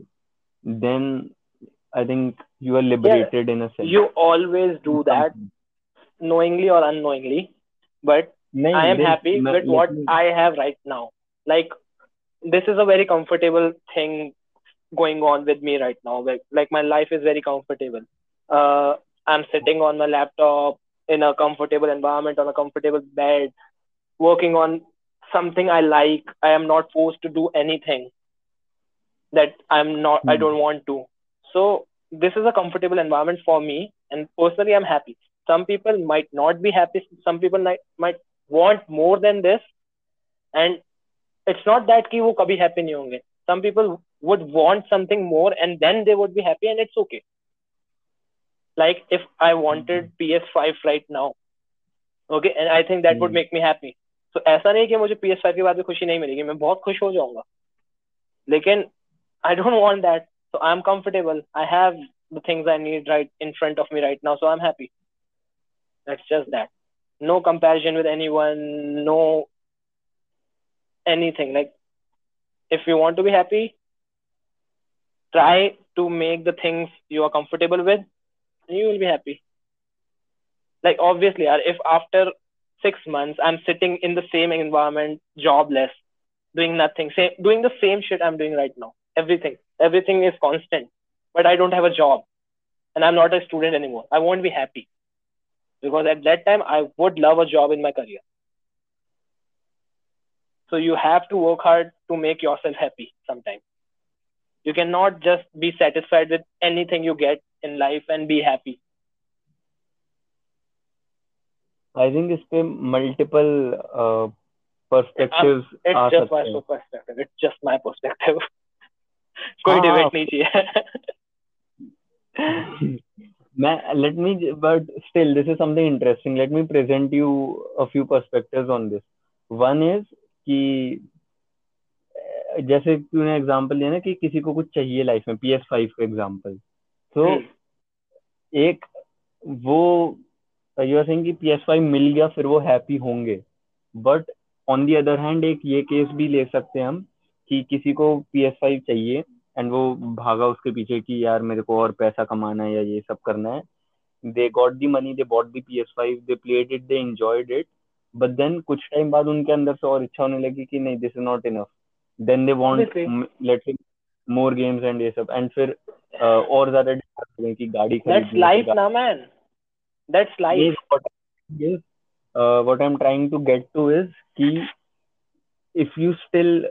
then i think you are liberated yeah, in a sense. you always do that knowingly or unknowingly but no, i am happy no, with what me... i have right now. Like this is a very comfortable thing going on with me right now. Like, like my life is very comfortable. Uh, i'm sitting on my laptop in a comfortable environment on a comfortable bed working on something i like. I am not forced to do anything that i'm not mm. i hmm. i do not want to. So this is a comfortable environment for me and personally i'm happy. Some people might not be happy. Some people might, might want more than this and it's not that ki wo kabhi happy nahi honge. Some people would want something more and then they would be happy and it's okay like if i wanted ps5 right now okay and i think that would Hmm. make me happy तो ऐसा नहीं कि मुझे PS5 के बाद भी खुशी नहीं मिलेगी मैं बहुत खुश हो जाऊंगा लेकिन I don't want that so I'm comfortable I have the things I need right in front of me right now so I'm happy that's just that no comparison with anyone no anything like if you want to be happy try to make the things you are comfortable with and you will be happy. Like obviously uh, if after six months i'm sitting in the same environment jobless doing nothing same, doing the same shit i'm doing right now everything everything is constant but i don't have a job and i'm not a student anymore i won't be happy. Because at that time i would love a job in my career. So you have to work hard to make yourself happy sometimes you cannot just be satisfied with anything you get in life and be happy I think इस पे multiple perspectives uh, आ सकते हैं। It's just my perspective कोई हाँ। Debate नहीं चाहिए [LAUGHS] मैं let me but still this is something interesting let me present you a few perspectives on this one is कि जैसे तूने एग्जांपल दिया ना कि किसी को कुछ चाहिए लाइफ में पीएस5 का एग्जांपल हम्म तो हम्म, एक वो यू आर सेइंग कि PS5 मिल गया फिर वो हैप्पी होंगे। But on the other hand एक ये केस भी ले सकते हैं हम कि किसी को PS5 चाहिए एंड वो भागा उसके पीछे कि यार मेरे को और पैसा कमाना है या ये सब करना है। They got the money they bought the P S five they played it they enjoyed it but then कुछ टाइम बाद उनके अंदर से और इच्छा होने लगी कि नहीं this is not enough then they want Obviously. Let's more games and ये सब। एंड फिर अ, और ज़्यादा हो गाड़ी that's खरीदनी life ना man. That's life. Yes, what, yes, uh, what I'm trying to get to is कि if you still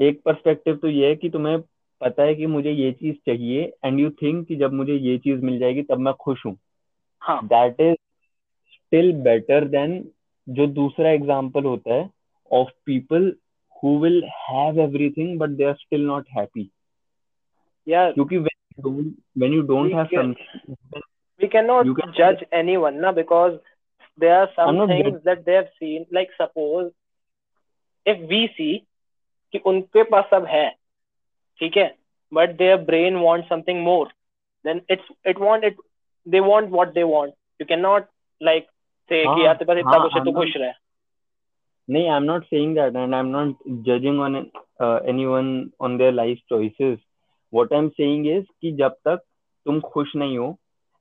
एक पर्सपेक्टिव तो ये है कि तुम्हें पता है कि मुझे ये चीज़ चाहिए एंड यू थिंक कि जब मुझे ये चीज़ मिल जाएगी तब मैं खुश हूँ। हाँ। That is still better than जो दूसरा एग्ज़ाम्पल होता है of people who will have everything but they are still not happy yeah क्योंकि when you don't We have can- something we cannot You can- judge anyone na because there are some I'm not things judging. that they have seen like suppose if we see कि उनके पास सब है ठीक है but their brain wants something more then it's it want it they want what they want you cannot like say हाँ, कि यार तेरे पास इतना हाँ, कुछ है तू I'm not- खुश रह नहीं I am not saying that and I am not judging on anyone on their life choices what I am saying is कि जब तक तुम खुश नहीं हो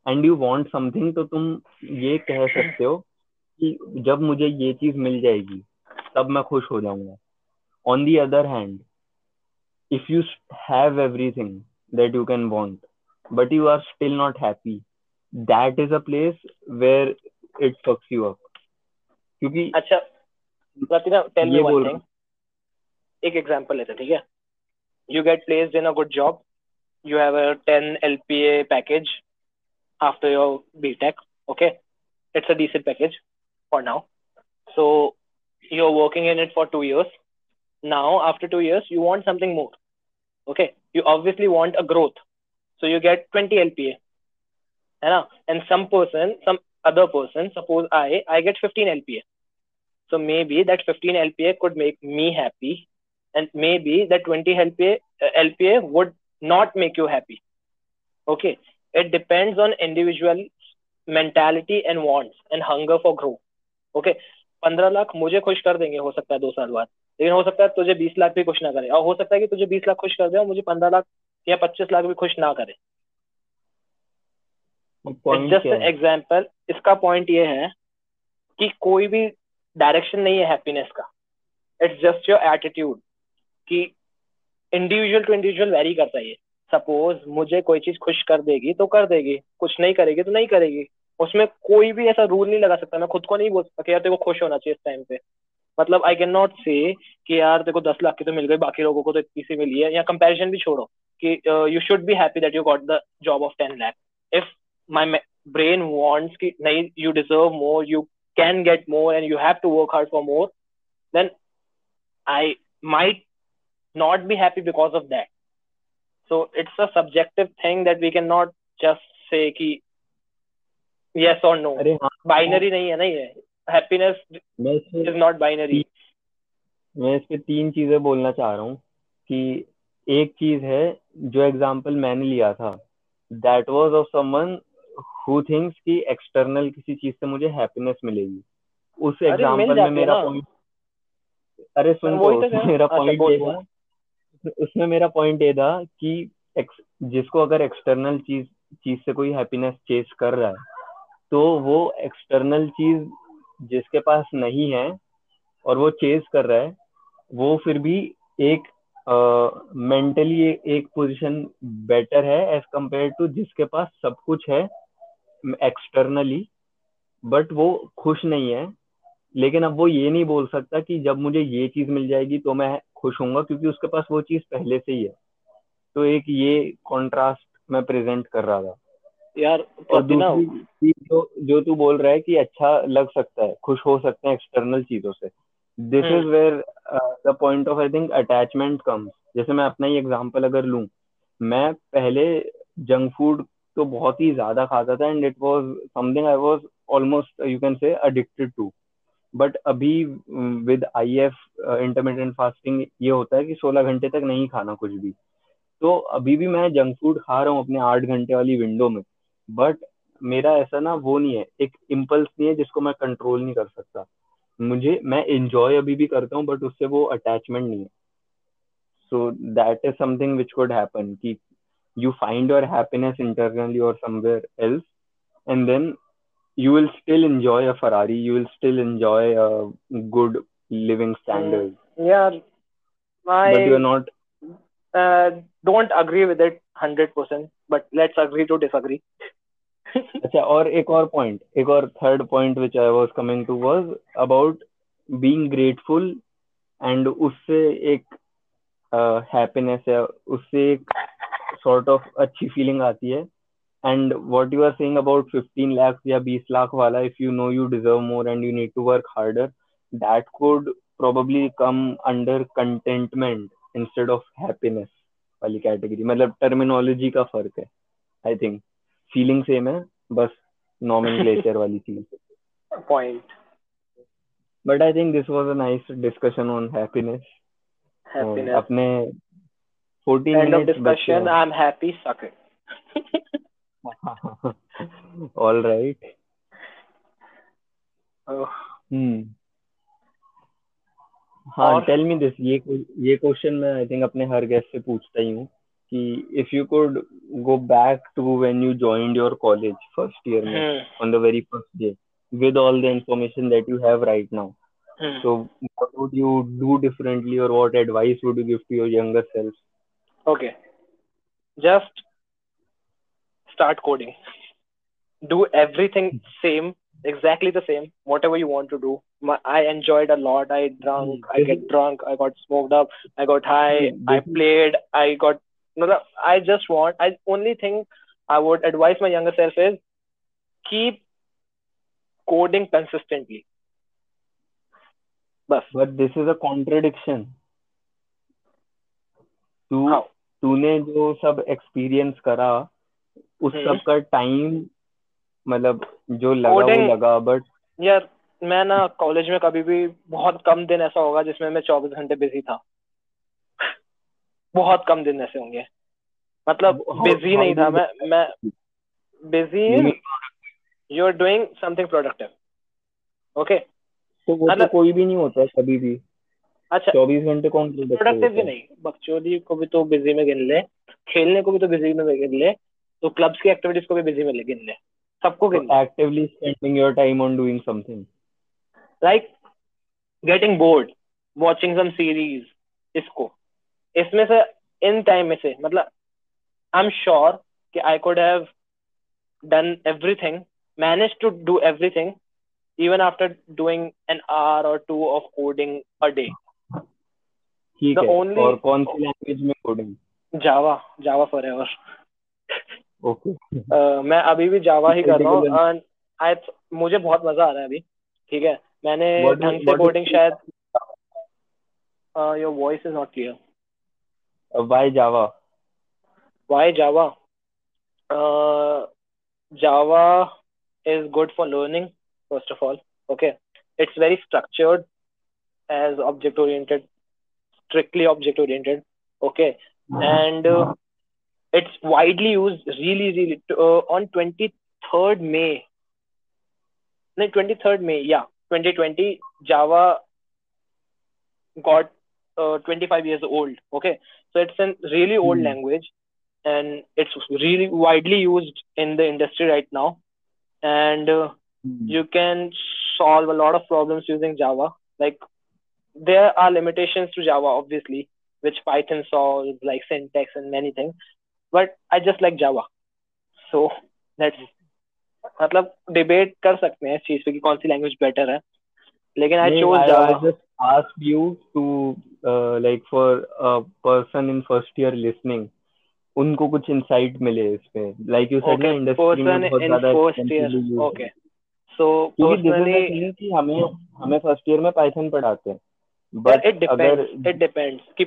एंड यू वांट समथिंग तो तुम ये कह सकते हो कि जब मुझे ये चीज़ मिल जाएगी तब मैं खुश हो जाऊँगा। On the other hand if you have everything that you can want but you are still not happy that is a place where it fucks you up क्योंकि अच्छा ये one बोल thing. रहा एक एग्जांपल लेते ठीक है? You get placed in a good job you have a 10 lpa package after your btech okay? It's a decent package for now. So you're working in it for two years. Now after two years you want something more okay? You obviously want a growth. So you get 20 lpa and some person some other person suppose i i get 15 lpa so maybe that 15 lpa could make me happy and maybe that 20 LPA, uh, LPA would not make you happy. Okay, it depends on individual mentality and wants and hunger for growth. Okay, 15 lakh मुझे खुश कर देंगे हो सकता है दो साल बाद। लेकिन हो सकता है तुझे 20 लाख भी खुश ना करे। और हो सकता है कि तुझे 20 लाख खुश कर दे और मुझे 15 लाख या 25 लाख भी खुश ना करे। जस्ट एग्जांपल इसका पॉइंट ये है कि कोई भी डायरेक्शन नहीं है हैप्पीनेस का। इट्स जस्ट योर एटीट्यूड कि इंडिविजुअल टू इंडिविजुअल वेरी करता है ये। सपोज़ मुझे कोई चीज़ खुश कर देगी तो कर देगी। कुछ नहीं करेगी तो नहीं करेगी। उसमें कोई भी ऐसा रूल नहीं लगा सकता। मैं खुद को नहीं बोल सकता यार तेरे खुश होना चाहिए इस टाइम पे। मतलब आई कैन नॉट से कि यार तेरे दस लाख की तो मिल गई, बाकी लोगों को तो इतनी सी मिली है। या कंपैरिजन भी छोड़ो कि you should be happy that you got the job of ten lakh if my brain wants कि नहीं you deserve more you can get more and you have to work hard for more then I might not be happy because of that. So it's a subjective thing that we cannot just say कि yes or no. अरे हाँ binary नहीं है ना ये happiness is not binary. मैं इस पे तीन चीज़ें बोलना चाह रहा हूँ कि एक चीज़ है जो एग्ज़ाम्पल मैंने लिया था. That was of someone who thinks कि एक्सटर्नल किसी चीज़ से मुझे हैप्पीनेस मिलेगी. उस एग्ज़ाम्पल में मेरा पॉइंट अरे सुन तो तो मेरा अच्छा, पॉइंट ये बोल। उसमें मेरा पॉइंट ये था कि जिसको अगर एक्सटर्नल चीज़ चीज़ से कोई हैप्पीनेस चेस कर रहा है तो वो एक्सटर्नल चीज़ जिसके पास नहीं है और वो चेस कर रहा है वो फिर भी एक मेंटली uh, एक पोजीशन बेटर है एज कंपेयर टू जिसके पास सब कुछ है एक्सटर्नली बट वो खुश नहीं है। लेकिन अब वो ये नहीं बोल सकता कि जब मुझे ये चीज़ मिल जाएगी तो मैं खुश होऊँगा क्योंकि उसके पास वो चीज़ पहले से ही है। तो एक ये कॉन्ट्रास्ट मैं प्रेजेंट कर रहा था। यार और दूसरी जो जो तू बोल रहा है कि अच्छा लग सकता है खुश हो सकते हैं एक्सटर्नल चीज़ों से। This is. Where the point of I think attachment comes जैसे मैं अपना ही एग्जांपल अगर लूँ मैं पहले जंक फ़ूड तो बहुत ही ज़्यादा खाता था and it was something I was almost you can say addicted to but अभी with I F intermittent fasting ये होता है कि 16 घंटे तक नहीं खाना कुछ भी। तो अभी भी मैं जंक फ़ूड खा रहा हूँ अपने आठ घंटे वाली विंडो में। बट मेरा ऐसा ना वो नहीं है, एक इम्पल्स नहीं है जिसको मैं कंट्रोल नहीं कर सकता। मुझे, मैं इंजॉय अभी भी करता हूँ बट उससे वो अटैचमेंट नहीं है। So that is something which could happen कि you find your happiness internally or somewhere else, and then you will still enjoy a ferrari you will still enjoy a good living standard यार but you are I not uh, don't agree with it 100% but let's agree to disagree अच्छा और एक और point एक और third point which I was coming to was about being grateful and उससे एक happiness है उससे एक सॉर्ट ऑफ अच्छी फीलिंग आती है and what you are saying about 15 lakh या 20 लाख वाला if you know you deserve more and you need to work harder that could probably come under contentment instead of happiness वाली category मतलब terminology का फ़र्क है I think feeling same है बस nomenclature [LAUGHS] वाली चीज़ point. But I think this was a nice discussion on happiness happiness. अपने 14 end of minutes discussion I'm happy suck it. [LAUGHS] [LAUGHS] All right oh. हाँ टेल मी दिस ये ये question मैं I think अपने हर गेस्ट से पूछता ही हूँ कि if you could go back to when you joined your college first year में on the very first day with all the information that you have right now so what would you do differently और what advice would you give to your younger self okay just Okay. Just start coding. Do everything same, exactly the same, whatever you want to do. My, I enjoyed a lot. I drunk, I get drunk, I got smoked up, I got high, Yeah, I this is- played, I got. No, no, I just want. I only thing I would advise my younger self is keep coding consistently. बस But this is a contradiction. तू How? तूने जो सब experience करा उस हम्म। सब का time मतलब जो लगा Coding- वो लगा बट यार मैं ना कॉलेज में कभी भी बहुत कम दिन ऐसा होगा जिसमें मैं चौबीस घंटे बिज़ी था। बहुत कम दिन ऐसे होंगे। मतलब बिज़ी नहीं था। मैं मैं busy you are doing something productive okay तो वो तो मतलब- कोई भी नहीं होता कभी भी। अच्छा। चौबीस घंटे कौन प्रोडक्टिव भी नहीं। बकचोदी को भी तो बिज़ी में गिन ले। खेलने को भी तो बिज़ी में गिन ले। तो क्लब्स की एक्टिविटीज़ को भी बिज़ी में गिन ले सबको गिन ले So, actively spending your time on like getting bored watching some series इसको। इसमें से इन टाइम में से मतलब आई एम श्योर कि I could have done everything manage to do everything even after doing an hour or two of coding a day. ठीक है only- और कौन सी लैंग्वेज में coding Java java forever. [LAUGHS] Uh, मैं अभी भी जावा ही कर रहा हूँ मुझे बहुत मज़ा आ रहा है अभी ठीक है? मैंने ढंग से कोडिंग शायद your voice is not clear why Java why Java Java is good for learning first of all okay it's very structured as object oriented strictly object oriented okay and It's widely used really, really uh, on 23rd May. No, 23rd May, yeah. 2020, Java got uh, 25 years old. Okay. So it's a really old Hmm. language and it's really widely used in the industry right now. And uh, you can solve a lot of problems using Java. Like there are limitations to Java, obviously, which Python solves, like syntax and many things. But I just like Java so that's मतलब debate कर सकते हैं इस चीज़ पे कि कौन सी language better है। लेकिन I chose Java just asked you to uh, like for a person in first year listening उनको कुछ इंसाइट मिले इसमें लाइक यू सेड ना इंडस्ट्री में बहुत ज़्यादा first year okay so personally कि हमें हमें फ़र्स्ट ईयर में पाइथन पढ़ाते हैं। But it depends it depends कि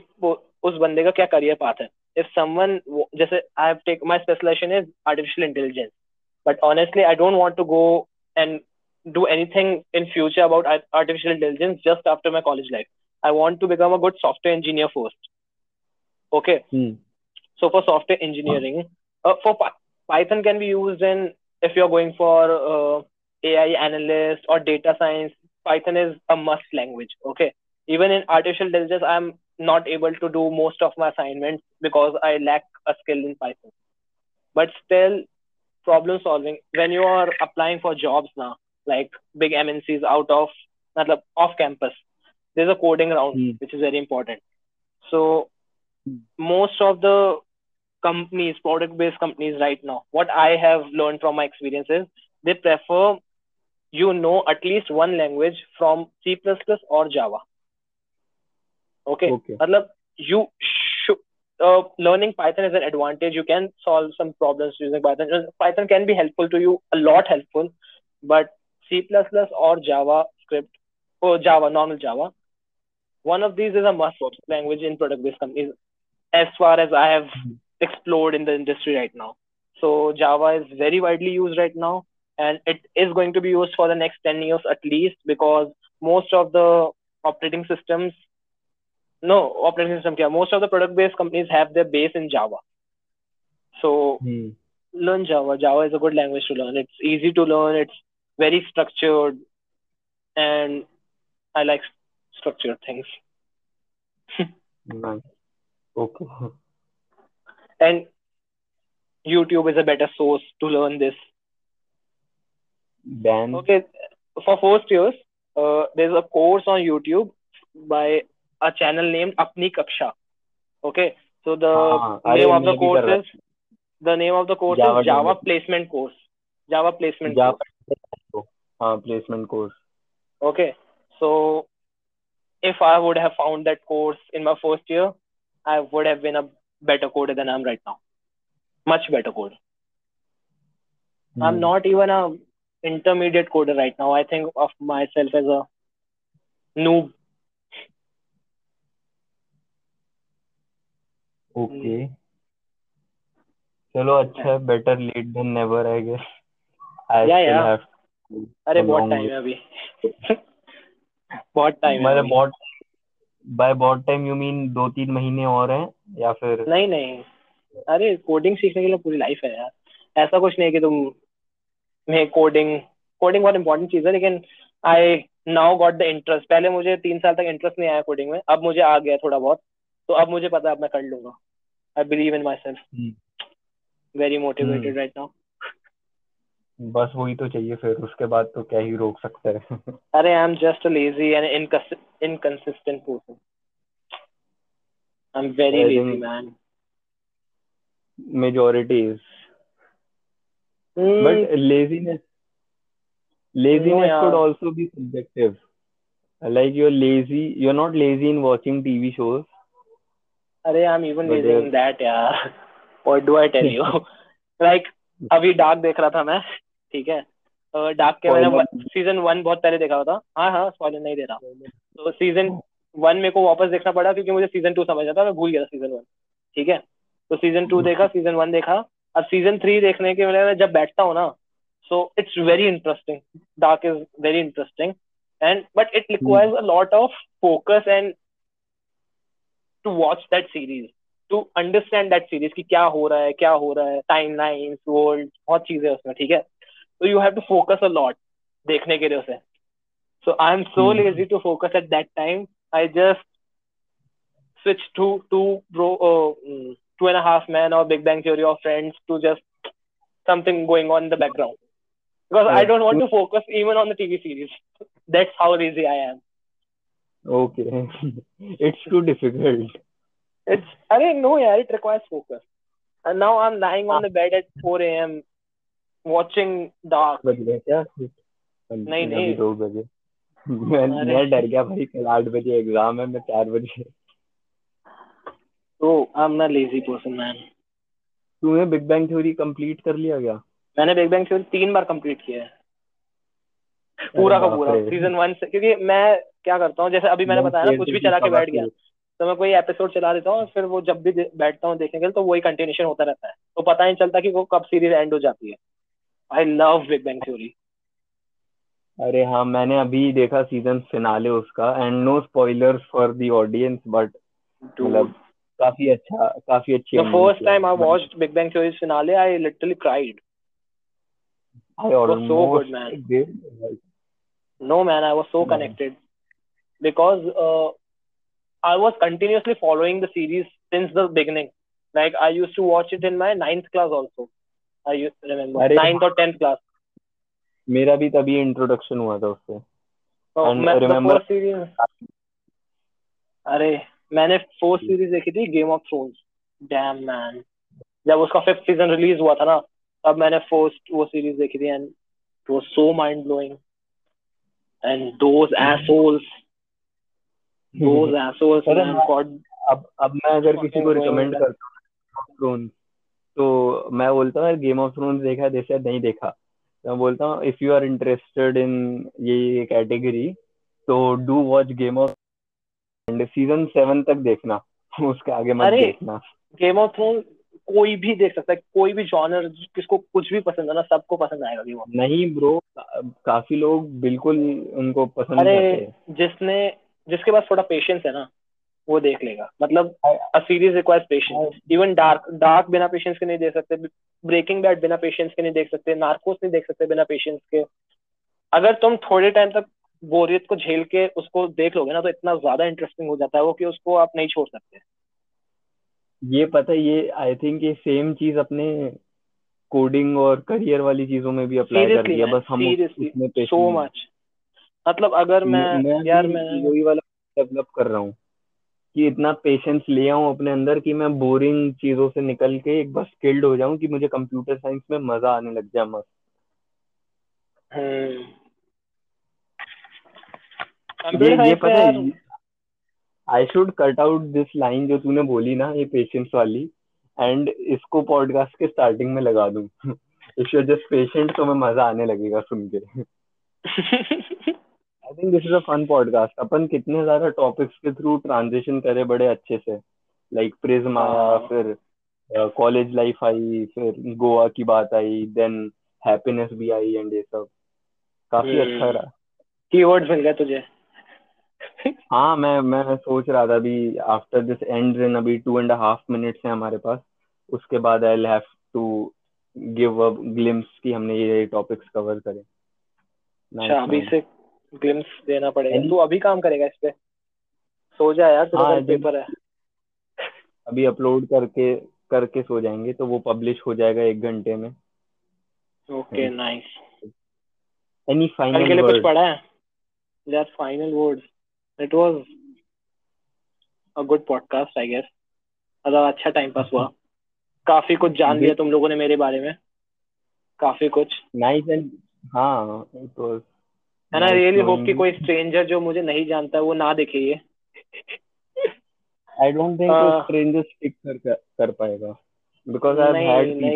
उस बंदे का क्या करियर पाथ है। if someone just I have taken my specialization is artificial intelligence, but honestly, I don't want to go and do anything in future about artificial intelligence just after my college life. I want to become a good software engineer first. Okay. Hmm. So for software engineering, hmm. uh, for Python can be used in if you're going for uh, AI analyst or data science. Python is a must language. Okay. Even in artificial intelligence, I'm not able to do most of my assignments because i lack a skill in python but still problem solving when you are applying for jobs now like big mncs out of matlab, off campus there's a coding round Hmm. which is very important so Hmm. most of the companies product based companies right now what i have learned from my experiences they prefer you know at least one language from c++ or java okay. Okay. Matlab, you should uh, learning python is an advantage. You can solve some problems using python. Uh, python can be helpful to you a lot helpful but c++ or javascript or java normal java one of these is a must language in product based companies as far as i have explored in the industry right now. So java is very widely used right now and it is going to be used for the next 10 years at least because most of the operating systems no operating system kya. most of the product based companies have their base in java. So hmm. learn java. Java is a good language to learn. It's easy to learn. It's very structured. And i like structured things. Nice. okay. And youtube is a better source to learn this. Then okay. For first years uh, there's a course on youtube by a channel named Apni Kaksha. Okay, so the ah, name of the course is the name of the course Java is Java Placement Course. Java Placement Java. Course. Uh, placement course. Okay, so if I would have found that course in my first year, I would have been a better coder than I'm right now. Much better coder. Hmm. I'm not even a intermediate coder right now. I think of myself as a noob okay. चलो अच्छा है better late than never I guess I still have अरे बहुत time है [LAUGHS] अभी। बहुत time है मतलब बहुत बाय बहुत टाइम यू मीन दो तीन महीने और हैं या फिर? नहीं नहीं। अरे कोडिंग सीखने के लिए पूरी लाइफ है यार। ऐसा कुछ नहीं है कि तुम मैं कोडिंग कोडिंग बहुत इंपॉर्टेंट चीज़ है लेकिन I now got the interest पहले मुझे तीन साल तक इंटरेस्ट नहीं आया कोडिंग में। अब मुझे आ गया थोड़ा बहुत। तो अब मुझे पता है अब मैं कर लूँगा। I believe in myself hmm, very motivated hmm. Right now बस वही तो चाहिए फिर उसके बाद तो क्या ही रोक सकता है [LAUGHS] अरे I am just a lazy and inconsistent person I am very I lazy think- man majority is but laziness laziness yeah. could also be subjective like you're lazy you're not lazy in watching tv shows अरे I am even in that यार। What do I tell you like अभी Dark देख रहा था मैं ठीक है? Dark के मैंने सीज़न वन बहुत पहले देखा हुआ था। हाँ हाँ स्पॉइलर नहीं दे रहा। तो सीज़न वन मेरे को वापस देखना पड़ा क्योंकि मुझे सीज़न टू समझ आता मैं भूल गया था सीज़न वन ठीक है? तो सीज़न टू देखा सीज़न वन देखा। अब सीज़न थ्री देखने के लिए मैं जब बैठता हूँ ना so it's very interesting Dark is very interesting and but it requires a lot of focus and To watch that series to understand that series कि क्या हो रहा है क्या हो रहा है टाइम लाइन वर्ल्ड बहुत चीजें उसमें ठीक है तो you have to focus a lot देखने के लिए उसे so I am so lazy to focus at that time I just switch to to bro uh, two and a half men or Big Bang Theory or Friends to just something going on in the background because I don't want to focus even on the TV series. [LAUGHS] That's how lazy I am. Okay it's too difficult it's अरे no यार it requires focus and now I am lying on the bed at 4 AM watching Dark बज गए नहीं नहीं. दो बजे। मैं मैं डर गया भाई कल 8 बजे एग्ज़ाम है मैं 4 बजे। तो I am a lazy person man तूने बिग बैंग थ्योरी कंप्लीट कर लिया क्या? मैंने बिग बैंग थ्योरी तीन बार कंप्लीट किया है। [LAUGHS] पूरा का पूरा सीज़न वन से क्योंकि मैं क्या करता हूँ जैसे अभी मैंने बताया ना कुछ भी चला के बैठ गया तो मैं कोई एपिसोड चला देता हूँ फिर वो जब भी बैठता हूँ देखने के लिए तो वही कंटिन्यूशन होता रहता है तो पता नहीं चलता कि वो कब सीरीज़ एंड हो जाती है I love Big Bang Theory अरे हाँ मैंने अभी देखा सीज़न फिनाले उसका end no spoilers for the audience but मतलब काफ़ी अच्छा काफ़ी अच्छी time I watched Big Bang Theory's finale, I literally cried. I was so almost good, man. did. No, man, I was so No. connected because uh, I was continuously following the series since the beginning. Like I used to watch it in my ninth class also. I u- remember अरे ninth or tenth class. मेरा भी तभी introduction हुआ था उससे So, And मैं, the remember- first series. अरे मैंने फोर्थ सीरीज देखी थी Game of Thrones damn man जब उसका फिफ्थ सीजन रिलीज हुआ था ना तब मैंने फर्स्ट वो सीरीज देखी थी and it was so mind blowing those assholes those assholes अरे मैन मैं- अब अब मैं अगर किसी को रिकमेंड करता हूँ तो मैं बोलता हूँ गेम ऑफ़ थ्रोन्स देखा है जैसे नहीं देखा। तो मैं बोलता हूँ if you are interested in ये कैटेगरी तो do watch Game of and season seven तक देखना [LAUGHS] उसके आगे मत देखना. गेम ऑफ़ थ्रोन्स कोई भी देख सकता है कोई भी जॉनर किसको कुछ भी पसंद है ना सबको पसंद आएगा ऑफ़ नहीं ब्रो का, काफ़ी लोग बिल्कुल उनको पसंद अरे जिसने जिसके पास थोड़ा पेशेंस है ना वो देख लेगा। मतलब a series requires patience even Dark Dark बिना पेशेंस के नहीं देख सकते ब्रेकिंग बैड बिना पेशेंस के नहीं देख सकते नार्कोस नहीं देख सकते बिना पेशेंस के। अगर तुम थोड़े टाइम तक बोरियत को झेल के उसको देख लोगे ना तो इतना ज़्यादा इंटरेस्टिंग हो जाता है वो कि उसको आप नहीं छोड़ सकते। ये पता है ये आई थिंक ये सेम चीज़ अपने कोडिंग और करियर वाली चीज़ों में भी अप्लाई कर दिया बस हम उसमें सो मच मतलब अगर मैं मैं यार मैं वही वाला डेवलप कर रहा हूँ कि इतना पेशेंस ले आऊँ अपने अंदर कि मैं बोरिंग चीज़ों से निकल के एक बार स्किल्ड हो जाऊँ कि मुझे कंप्यूटर साइंस में मज़ा आने लग जाए मस्त। हम्म। ये कंप्यूटर ये साइंस पता है I should cut out this line जो तूने बोली ना ये पेशेंस वाली एंड इसको पॉडकास्ट के स्टार्टिंग में लगा दूँ। इफ़ यू जस्ट पेशेंट तो मैं मज़ा आने लगेगा सुन के। I think this is a fun podcast अपन कितने ज़्यादा टॉपिक्स के थ्रू ट्रांजिशन करे बड़े अच्छे से। लाइक प्रिज्म आया हाँ। फिर कॉलेज लाइफ आई फिर गोवा की बात आई देन हैप्पीनेस भी आई एंड ये सब। काफ़ी हम्म। अच्छा रहा। कीवर्ड्स मिल गए तुझे। हाँ मैं मैं सोच रहा था अभी आफ्टर दिस एंड इन अभी टू एंड हाफ़ मिनट्स है हमारे पास। उसके बाद I have to give a glimpse कि हमने ये टॉपिक्स कवर करे। अच्छा अभी. से ग्लिम्स देना पड़ेगा। तू अभी काम करेगा इस पे? सो जा यार तेरा हाँ, पेपर है। अभी अपलोड करके करके सो जाएँगे तो वो पब्लिश हो जाएगा एक घंटे में। ओके नाइस एनी कल के फाइनल लिए कुछ पढ़ा है? यार final words it was a good podcast I guess मतलब अच्छा टाइम पास हुआ। काफ़ी कुछ जान लिया तुम लोगों ने मेरे बारे में। काफ़ी कुछ। नाइस एंड हाँ it was and I really hope कि कोई स्ट्रेंजर जो मुझे नहीं जानता वो ना देखे ये। I don't think stranger stick कर कर पाएगा। आई नहीं, हैव हैड नहीं।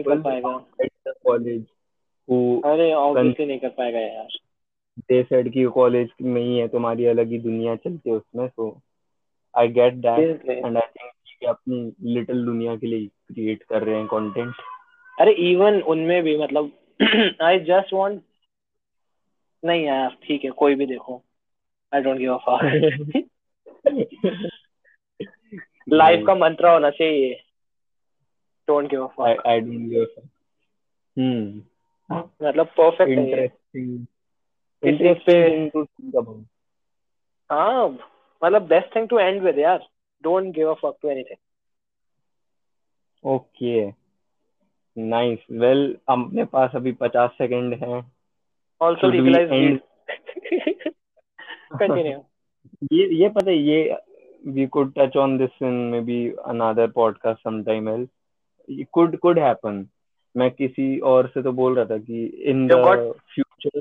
एट द कॉलेज हु अरे ऑब्वियसली नहीं कर पाएगा यार। दे सेड कि कॉलेज में ही है तुम्हारी अलग ही दुनिया चलती है उसमें so I get that and I think कि अपनी लिटिल दुनिया के लिए क्रिएट कर रहे हैं कंटेंट अरे इवन उनमें भी मतलब आई जस्ट वांट नहीं यार ठीक है कोई भी देखो। I don't give a fuck life का मंत्र होना चाहिए। Don't give a fuck I don't give a fuck hmm मतलब परफेक्ट है इंटरेस्टिंग मतलब best thing to end with यार. Don't give a fuck to anything okay nice well अपने पास अभी पचास सेकंड हैं। आल्सो रियलाइज़ कंटिन्यू ये ये पता है ये we could touch on this in maybe another podcast some time else could could happen मैं किसी और से तो बोल रहा था कि in the future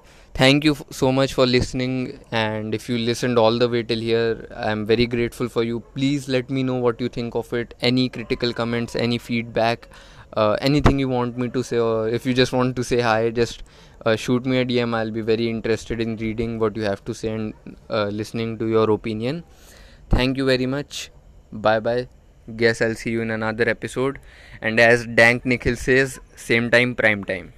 thank you f- so much for listening and if you listened all the way till here i'm very grateful for you. Please let me know what you think of it any critical comments any feedback uh, anything you want me to say or if you just want to say hi just uh, shoot me a dm i'll be very interested in reading what you have to say and uh, listening to your opinion. Thank you very much. Bye bye. Guess i'll see you in another episode. And as dank nikhil says same time prime time